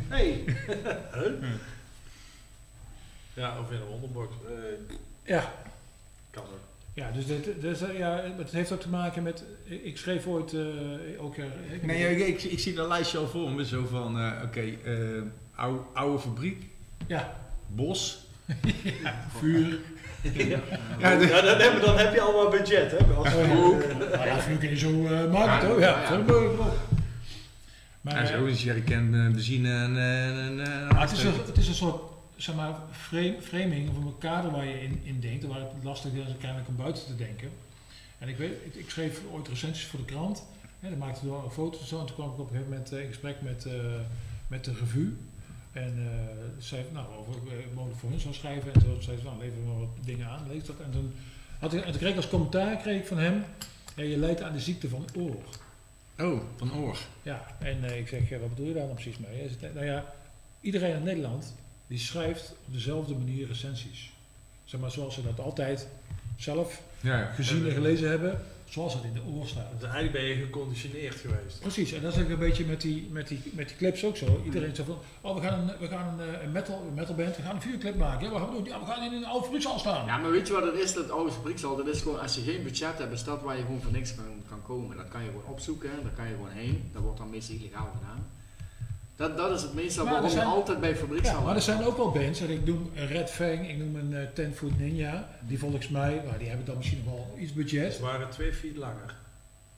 S2: Hey. Ja, of in een wonderbox. Eh,
S1: ja,
S2: kan ook.
S1: Ja, dus, dit, dus eh, ja, het heeft ook te maken met, ik schreef ooit eh, ook... eh, ik-
S3: Nee, ik, ik, ik zie dat lijstje al voor me. Zo van, eh, oké, eh, oude, oude fabriek,
S1: Ja,
S3: bos.
S1: vuur.
S2: Ja,
S3: Ja, de-
S2: Ja, dan, heb, dan heb je allemaal budget, hè? Als
S1: Oh, ja.
S2: ook.
S1: Nou ja, vuur kun je zo eh, maken,
S4: Ja,
S1: toch? Ja,
S4: ja, ja.
S1: zo. Maar,
S3: en zo, dus je herkent eh, benzine en... eh, en, eh,
S1: Maar het, is een, het is een soort zeg maar, frame, framing of een kader waar je in, in denkt, en waar het lastig is uiteindelijk om buiten te denken. En ik, weet, ik, ik schreef ooit recensies voor de krant, hè, dan maakte ik wel foto's en zo, en toen kwam ik op een gegeven moment eh, in gesprek met, eh, met de revue. En eh zei, nou, over ik mogelijk voor hun zou schrijven. En toen zei ze, nou, lever maar wat dingen aan, lees dat. En toen, had ik, en toen kreeg ik als commentaar kreeg ik van hem, je leidt aan de ziekte van oor.
S3: Oh, van oor.
S1: Ja, en ik zeg, wat bedoel je daar dan precies mee? Hij zegt, nou ja, iedereen in Nederland die schrijft op dezelfde manier recensies. Zeg maar zoals ze dat altijd zelf
S3: Ja, ja.
S1: gezien en gelezen hebben, zoals het in de oor staat.
S2: Dus eigenlijk ben je geconditioneerd geweest.
S1: Precies, en dat is ook een beetje met die, met die, met die clips ook zo. Iedereen zegt van, oh we gaan een, we gaan een, eh, een metal, een metalband, we gaan een videoclip maken. Ja, wat gaan we doen? Ja, we gaan in een oude fabrieksal staan.
S4: Ja, maar weet je wat het is, dat oude fabriekshal? Dat is gewoon, als je geen budget hebt, is dat waar je gewoon voor niks kan, kan komen. Dat kan je gewoon opzoeken, daar kan je gewoon heen. Dat wordt dan meestal illegaal gedaan. Dat, dat is het meestal
S1: Maar
S4: waarom
S1: zijn-
S4: je altijd bij fabriekshal
S1: Ja, maar er zijn ook wel bands, en ik noem een Red Fang, ik noem een eh, Ten Foot Ninja, die volgens mij, nou, die hebben dan misschien nog wel iets budget.
S2: Ze waren twee feet langer.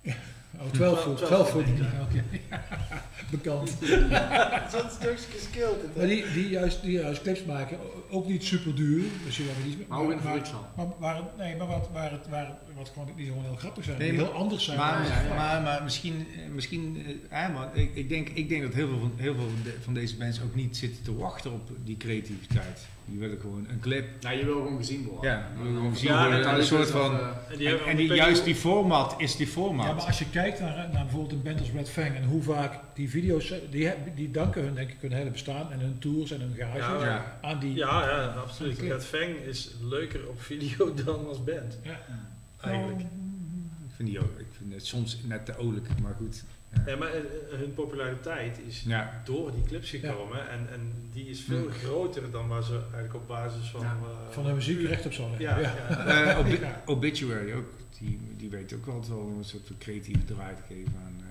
S1: Oh, 12 foot, 12 foot.
S2: Twaalf
S1: Ninja, oké. bekend.
S10: Zo'n stukje skill.
S1: Maar die, die, juist, die juist clips maken, ook niet super duur. Dus je hebben die,
S4: Maar ook in de
S1: maar,
S4: fabriekshal.
S1: maar, waar, nee, maar wat, waar het, waar, wat gewoon, die gewoon heel grappig zijn.
S3: Nee,
S1: die
S3: maar-
S1: heel anders zijn.
S3: Maar,
S4: ja.
S3: maar, maar misschien, eh, misschien eh, ja, maar ik, ik, denk, ik denk dat heel veel, van, heel veel van de- van deze mensen ook niet zitten te wachten op die creativiteit. Die willen gewoon een clip.
S4: Ja, je wil gewoon gezien worden.
S3: Ja, je wil gewoon gezien
S4: ja,
S3: worden,
S4: dat
S3: een soort van-
S4: eh,
S2: En die
S3: En, en die, juist die format is die format.
S1: Ja, maar als je kijkt naar, naar bijvoorbeeld een band als Red Fang en hoe vaak die video's, die, he- die danken hun denk ik hun hele bestaan en hun tours en hun garage
S2: Ja,
S3: ja.
S1: aan die...
S2: Ja, ja, absoluut.
S1: Die.
S2: Red Fang is leuker op video dan als band.
S1: Ja.
S2: Eigenlijk.
S3: Ik vind, die ook, ik vind het soms net te olijk, maar goed.
S2: Ja, maar eh, eh, hun populariteit is
S3: Ja.
S2: door die clips gekomen. En, en die is veel groter dan waar ze eigenlijk op basis van...
S4: Ja,
S2: eh,
S1: Van de muziek recht op zouden
S2: Ja,
S1: hebben.
S2: ja.
S3: Eh, obi-
S1: Ja.
S3: Obituary ook, die, die weet ook wel wel een soort creatieve draai te geven aan...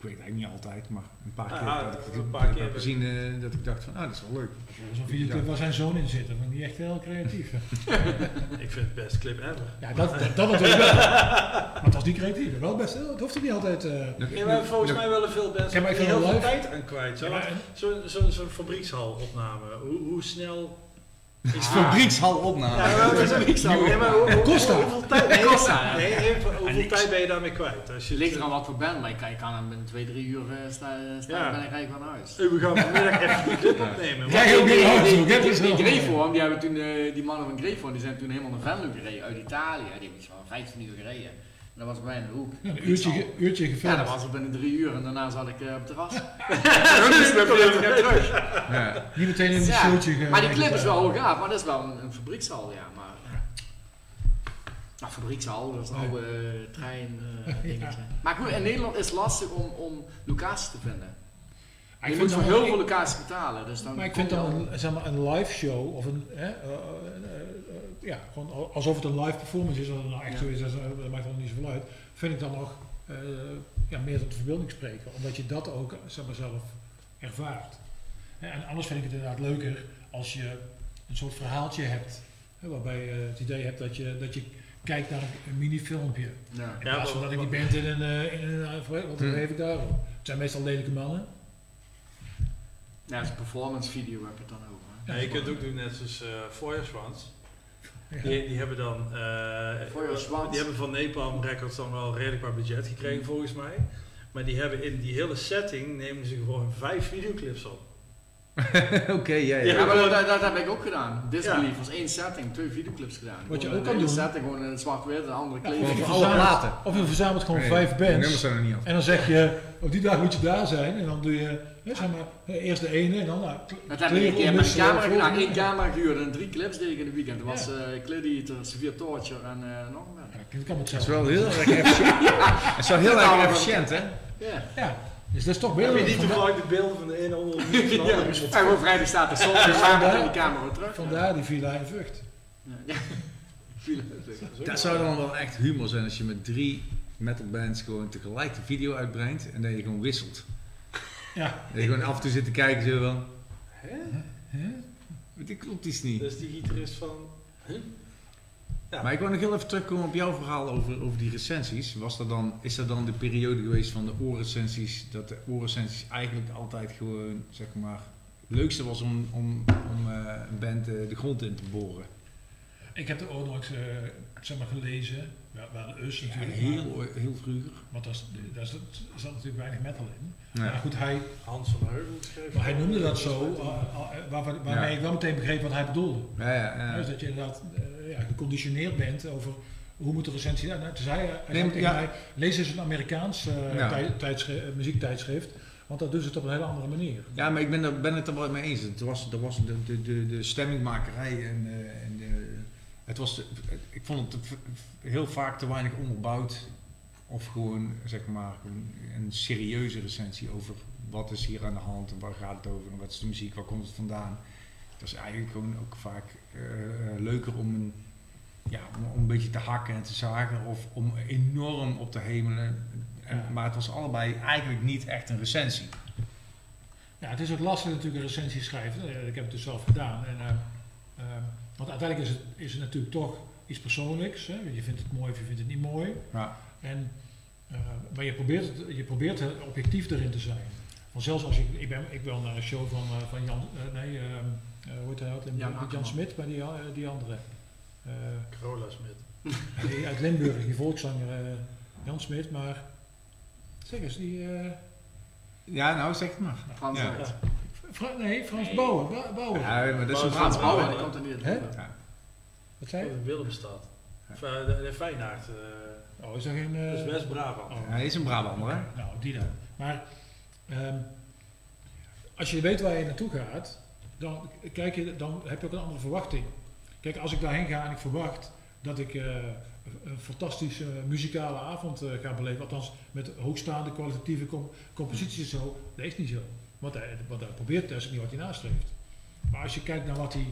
S3: ik weet het eigenlijk niet altijd, maar een paar keer
S2: Ja,
S3: dat ik
S2: een paar
S3: heb
S2: keer
S3: gezien eh, dat ik dacht van, ah, dat is wel leuk.
S1: Zo'n videoclip waar zijn zoon in zit, dan vond ik die echt heel creatief.
S2: Ik vind het best clip ever.
S1: Ja, dat, dat, dat natuurlijk wel. Maar het was niet creatief. Wel best, het hoeft er niet altijd... eh,
S3: Nog-
S2: Ja, maar volgens mij willen veel
S1: Ja,
S2: er
S1: vind
S2: heel veel tijd aan kwijt. Zo.
S1: ja,
S2: Zo'n zo, zo'n fabriekshal-opname, hoe, hoe snel is
S3: Is fabriekshal opname.
S2: Ja, maar dat is ook niet. Nee, maar hoe, hoe,
S1: Costa.
S2: hoeveel tijd, nee,
S4: Costa,
S2: nee, even, hoeveel tijd ben je daarmee kwijt? Als je
S4: ligt er aan wat voor band, maar ik kan, ik kan hem in twee, drie uur uh, staan sta,
S2: Ja.
S4: ben ik rijden van huis.
S2: Hey, we gaan vanmiddag even die clip opnemen.
S1: Ja, heel
S4: die,
S1: goed.
S4: die, die, die, hebben toen, eh, die mannen van Greyform, die zijn toen helemaal naar Venlo gereden, uit Italië. Die hebben iets van 15 uur gereden. En dat was bij een hoek.
S1: een uurtje, ge- uurtje
S4: Ja, dat was er binnen drie uur en daarna zat ik eh, op het terras. Hun is met 40 jaar terug.
S3: Ja.
S1: Niet meteen in een
S4: Ja,
S1: showtje
S4: Maar die clip is wel heel gaaf, maar dat is wel een, een fabriekshal, ja. Maar, nou, fabriekshal, dat is een oude eh, trein eh, dingetje. Maar goed, in Nederland is het lastig om, om locaties te vinden. Je
S1: ik
S4: moet voor heel veel locaties betalen. Dus dan
S1: Maar ik vind dan een, zeg maar, een live show of een, hè, ja, gewoon al- alsof het een live performance is, als het nou echt
S4: Ja.
S1: zo is, dat, dat maakt er niet zoveel uit. Vind ik dan nog eh, ja, meer tot de verbeelding spreken, omdat je dat ook zeg maar, zelf ervaart. Hè, En anders vind ik het inderdaad leuker als je een soort verhaaltje hebt, hè, waarbij je het idee hebt dat je, dat je kijkt naar een, mini-filmpje.
S4: Ja.
S1: In plaats van dat ik die band in een, eh, in een eh, wat
S3: Hmm.
S1: geef ik daarop? Het zijn meestal lelijke mannen.
S4: Ja, het is een performance video heb je het dan over.
S2: Ja, je kunt ook doen net zoals uh, Feuerschwanz.
S1: Ja.
S2: Die, die hebben dan eh, die hebben van Napalm Records dan wel redelijk wat budget gekregen volgens mij. Maar die hebben in die hele setting nemen ze gewoon vijf videoclips op.
S3: Oké, ja, ja.
S2: Ja,
S4: Ja, maar dat, dat, dat heb ik ook gedaan. Disbelief
S2: Ja.
S4: was één setting, twee videoclips gedaan.
S1: Wat je ook kan doen.
S4: setting, gewoon in het zwart-wit, de andere
S1: Ja,
S4: kleden.
S1: of je verzamelt-. Of je verzamelt gewoon
S3: Nee,
S1: vijf bands.
S3: zijn er niet af.
S1: En dan zeg je, op die dag moet je daar zijn. En dan doe je, zeg maar, eh, eerst de ene en dan... Nou,
S4: Dat heb ik een keer met een
S1: omwisselen,
S4: camera gedaan. Één camera gehuurd en drie clips deed ik in de weekend. Dat was
S1: Ja.
S4: uh, Gladiator, Severe Torture en eh, nog meer.
S1: Ja, kan het
S3: Dat is wel heel erg efficiënt. Dat is wel heel
S4: Ja,
S3: erg efficiënt, hè?
S4: Ja.
S1: Ja, dus dat is toch
S2: Heb je
S1: beter.
S2: niet
S1: Vandaar,
S2: toevallig de beelden van de ene onder de andere
S4: Ja, en vrijdag staat de zon, dus
S1: vandaar-
S4: dan die camera weer terug.
S1: vandaar die Villa in Vught.
S4: Ja. Ja. Het.
S3: Dat zou dan wel echt humor zijn als je met drie metalbands gewoon tegelijk de video uitbrengt en dat je gewoon wisselt.
S1: Ja.
S3: Dat je gewoon af en toe zit te kijken zo van,
S2: Hè?
S1: Hè?
S3: dit klopt iets niet.
S2: Is die gitarist van... Huh? Ja.
S3: Maar ik wil nog heel even terugkomen op jouw verhaal over, over die recensies. Was dat dan, is dat dan de periode geweest van de oorrecensies, dat de oorrecensies eigenlijk altijd gewoon, zeg maar, het leukste was om, om, om eh, een band eh, de grond in te boren?
S1: Ik heb de onlangs, eh zeg maar, gelezen. Ja, wel de Us
S3: Ja,
S1: natuurlijk.
S3: heel, heel vroeger.
S1: Want daar er zat natuurlijk weinig metal in.
S3: Ja.
S1: Maar goed, hij,
S2: Hans van Heuvel schreef.
S1: maar hij noemde dat zo, eh, eh, waar, waar- waarmee
S3: Ja.
S1: ik wel meteen begreep wat hij bedoelde.
S3: Ja, ja, ja.
S1: Dus dat je inderdaad eh, ja, geconditioneerd bent over hoe moet de recensie zijn. Nou, toen zei hij, hij
S3: Nee,
S1: zei tegen
S3: ja.
S1: mij, lees eens een Amerikaans
S3: Ja.
S1: tij- tijdschrift, muziektijdschrift, want dat doen ze het op een hele andere manier.
S3: Ja, maar ik ben, er, ben het er wel mee eens. Het was, er was de, de, de, de stemmingmakerij en, eh, en het was, ik vond het heel vaak te weinig onderbouwd. Of gewoon, zeg maar, een serieuze recensie over wat is hier aan de hand en waar gaat het over en wat is de muziek, waar komt het vandaan. Het was eigenlijk gewoon ook vaak eh, eh, leuker om een, ja, om, om een beetje te hakken en te zagen of om enorm op te hemelen. En,
S1: Ja.
S3: Maar het was allebei eigenlijk niet echt een recensie.
S1: Ja, het is ook lastig natuurlijk een recensie schrijven. Eh, Ik heb het dus zelf gedaan. En, eh, eh, want uiteindelijk is het, is het natuurlijk toch iets persoonlijks. Hè? Je vindt het mooi of je vindt het niet mooi.
S3: Ja.
S1: En eh, maar je probeert, het, je probeert er objectief erin te zijn. Want zelfs als ik, ik ben, ik wil naar een show van, eh, van Jan, eh, nee, ehm, eh, hoe heet hij dat?
S6: Jan
S1: Jan. Smit, maar die, die andere. Eh,
S2: Carola Smit.
S1: uit Limburg, die volkszanger Jan Smit, maar zeg eens, die... eh,
S3: Ja, nou zeg het maar.
S6: Frans
S3: Ja.
S1: Fra- nee, Frans Bouwen. Ba- Bouwen.
S3: Ja, maar dat is een
S6: Frans. Bouwen, die komt er niet
S1: Hè?
S6: uit.
S1: Wat zei je?
S2: In Willemstad. Eh, de, Feyenoord. eh,
S1: Oh, is dat geen... eh,
S2: dat is West-Brabant.
S1: oh.
S3: Hij is een Brabander, hè?
S1: Nou, die dan. Maar ehm, als je weet waar je naartoe gaat, dan, kijk je, dan heb je ook een andere verwachting. Kijk, als ik daarheen ga en ik verwacht dat ik eh, een fantastische muzikale avond eh, ga beleven, althans met hoogstaande kwalitatieve com- composities en zo, dat is niet zo. Want hij, wat hij probeert, dat is niet wat hij nastreeft. Maar als je kijkt naar wat hij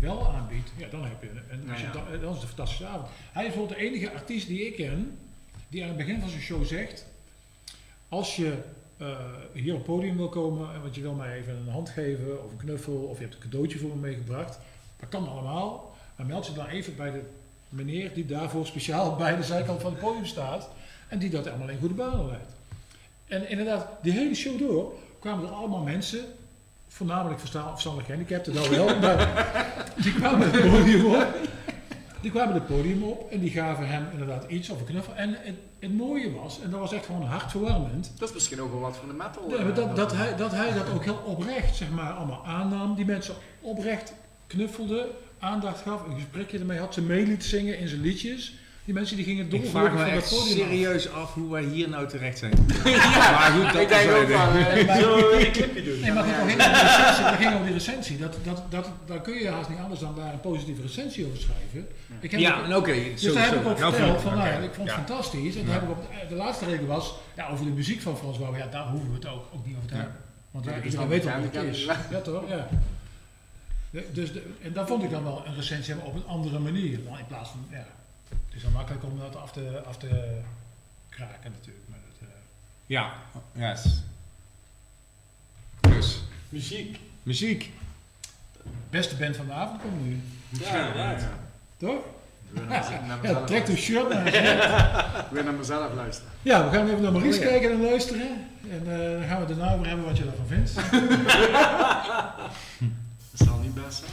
S1: wel aanbiedt, ja, dan heb je een, als je,
S6: Nou ja.
S1: dan, dan is het een fantastische avond. Hij is bijvoorbeeld de enige artiest die ik ken, die aan het begin van zijn show zegt, als je eh, hier op het podium wil komen, en want je wil mij even een hand geven of een knuffel of je hebt een cadeautje voor me meegebracht, dat kan allemaal. Maar meld je dan even bij de meneer die daarvoor speciaal bij de zijkant van het podium staat en die dat allemaal in goede banen leidt. En inderdaad, die hele show door kwamen er allemaal mensen, voornamelijk versta- verstandig gehandicapten, dat wel, maar die kwamen het podium op. Die kwamen het podium op en die gaven hem inderdaad iets of een knuffel. En het, het mooie was, en dat was echt gewoon hartverwarmend,
S6: Dat is misschien ook wel wat van de metal.
S1: Nee,
S6: eh,
S1: maar dat, dat, hij, dat hij dat ook heel oprecht zeg maar, allemaal aannam. Die mensen oprecht knuffelde, aandacht gaf, een gesprekje ermee had. Ze mee liet zingen in zijn liedjes. Die mensen die gingen
S3: Ik
S1: dolgelukkig
S3: vraag me
S1: van dat
S3: echt
S1: af.
S3: serieus af hoe wij hier nou terecht zijn. Maar goed, dat
S6: ik denk ook eh,
S2: Zullen we weer een clipje doen?
S1: Nee, maar dat ging over die recensie. Dat ging over die recensie. Dat, dat, dat, daar kun je haast niet anders dan daar een positieve recensie over schrijven. Ik heb
S3: Ja, oké.
S1: dus
S3: zo-
S1: daar heb ik ook
S3: Nou,
S1: verteld van,
S3: ik-
S1: nou ja, ik vond het
S3: Ja.
S1: fantastisch. En
S3: Ja.
S1: daar heb ik op, de laatste regel was, ja, over de muziek van Frans Bauer, ja, daar hoeven we het ook, ook niet over te
S3: Ja.
S1: hebben. Want
S6: Ja,
S1: ja,
S6: dat
S1: iedereen
S6: is
S1: weet wat het is.
S6: ja.
S1: Ja, toch? Ja. Dus de, en dan vond ik dan wel een recensie hebben op een andere manier. In plaats van, ja, het is wel makkelijk om dat af te, af te kraken natuurlijk. Maar dat, eh,
S3: Ja, yes. Dus,
S2: Muziek.
S3: muziek.
S1: beste band van de avond komt nu,
S2: Ja, inderdaad.
S1: toch? Ja,
S6: mezelf
S1: trek de shirt naar
S6: Weer naar mezelf luisteren.
S1: Ja, we gaan even naar Maurice
S3: Oh, ja.
S1: kijken en luisteren. En eh, dan gaan we daarna over hebben wat je ervan vindt.
S6: Dat zal niet best zijn.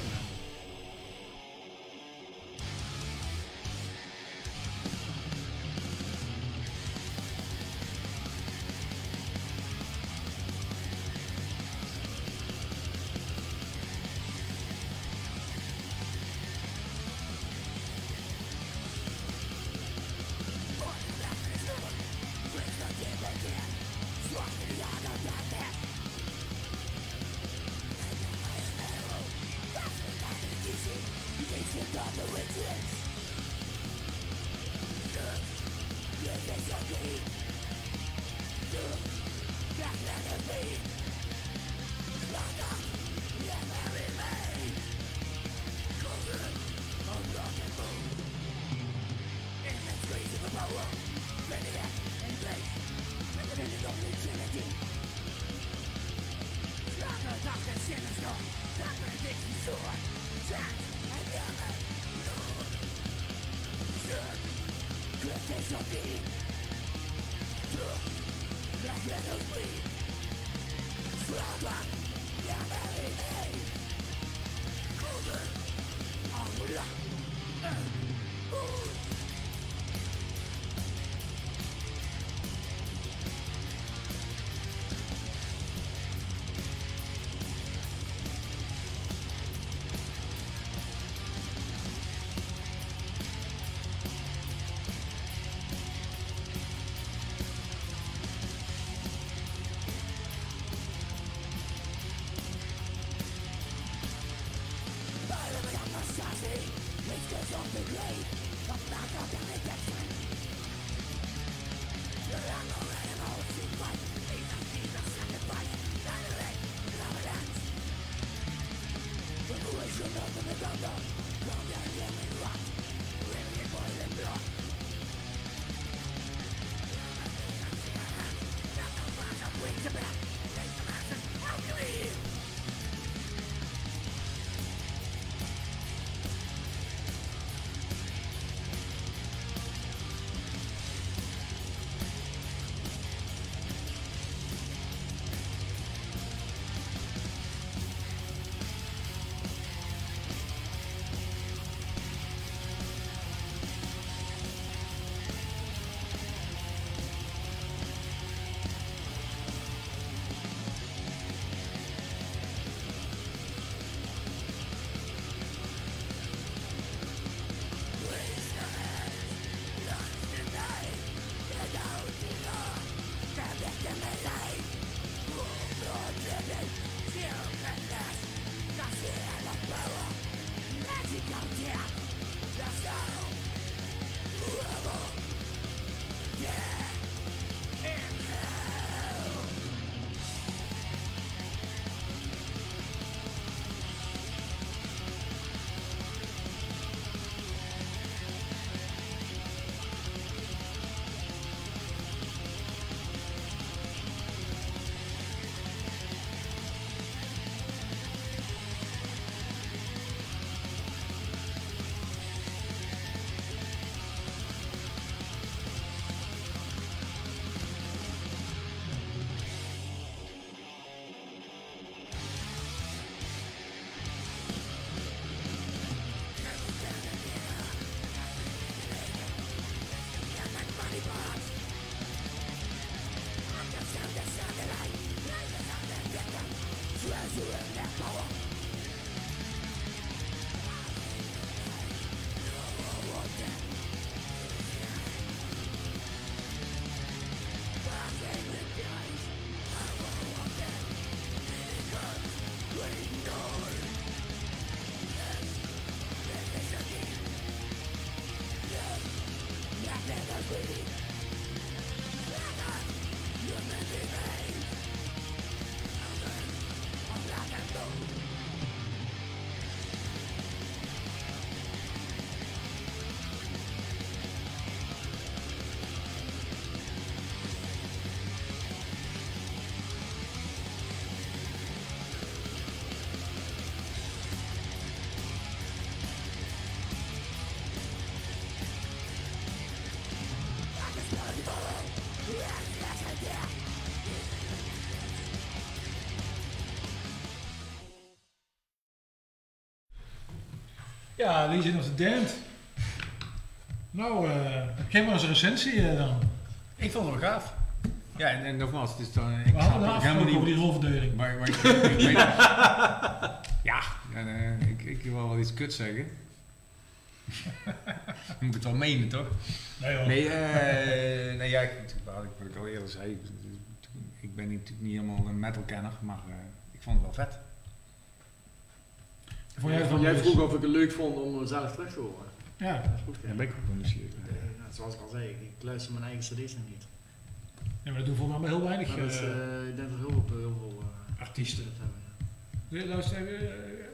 S1: Ja, Legion of the Damned. Nou, eh geef maar eens een recensie eh, dan.
S3: Ik vond het wel gaaf. Ja, en, en nogmaals, het is dan... Ik
S1: We hadden
S3: helemaal
S1: over
S3: niet...
S1: die rolverdeling.
S3: Maar, maar ik, ja, en, eh, ik, ik wil wel iets kut zeggen. Moet ik het wel menen, toch?
S1: Nee hoor.
S3: Nee, eh nee ja, ik, wat ik, al eerder zei, ik, ben natuurlijk niet helemaal een metalkenner, maar eh, ik vond het wel vet.
S1: Vond jij van
S4: jij
S1: Liz?
S4: vroeg of ik het leuk vond om eh, zelf terug te horen.
S1: Ja.
S4: Dat is goed.
S3: Ja, ben ik ook nieuwsgierig.
S4: Nou, zoals ik al zei, ik luister mijn eigen cd's nog niet.
S1: ja, maar dat doen volgens mij maar heel weinig
S4: Maar dat is,
S1: eh,
S4: eh, ik denk dat heel veel, heel veel eh,
S1: artiesten.
S4: dat hebben.
S1: Je luisteren, eh,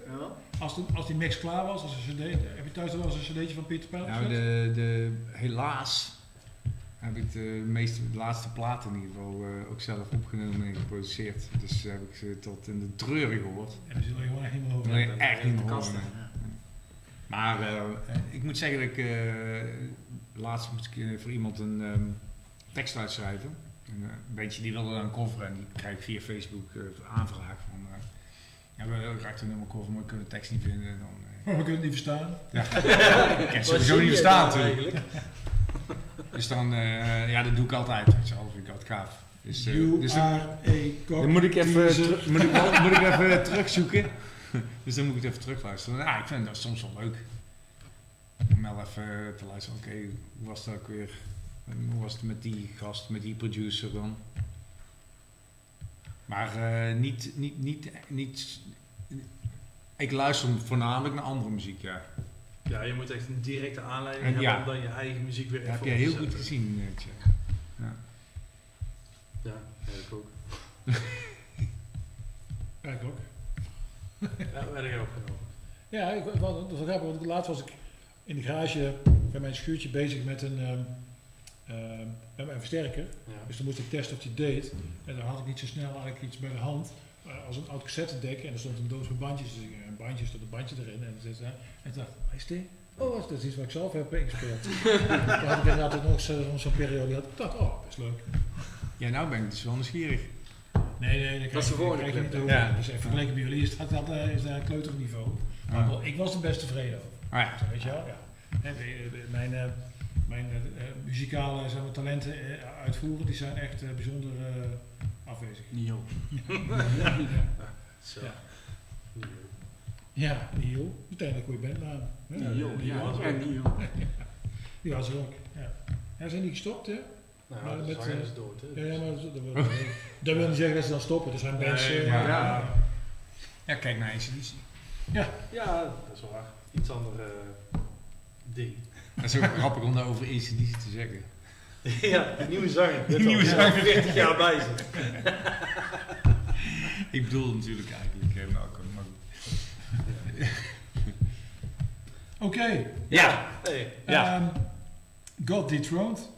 S4: Ja,
S1: als, de, als die mix klaar was, als een CD, heb je thuis wel eens een cd'tje van Peter Pan
S3: Nou, de, de, helaas heb ik de, meeste, de laatste platen in ieder geval eh, ook zelf opgenomen en geproduceerd. Dus heb ik ze tot in de treuren gehoord.
S1: En die zullen je gewoon echt niet meer horen.
S3: Nee, echt
S2: in
S3: niet
S2: de
S3: meer
S2: kast,
S3: horen.
S4: Ja.
S3: Maar eh, eh, ik moet zeggen dat ik eh, laatst moest ik voor iemand een ehm, tekst uitschrijven. En, eh, een beetje die wilde dan coveren en die krijg ik via Facebook eh, aanvraag van eh, ja, we willen heel graag een nummer cover, maar we kunnen de tekst niet vinden. Dan, eh,
S1: Maar we kunnen het niet verstaan.
S3: ja. ik kan het sowieso niet verstaan natuurlijk. Dus dan, eh, ja, dat doe ik altijd. Dat vind ik altijd gaaf. Dus, eh,
S1: you
S3: dus dan, dan moet ik even, moet ik, moet ik even terugzoeken. Dus dan moet ik het even terugluisteren. Ja, ik vind dat soms wel leuk. Om wel even te luisteren. Oké, hoe was het ook weer? Hoe was het met die gast, met die producer dan? Maar eh, niet, niet, niet, niet... Ik luister voornamelijk naar andere muziek, ja.
S2: Ja, je moet echt een directe aanleiding
S3: En
S2: hebben
S3: ja.
S2: om dan je eigen muziek weer
S3: Dat heb
S2: even
S3: jij
S2: op te
S3: heel goed
S2: zetten.
S3: gezien, eh, Tje. Ja.
S2: Ja, ja, ik ook.
S1: Ja, ik ook.
S2: Ja, werd ik opgenomen.
S1: Ja, ik, dat was wel grappig, want laatst was ik in de garage bij mijn schuurtje bezig met een, ehm, ehm, met mijn versterker.
S2: Ja.
S1: Dus dan moest ik testen of die deed. En dan had ik niet zo snel eigenlijk iets bij de hand. Maar als een oud cassettedek en er stond een doos met bandjes. Dus ik, een bandje stond een bandje erin. En, dus, en ik dacht, hij is dit? Oh, dat is iets wat ik zelf heb ingespeeld. Toen had ik inderdaad ook nog zo- zo'n periode. Dat ik dacht, oh, best leuk.
S3: ja, nou ben ik dus wel nieuwsgierig.
S1: Nee, nee, dat
S4: is de volgende
S1: krijg je niet
S4: clip.
S1: over.
S3: Ja.
S1: Dus even vergeleken bij jullie is dat, dat eh, is daar een kleuterniveau. Maar ik was er best tevreden over.
S3: Ah, ja.
S1: Zo, weet je wel? Ja. En, eh, mijn eh, mijn muzikale zeg maar, talenten uitvoeren, die zijn echt bijzonder afwezig.
S4: Nio.
S2: Zo.
S1: Ja.
S2: Ja.
S1: Ja, Niel. Meteen een goede bandnaam.
S4: Nio,
S2: die was
S4: ja.
S2: er.
S4: En Nio.
S1: Die was er ook. Ja. Ja, zijn die gestopt, hè?
S2: Nou,
S1: Maar
S2: de
S1: met,
S2: zanger
S1: eh,
S2: is dood, hè.
S1: Ja, ja maar dat, wil, dat wil niet zeggen dat ze dan stoppen. Er zijn bands...
S2: Nee,
S3: maar-
S1: ja.
S3: ja, kijk naar ACDC.
S2: Ja, dat is waar. Iets ander eh, ding.
S3: Dat is ook grappig om daar over ACDC te zeggen.
S2: ja, de nieuwe zanger. Dit
S3: Nieuwe zanger.
S2: 40 jaar bij zit.
S3: Ik bedoel natuurlijk eigenlijk Maar.
S1: Oké.
S3: Ja.
S2: Hey,
S3: Ja.
S1: ehm, God Dethroned.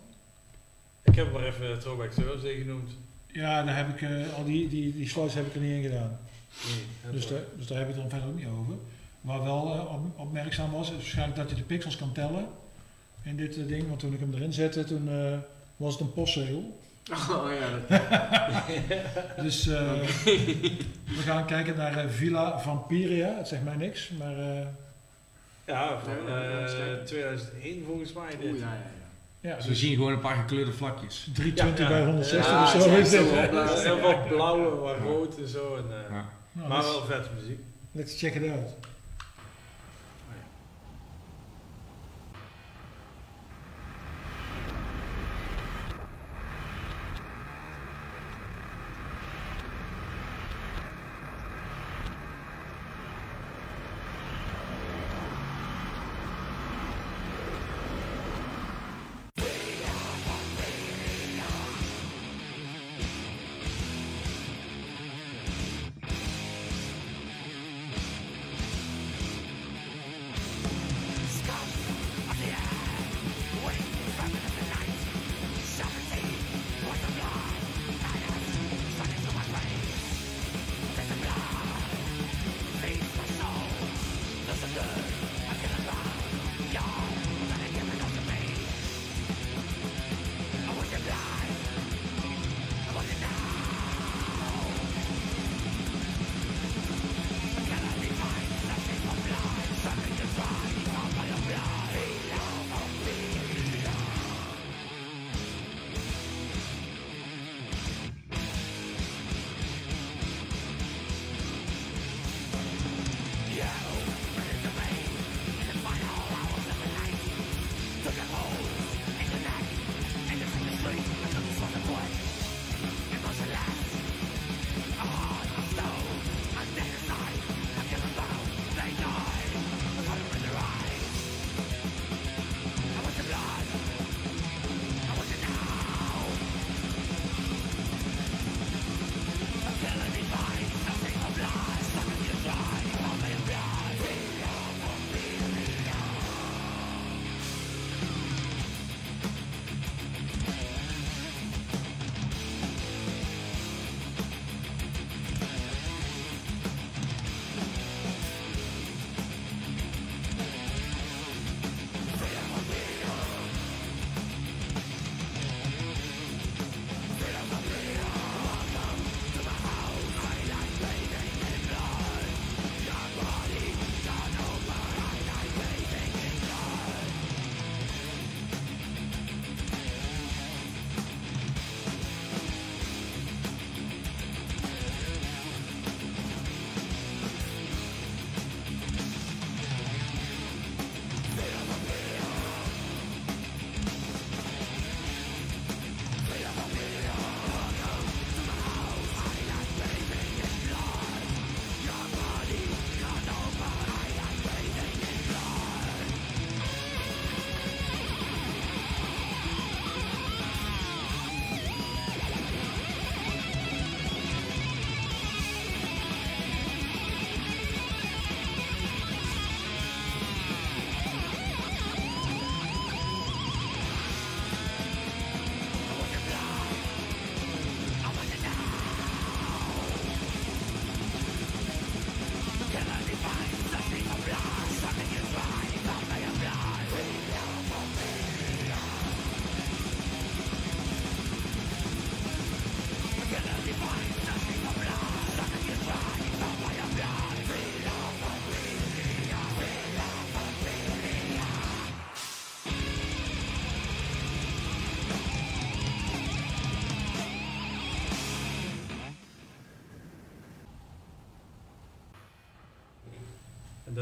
S2: ik heb maar even Throwback Thursday genoemd.
S1: Ja, daar heb ik, eh, al die, die, die slots heb ik er niet in gedaan.
S2: Nee,
S1: Dus, daar, dus daar heb ik het dan verder ook niet over. Wat wel eh, op, opmerkzaam was, is waarschijnlijk dat je de pixels kan tellen in dit eh, ding. Want toen ik hem erin zette, toen eh, was het een postzegel.
S4: Oh ja, dat,
S1: Dus eh, we gaan kijken naar eh, Villa Vampiria. Het zegt mij niks, maar eh,
S2: Ja, van
S4: Ja, ja, ja,
S2: eh,
S4: zeker.
S2: 2001 volgens mij. Dit.
S4: ja, ja, ja.
S1: ja,
S3: Dus we zien gewoon een paar gekleurde vlakjes.
S1: 320
S2: Ja, ja.
S1: bij 160
S2: Ja,
S1: of zo
S4: het is
S1: dit.
S2: Heel veel blauwe, wat rood en zo. En, eh,
S3: Ja.
S1: Nou,
S2: maar wel vet muziek.
S1: let's check it out.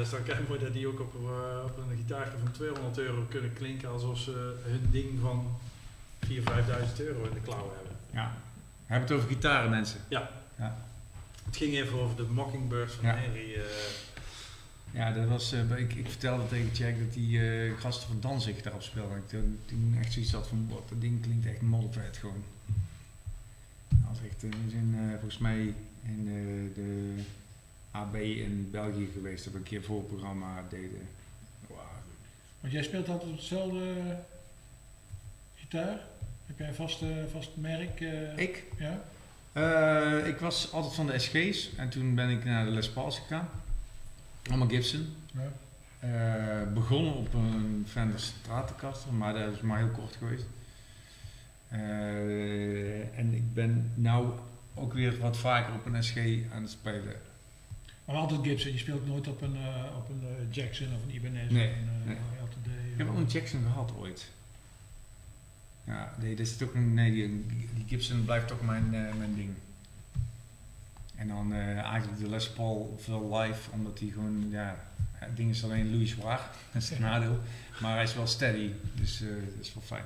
S2: Dat is dan kijk mooi dat die ook op, eh, op een gitaartje van 200 euro kunnen klinken alsof ze hun ding van 4.000, 5.000 euro in de klauwen hebben.
S3: Ja. We hebben het over gitaren, mensen.
S2: Het ging even over de Mockingbirds van
S3: Ja.
S2: Henry. eh,
S3: Ja, dat was, eh, ik, ik vertelde tegen Jack dat die eh, gasten van Danzig daarop speelden. Ik toen, toen echt zoiets had van, wat, dat ding klinkt echt moddervet gewoon. Dat was echt, zijn eh, volgens mij in de AB in België geweest, dat we een keer voor het programma deden. Wauw.
S1: Want jij speelt altijd op hetzelfde gitaar? Heb jij een vast, eh, vast merk? eh,
S3: Ik?
S1: Ja?
S3: Eh, ik was altijd van de SG's en toen ben ik naar de Les Pauls gegaan. Allemaal Gibson.
S1: ja.
S3: Eh, begonnen op een Fender Stratocaster, maar dat is maar heel kort geweest. Eh, en ik ben nou ook weer wat vaker op een SG aan het spelen.
S1: Maar altijd Gibson, je speelt nooit op een, eh, op een eh, Jackson of een Ibanez
S3: Nee,
S1: of een eh,
S3: nee.
S1: LTD.
S3: Ik heb wel een Jackson gehad ooit. Ja, nee, dat is toch een, nee die, die Gibson blijft toch mijn, mijn ding. En dan eh, eigenlijk de Les Paul veel live, omdat hij gewoon, ja, het ding is alleen Louis Zwaar, dat is het nadeel. Maar hij is wel steady, dus eh, dat is wel fijn.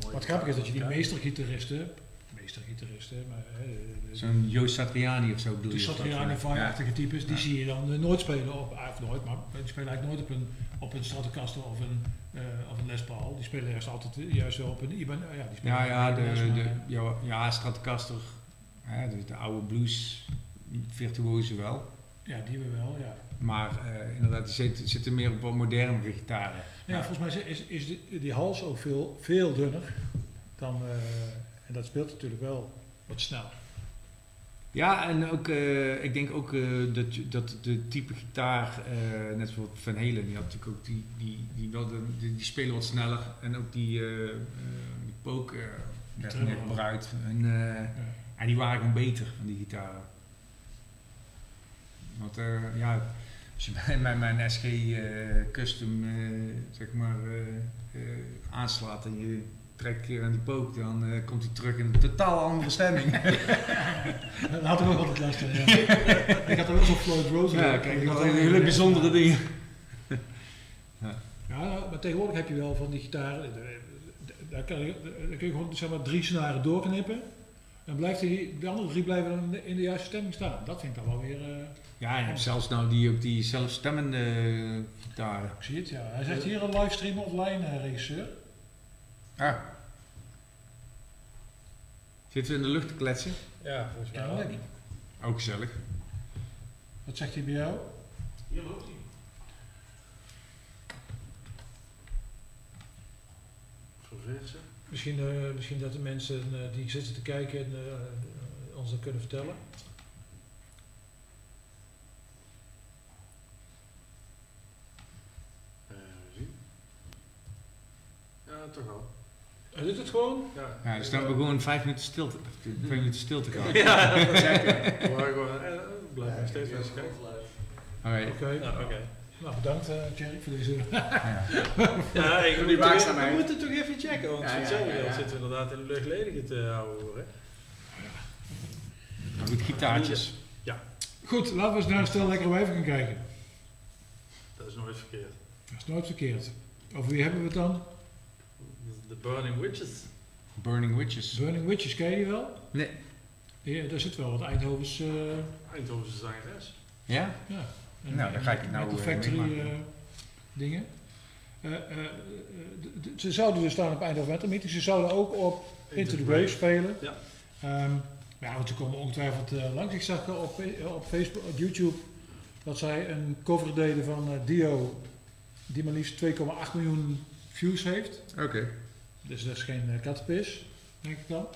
S2: mooi
S1: Wat grappig is dat je die meestergitaristen, maar eh,
S3: Zo'n Joost Satriani of zo bedoel
S1: de
S3: je?
S1: Satriani. Fire-achtige types, die zie je dan eh, nooit spelen op, of nooit, maar die spelen eigenlijk nooit op een, op een Stratocaster of een, eh, of een Les Paul. Die spelen juist altijd eh, juist wel op een Iban, ja, die spelen
S3: Ja, ja, de, de, ja, ja Stratocaster, hè, de, de oude blues virtuozen wel.
S1: ja, die we wel, ja.
S3: Maar eh, inderdaad, die zitten, meer op wat modernere gitaren.
S1: Ja, volgens mij is, is die, die hals ook veel, veel dunner dan, eh, en dat speelt natuurlijk wel wat snel.
S3: Ja, en ook, eh, ik denk ook eh, dat, dat de type gitaar, eh, net zoals Van Halen, die had natuurlijk ook die, die, die, wel de, die, die spelen wat sneller. En ook die, die eh, werd meer gebruikt. En,
S1: Ja.
S3: en die waren gewoon beter, van die gitaren. Want ja, als je bij mij mijn SG Custom, zeg maar, aanslaat en je trekt een keer aan die pook, dan eh, komt hij terug in een totaal andere stemming.
S1: Dat had ik ook altijd last van, ja. ik had er ook zo'n Floyd Rose.
S3: Ja, kijk, dat zijn hele bijzondere dingen.
S1: Ja, nou, maar tegenwoordig heb je wel van die gitaren, eh, daar, kan je, daar kun je gewoon zeg maar, drie snaren doorknippen. Dan blijft die, de andere drie blijven dan in de, in de juiste stemming staan. Dat vind ik dan wel weer... eh,
S3: Ja, je hebt zelfs nou die, ook die zelfstemmende eh, gitaren.
S1: ik zie het, ja. Hij zegt hier een livestream offline eh, regisseur.
S3: Ah. Zitten we in de lucht te kletsen?
S2: Ja, volgens mij wel.
S3: Ook gezellig.
S1: Wat zegt hij bij jou?
S11: Hier loopt hij.
S2: Verversen.
S1: Misschien, eh, misschien dat de mensen eh, die zitten te kijken en, eh, eh, ons dat kunnen vertellen.
S2: Eh, zien. Ja, toch wel.
S1: Hij doet het gewoon.
S2: Ja,
S3: Ja, dus dan hebben we gewoon vijf minuten stil te, twee minuten stil te gaan.
S2: Ja, dat is zeker. We waren gewoon, eh, we blijven nog steeds mensen kijken.
S1: Oké.
S2: Ja, oké.
S1: Nou, bedankt uh, Thierry voor deze...
S3: Ja.
S2: Ja, ik
S4: die
S2: moet toch-
S4: waakzaamheid.
S2: We moeten toch even checken, want
S4: Ja, ja, ja, ja.
S2: zitten we inderdaad in de luchtledige te houden hoor. hè.
S3: Goed, gitaartjes.
S1: Goed, laten we eens naar een stel lekkere wijven gaan kijken.
S2: Dat is nooit verkeerd.
S1: Dat is nooit verkeerd. Over wie hebben we het dan?
S2: Burning Witches.
S3: Burning Witches.
S1: Burning Witches, ken je die wel?
S3: Nee.
S1: Ja, daar zit wel wat Eindhovens... eh,
S2: Eindhovense zangeres.
S3: Ja?
S1: ja. En-
S3: Nou, dan ga ik het nou,
S1: de
S3: eh,
S1: factory eh, dingen. Eh, eh, eh, d- d- ze zouden dus staan op Eindhoven Metal Meeting. Ze zouden ook op Into the Grave spelen.
S2: Ja.
S1: Ehm, ja, want ze komen ongetwijfeld eh, langs. Ik zag op, op Facebook, op YouTube, dat zij een cover deden van Dio, die maar liefst 2,8 miljoen views heeft.
S3: Oké.
S1: Dus dat is geen uh, kattenpis, denk ik dan.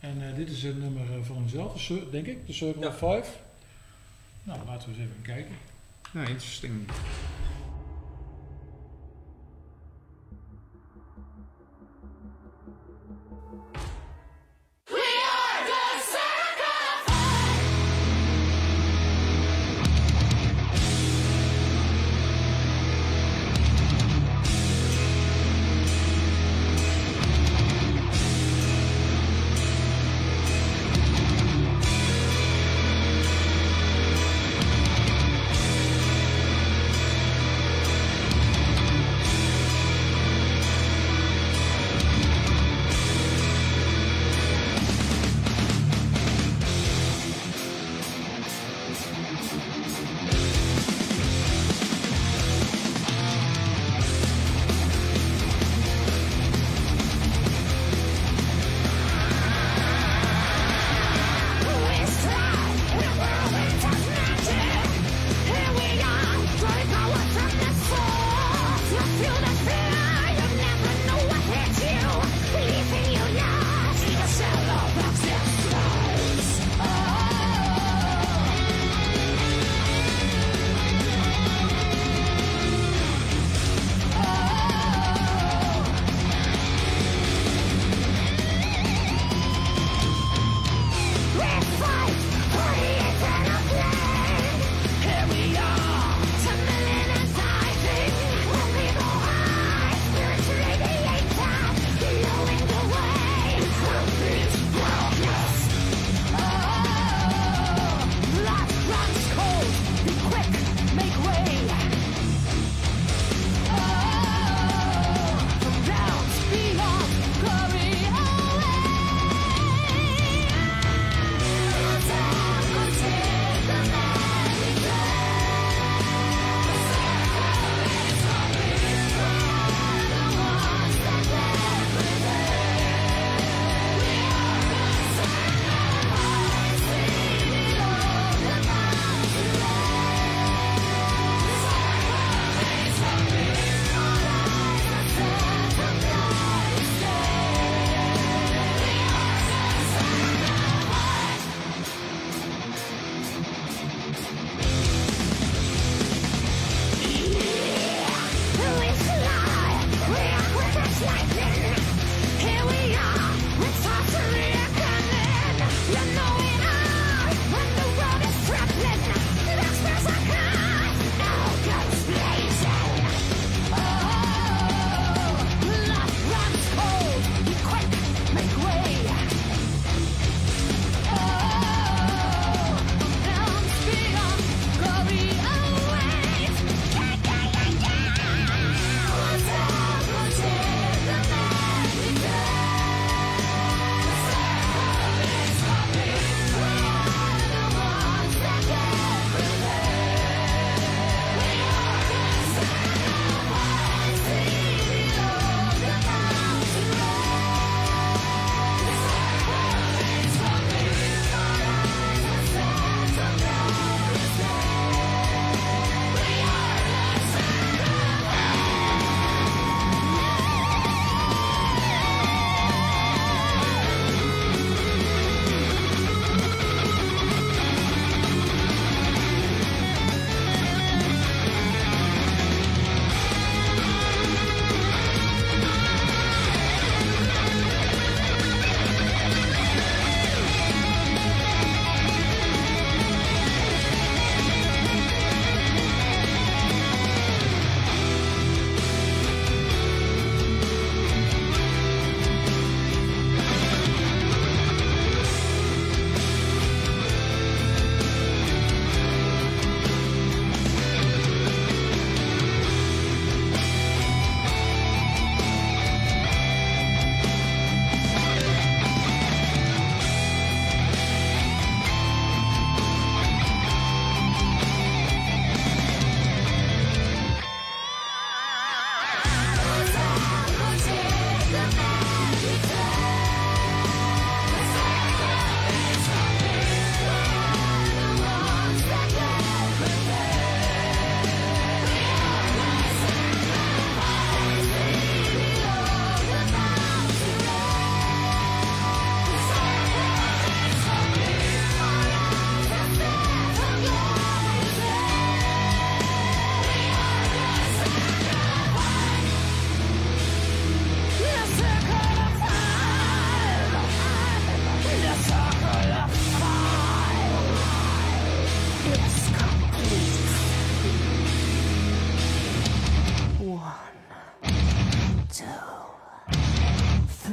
S1: En eh, dit is een nummer eh, van hemzelf, denk ik, de Circle
S2: Ja.
S1: of Five. Nou, laten we eens even kijken.
S3: Nou, interesting.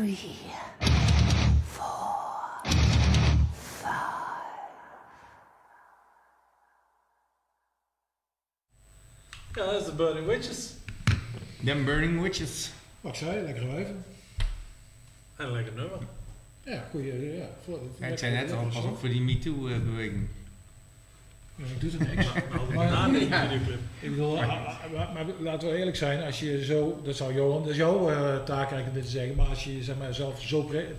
S12: Three, four, five.
S2: Ja, dat is de Burning Witches.
S3: Them Burning Witches.
S1: Wat ik zei, lekkere wijven.
S2: En een lekker nummer.
S1: Ja, goeie, ja. voor-
S3: Ja, ik zei net al, pas op voor die MeToo-beweging.
S1: Eh, Ja, ik doe er niks.
S2: Maar
S1: Maar-
S2: de
S3: Ja.
S1: Ik bedoel, ah, ah, maar, maar laten we eerlijk zijn, als je zo, dat zou Johan, dat is jouw eh, taak eigenlijk om dit te zeggen, maar als je zeg maar, zelf zo pre-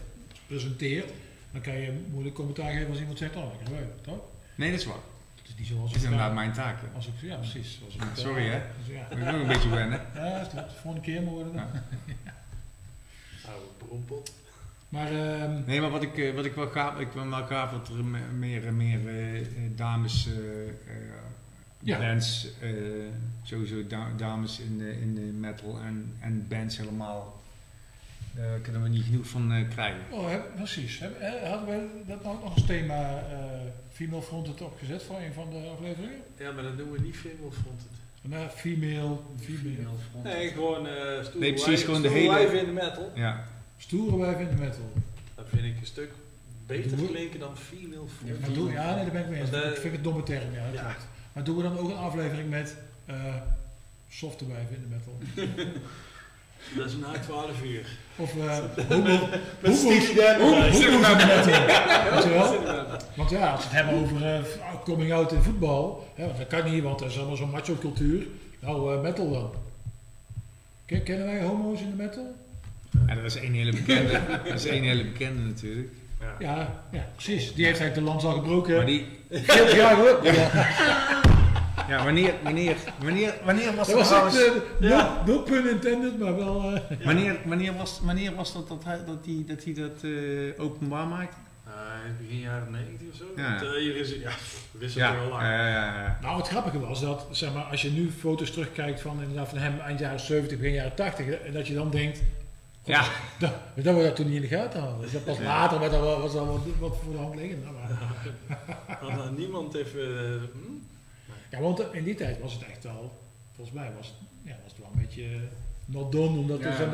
S1: presenteert, dan kan je moeilijk commentaar geven als iemand zegt, oh, lekker wijf, toch?
S3: Nee, dat is waar.
S1: Het is niet zoals
S3: Dat is
S1: ik-
S3: inderdaad mijn taak.
S1: Als ik, ja, precies. Als ik,
S3: Sorry, hè.
S1: Dus ja.
S3: Moet ik ook een beetje wennen.
S1: Ja, is goed. volgende keer moeten we dat.
S2: Oude brompot.
S1: Maar, ehm,
S3: Nee, maar wat ik, eh, wat ik wel gaaf, ik wil wel gaaf dat er me- meer en meer eh, eh, dames,
S1: Ja.
S3: bands, eh, sowieso da- dames in de, in de metal en, en bands helemaal, daar kunnen we niet genoeg van eh, krijgen.
S1: oh, precies. Hadden we dat nou ook nog als thema eh female fronted opgezet voor een van de afleveringen?
S2: Ja, maar dat doen we niet female fronted.
S1: Nou, female, female.
S2: Nee, gewoon eh stoere
S3: Nee, precies, gewoon de hele-
S2: wijven in de metal.
S3: Ja,
S1: Stoere wijf in de metal.
S2: Dat vind ik een stuk beter
S1: Doe-
S2: klinken dan female
S1: Ja, maar doe, ja, nee, daar ben ik mee eens.
S2: Want, eh,
S1: ik vind het een domme term, ja, dat
S2: ja.
S1: klopt. Maar doen we dan ook een aflevering met eh softe wijven in de metal?
S2: Dat is na 12 uur.
S1: Of eh homo,
S2: Met
S1: homo's,
S2: Steely Dan
S1: homo-
S2: erbij.
S1: homo's in de metal. Weet je wel? Want ja, als we het hebben over eh, coming out in voetbal, hè, want dat kan niet, want dat is allemaal zo'n macho cultuur. Nou, eh, metal dan. Ken- Kennen wij homo's in de metal?
S3: En dat is één hele bekende, dat is één hele bekende natuurlijk.
S2: Ja.
S1: Ja, ja, precies. Die heeft eigenlijk de lans al gebroken.
S3: Maar die,
S1: 40 jaar hoor. Ja.
S3: ja, wanneer, wanneer, wanneer, wanneer was
S1: Dat
S3: dat
S1: was echt
S3: trouwens?
S1: eh, no, no pun intended, maar wel... eh,
S3: Wanneer, wanneer, was, wanneer was dat dat hij dat, die, dat, hij dat eh, openbaar maakte?
S2: Eh, begin jaren 90 of zo.
S3: Ja.
S2: Want, eh, hier is het, ja, het
S3: Ja,
S2: al lang.
S3: ja, ja, ja.
S1: Nou, het grappige was dat, zeg maar, als je nu foto's terugkijkt van, inderdaad, van hem eind jaren 70, begin jaren 80, en dat je dan denkt,
S3: Ja.
S1: dat, dat we dat toen niet in de gaten hadden. Dus dat pas later werd dat was dat wat, wat voor de hand liggend. Nou, maar-
S2: niemand heeft... eh, hm?
S1: ja, want in die tijd was het echt wel, volgens mij was het, ja, was het wel een beetje not done, omdat we
S3: Ja.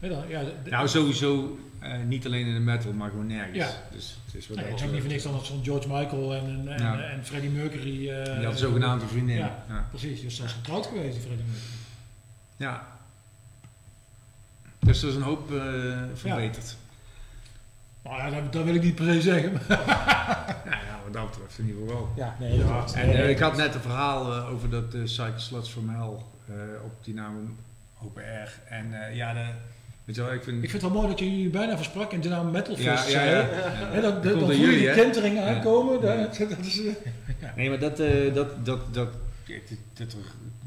S1: maar dan, ja,
S3: Nou, sowieso eh, niet alleen in de metal, maar gewoon nergens.
S1: Ja.
S3: Dus het is wat
S1: nee,
S3: dat
S1: het is ook niet voor niks dan dat zo'n George Michael en, en, en,
S3: Ja.
S1: en Freddie Mercury. eh,
S3: Die had zogenaamd een vriendin.
S1: Ja.
S3: Ja.
S1: Precies, dus dat is getrouwd geweest, die Freddie Mercury.
S3: Ja. Dus er is een hoop eh, verbeterd.
S1: Nou ja, dat, dat wil ik niet per se zeggen. maar-
S3: Ja. ja, wat dat betreft in ieder geval wel.
S1: Ja, nee, dat klopt.
S3: En eh, ik had net een verhaal eh, over dat uh, Cycle Sluts from Hell eh, op die naam OPR. En eh, ja, de, weet je wel, ik vind...
S1: Ik vind het wel mooi dat je jullie bijna versprak en de naam Metal
S3: ja,
S1: Fest
S3: ja, ja.
S1: Dan,
S3: Dat
S1: voel je
S3: jullie,
S1: die
S3: hè?
S1: kentering
S3: Ja.
S1: aankomen.
S3: Ja.
S1: Dat, dat is,
S3: Nee, maar dat, eh, dat, dat, dat, dat, dat, er-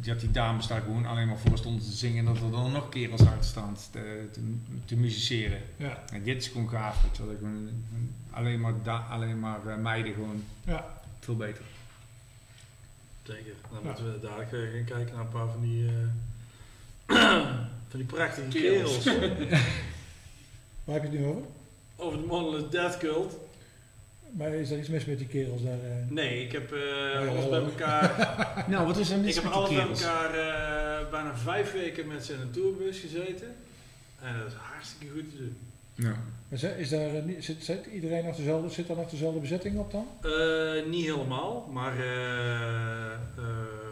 S3: dat die dames daar gewoon alleen maar voor stonden te zingen en dat er dan nog kerels uit staan te, te, te musiceren.
S1: ja,
S3: En dit is gewoon gaaf. Ik gewoon, alleen maar, da, alleen maar eh, meiden gewoon
S1: ja.
S3: veel beter.
S2: Zeker. Dan
S1: Ja.
S2: moeten we dadelijk eh, gaan kijken naar een paar van die... eh, van die prachtige
S1: Kerels.
S2: kerels.
S1: Waar heb je het nu over?
S2: Over de Monolith Death Cult.
S1: Maar is er iets mis met die kerels daar? eh?
S2: Nee, ik heb eh,
S1: ja,
S2: alles bij elkaar...
S3: Nou, wat is er
S2: ik
S3: mis
S2: heb
S3: met die
S2: alles bij
S3: kerels?
S2: elkaar eh, bijna vijf weken met ze in een tourbus gezeten. En dat is hartstikke goed te doen.
S3: Ja.
S1: Maar is daar, eh, niet- zit, zit, iedereen nog dezelfde, zit daar nog dezelfde bezetting op dan?
S2: Eh, niet helemaal, maar eh, eh,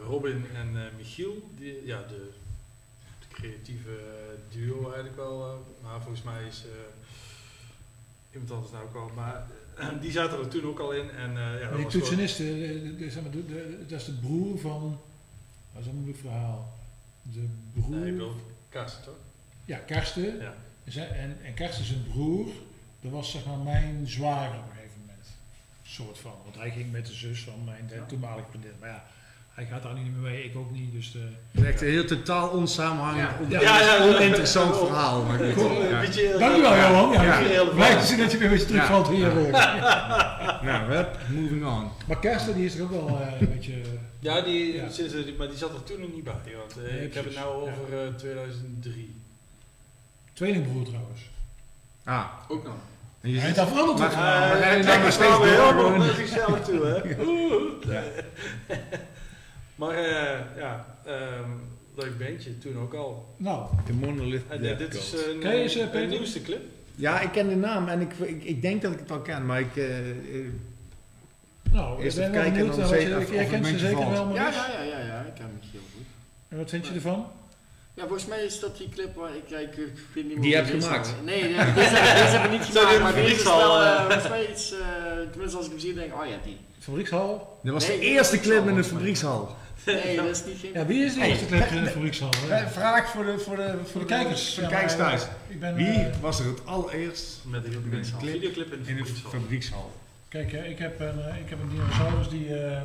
S2: Robin en eh, Michiel, die, ja, de, de creatieve duo eigenlijk wel. eh, maar volgens mij is eh, iemand anders nou ook wel. Maar eh, die zaten er toen ook al in. En, eh, ja,
S1: die
S2: was gewoon-
S1: toetsenist, eh, de- de- zeg maar, dat is de broer van... Dat is een moeilijk verhaal. De broer...
S2: Nee, ik wil Karsten toch?
S1: Ja, Karsten.
S2: Ja.
S1: En, en Karsten zijn broer, dat was zeg maar mijn zwager op een gegeven moment. Soort van. Want hij ging met de zus van mijn toenmalige vriendin. Maar ja, hij gaat daar niet meer mee, ik ook niet. Dus
S3: echt een heel totaal onsamenhangend,
S1: Ja. Ja,
S2: ja,
S3: oninteressant verhaal. Maar goed,
S1: Cool.
S3: ja.
S2: Een beetje,
S1: Dankjewel Johan. Ja. Blij te zien dat je weer een beetje terugvalt hier. eh.
S3: Nou, hup, moving on.
S1: Maar Karsten die is er ook wel eh, een beetje...
S2: Ja, die,
S1: Ja.
S2: Sinds, maar die zat er toen nog niet bij. Want, eh,
S1: Nee,
S2: ik heb het nou over eh, 2003.
S1: Tweelingbroer trouwens.
S3: Ah,
S4: Ook nog.
S3: en je
S1: Hij
S3: ziet-
S1: heeft daar veranderd.
S3: Maar-
S1: wat.
S3: maar
S2: Eh,
S3: ga je
S2: kijk,
S3: dan nog
S2: we
S3: steeds
S2: Maar eh, ja, ehm, Leuk bandje, toen ook al.
S1: Nou,
S3: De Monolith Death
S2: dit is een,
S1: Ken je ze,
S2: een
S1: Peter?
S2: nieuwste clip.
S3: Ja, ik ken de naam en ik, ik, ik denk dat ik het wel ken, maar ik... eh, eh,
S1: nou
S3: Eerst
S1: ik ben
S3: kijken en
S1: benieuwd
S3: dan zeker
S1: je,
S3: of-
S1: jij kent ze zeker
S3: valt.
S1: wel,
S4: Ja,
S1: Maurice.
S4: ja, ja, ja, ja, ik ken het heel goed.
S1: En wat vind je ervan?
S4: Ja, volgens mij is dat die clip waar ik, ik, ik vind niet
S3: Die je gemaakt?
S4: Nee, die- deze, deze heb ik niet gemaakt,
S2: in de
S4: maar deze is
S2: fabriekshal,
S4: wel,
S2: eh,
S4: eh, volgens mij iets, eh, tenminste als ik hem zie, denk ik, oh ja, die.
S1: Fabriekshal?
S3: Dat was
S4: Nee,
S3: de eerste clip in de fabriekshal.
S4: Nee, dat is niet geen...
S1: Ja, wie is de
S3: Hey,
S1: eerste clip in de fabriekshal?
S3: Eh, Vraag voor de, voor de,
S1: Voor de kijkers.
S3: Voor de
S1: Ja,
S3: kijkers thuis.
S1: eh, Ik ben,
S3: Wie
S1: eh,
S3: was er het allereerst
S2: Met
S3: een clip
S2: videoclip in de
S3: in de
S2: fabriekshal.
S1: kijk, ik heb een, eh, ik heb een dinosaurus die eh,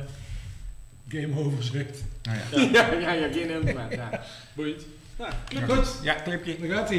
S1: game over zegt.
S3: Nou ja.
S4: ja, ja, ja, geen internet, ja.
S2: Nou, clip.
S1: Goed,
S3: Ja, clipje.
S1: daar gaat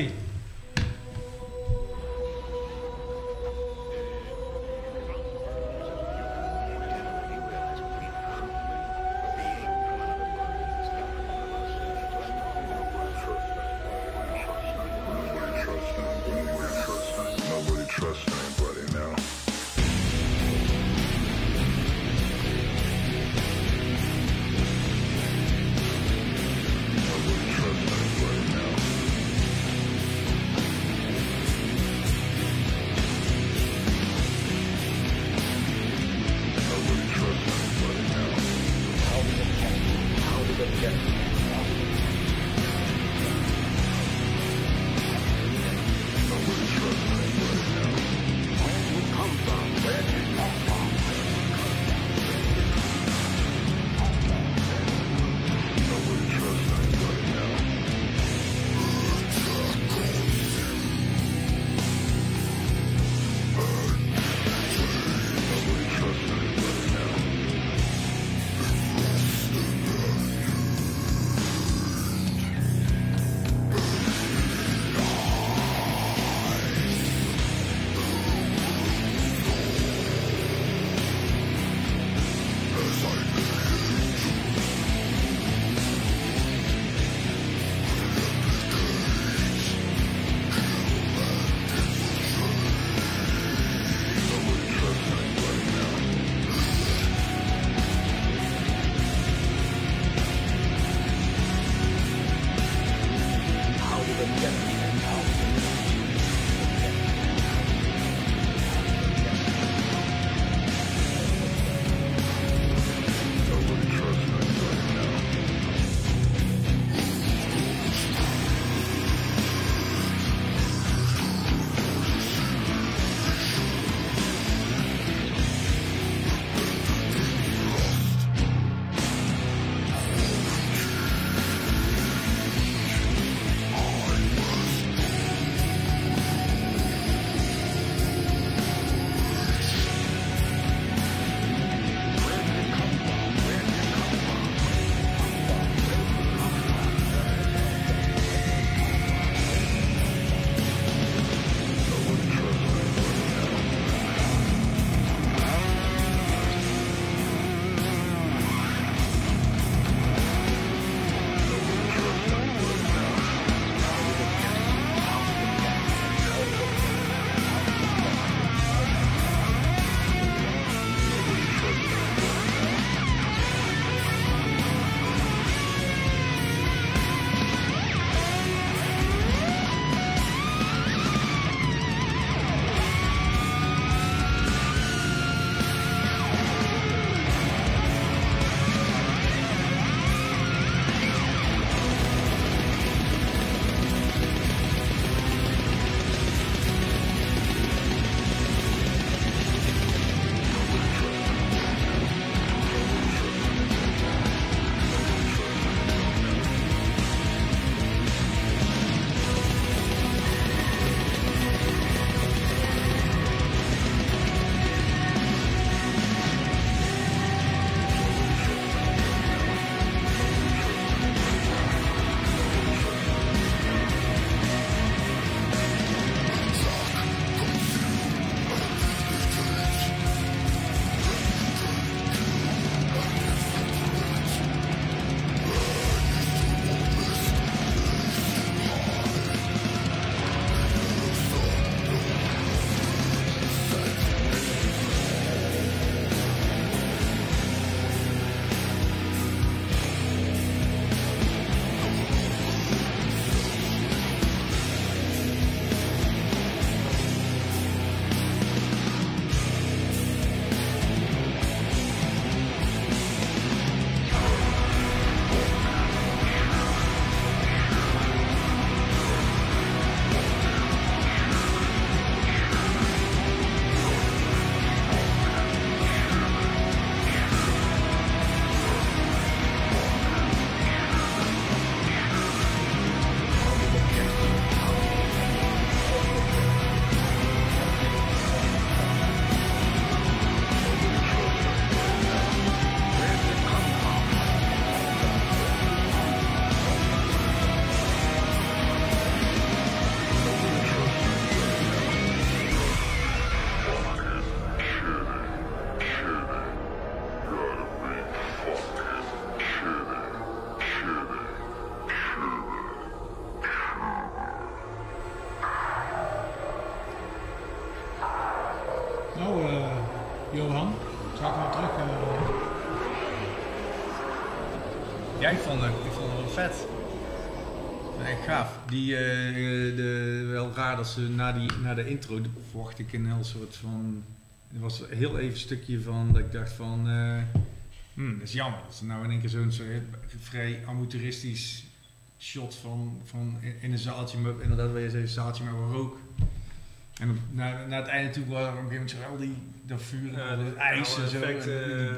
S3: Die, eh, eh, de, wel raar dat ze na, die, na de intro de- verwacht ik een heel soort van... Er was heel even een stukje van dat ik dacht van... eh hmm, dat is jammer. Dat ze nou in één keer zo'n vrij amateuristisch shot van, van in, in een zaaltje, met, inderdaad wat je zei, een zaaltje met wat rook. En op, naar, naar het einde toe waren er op een gegeven moment al die, dat vuur
S2: Ja,
S3: dat ijs en zo.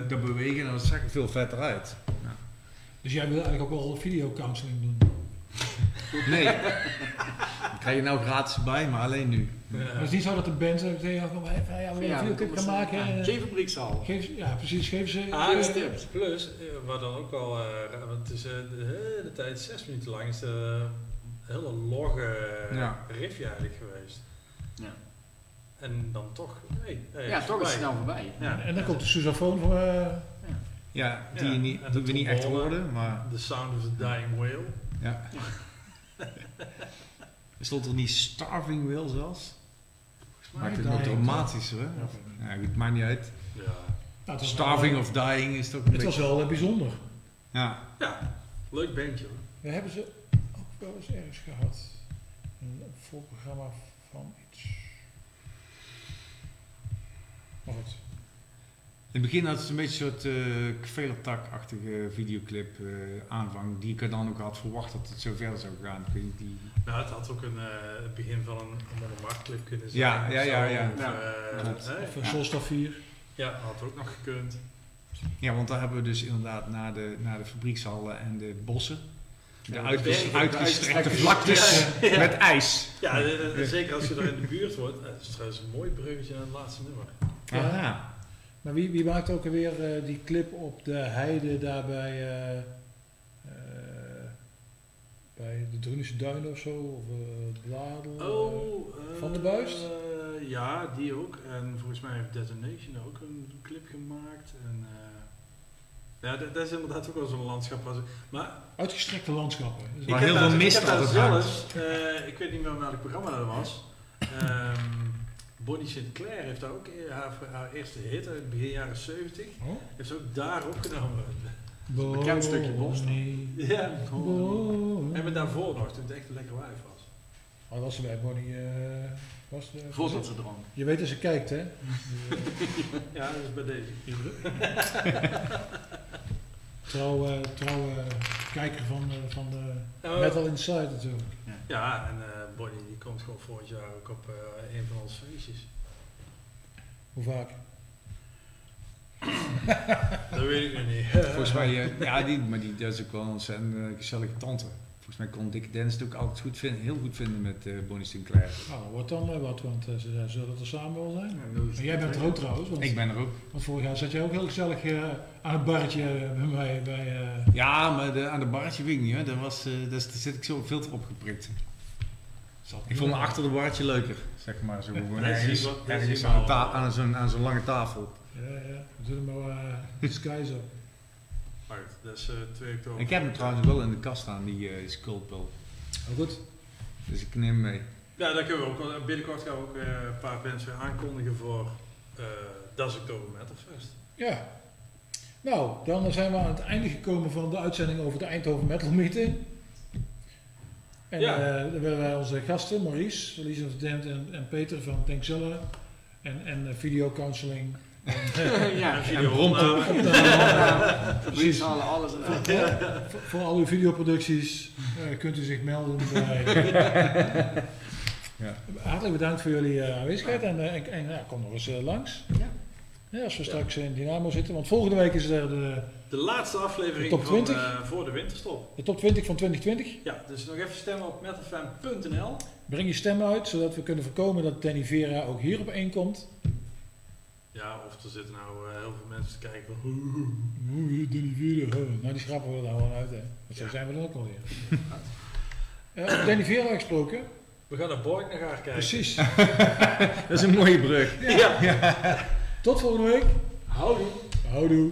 S3: dat bewegen en dat zag er veel vetter uit.
S1: dus jij wil eigenlijk ook wel videocounseling doen.
S3: Nee. Dat krijg je nou gratis bij, maar alleen nu.
S1: Maar het is niet zo dat de band zegt, ja, kom, hey, ja, we willen een videoclip gaan maken. eh,
S4: Geen fabriekshal.
S1: Geef, ja, precies. Geef ze...
S2: Ah,
S1: eh,
S2: dus tips. Plus, eh, wat dan ook wel, eh, want het is eh, de hele tijd zes minuten lang is de hele logge
S3: Ja.
S2: riffje eigenlijk geweest.
S4: Ja.
S2: En dan toch, nee, hey,
S4: Ja, toch is het snel voorbij.
S2: Ja.
S1: En dan komt de sousaphone voor... eh,
S3: Ja, die,
S2: Ja,
S3: niet, we niet echt hoorden, maar
S2: The Sound of the Dying Whale.
S3: Ja. Er stond er niet Starving Will zelfs? Maakt het nog dramatischer, hè?
S1: Ja.
S3: Ja, het maakt niet uit.
S2: Ja.
S1: nou,
S3: Starving of Dying is toch een
S1: Het was wel eh, bijzonder.
S3: Ja.
S2: ja, leuk bandje hoor.
S1: We hebben ze ook wel eens ergens gehad. Een voorprogramma van iets. Maar goed.
S3: In het begin had het een beetje een soort uh, kvelertak-achtige videoclip eh, aanvang, die ik er dan ook had verwacht dat het zo verder zou gaan. Ik weet niet, die...
S2: Nou, het had ook een, eh, het begin van een, van een marktclip kunnen zijn.
S3: Ja, ja, ja, ja.
S2: Of,
S4: Ja,
S2: eh,
S3: klopt.
S2: hè?
S1: Of uh, Solstar 4.
S2: Ja, had ook nog gekund.
S3: Ja, want daar hebben we dus inderdaad na de, na de fabriekshallen en de bossen, de uitgestrekte
S2: uitgestrekte
S3: vlaktes.
S2: Ja.
S3: met ijs.
S2: Ja, eh, eh, zeker als je er in de buurt wordt. Eh, Het is trouwens een mooi bruggetje naar het laatste nummer.
S1: Ja. Maar wie, wie maakt ook alweer eh, die clip op de heide daar bij, eh, eh, bij de Drunische Duinen of zo? Of Bladel?
S2: Oh, eh,
S1: Van de Buist?
S2: eh, ja, die ook. En volgens mij heeft Detonation ook een clip gemaakt. En, eh, ja, dat, dat is inderdaad ook wel zo'n landschap. Ze, maar
S1: Uitgestrekte landschappen. Dus
S3: Maar heel veel mist
S2: ik heb daar
S3: altijd
S2: zelfs, eh, ik weet niet meer welk programma dat was. Ehm Bonnie Sinclair heeft daar ook eh, haar, haar eerste hit uit begin jaren 70.
S1: Oh.
S2: Heeft ze ook daar opgenomen.
S4: bekend stukje.
S1: Bonnie,
S2: Ja.
S1: Bonnie.
S2: En met daarvoor nog, toen het echt een lekker wijf was.
S1: Oh, was ze bij Bonnie. eh, was de,
S4: Voordat ze dronk.
S1: Je weet dat ze kijkt, hè?
S2: Ja, dat is bij deze.
S1: Trouw, eh, trouw eh, kijker van, eh, van de. Metal Inside natuurlijk.
S2: Ja, en eh Bonnie die komt gewoon volgend jaar ook op eh, een van onze feestjes.
S1: Hoe vaak?
S2: Dat weet ik nog niet.
S3: Volgens mij, eh, ja, die, maar die, dat is ook wel een ontzettend eh, gezellige tante. Volgens mij kon Dick Dennis het ook altijd goed vinden, heel goed vinden met eh, Bonnie Sinclair.
S1: Nou, wordt dan eh, wat, want eh, ze zullen er samen wel zijn.
S4: Ja,
S1: jij bent er ook trouwens, want,
S3: Ik ben er ook.
S1: want vorig jaar zat jij ook heel gezellig eh, aan het barretje bij mij. Bij, eh,
S3: Ja, maar de, aan de barretje weet ik niet hoor. Daar, was, eh, daar, daar zit ik zo een filter op geprikt.
S1: zat
S3: Ik vond me achter de barretje leuker, zeg maar. Zo gewoon ergens, aan, zo'n lange tafel.
S1: Ja, ja. We hem maar uh, Sky zo.
S2: Dat is eh 2 oktober.
S3: Ik heb hem trouwens wel in de kast staan, die uh, sculpel.
S1: Oh, goed.
S3: Dus ik neem hem mee.
S2: Ja, dat kunnen we ook. wel. Binnenkort gaan we ook eh, een paar bands weer aankondigen voor eh Das Oktober Metal Fest.
S1: Ja. Nou, dan zijn we aan het einde gekomen van de uitzending over de Eindhoven Metal Meeting. En
S2: Ja.
S1: eh, dan willen wij onze gasten, Maurice, Elise of Dent en, en Peter van Tankzilla en, en eh, videocounseling. En,
S4: ja,
S2: video
S3: Bronto.
S2: opname.
S1: Precies.
S4: halen alles
S1: voor, voor al uw videoproducties eh, kunt u zich melden bij.
S3: Ja.
S1: Hartelijk bedankt voor jullie eh, aanwezigheid en, eh, en, en ja, kom nog eens eh, langs.
S4: Ja.
S1: Ja, als we straks in Dynamo zitten, want volgende week is er de,
S2: De laatste aflevering
S1: Top
S2: van,
S1: 20?
S2: eh, voor de winterstop.
S1: de top 20 van 2020.
S2: Ja, dus nog even stemmen op metalfan.nl.
S1: Breng je stem uit, zodat we kunnen voorkomen dat Danny Vera ook hier op één komt.
S2: Ja, of er zitten nou eh, heel veel mensen te kijken van...
S1: Oh, hier Danny Vera. Nou, die schrappen we er gewoon uit, hè. Want zo
S2: Ja.
S1: zijn we dan ook alweer. Eh over Danny Vera gesproken.
S2: We gaan naar Borg naar haar kijken.
S1: Precies.
S3: Dat is een mooie brug.
S2: Ja.
S1: Tot volgende week.
S2: Houdoe.
S1: Houdoe.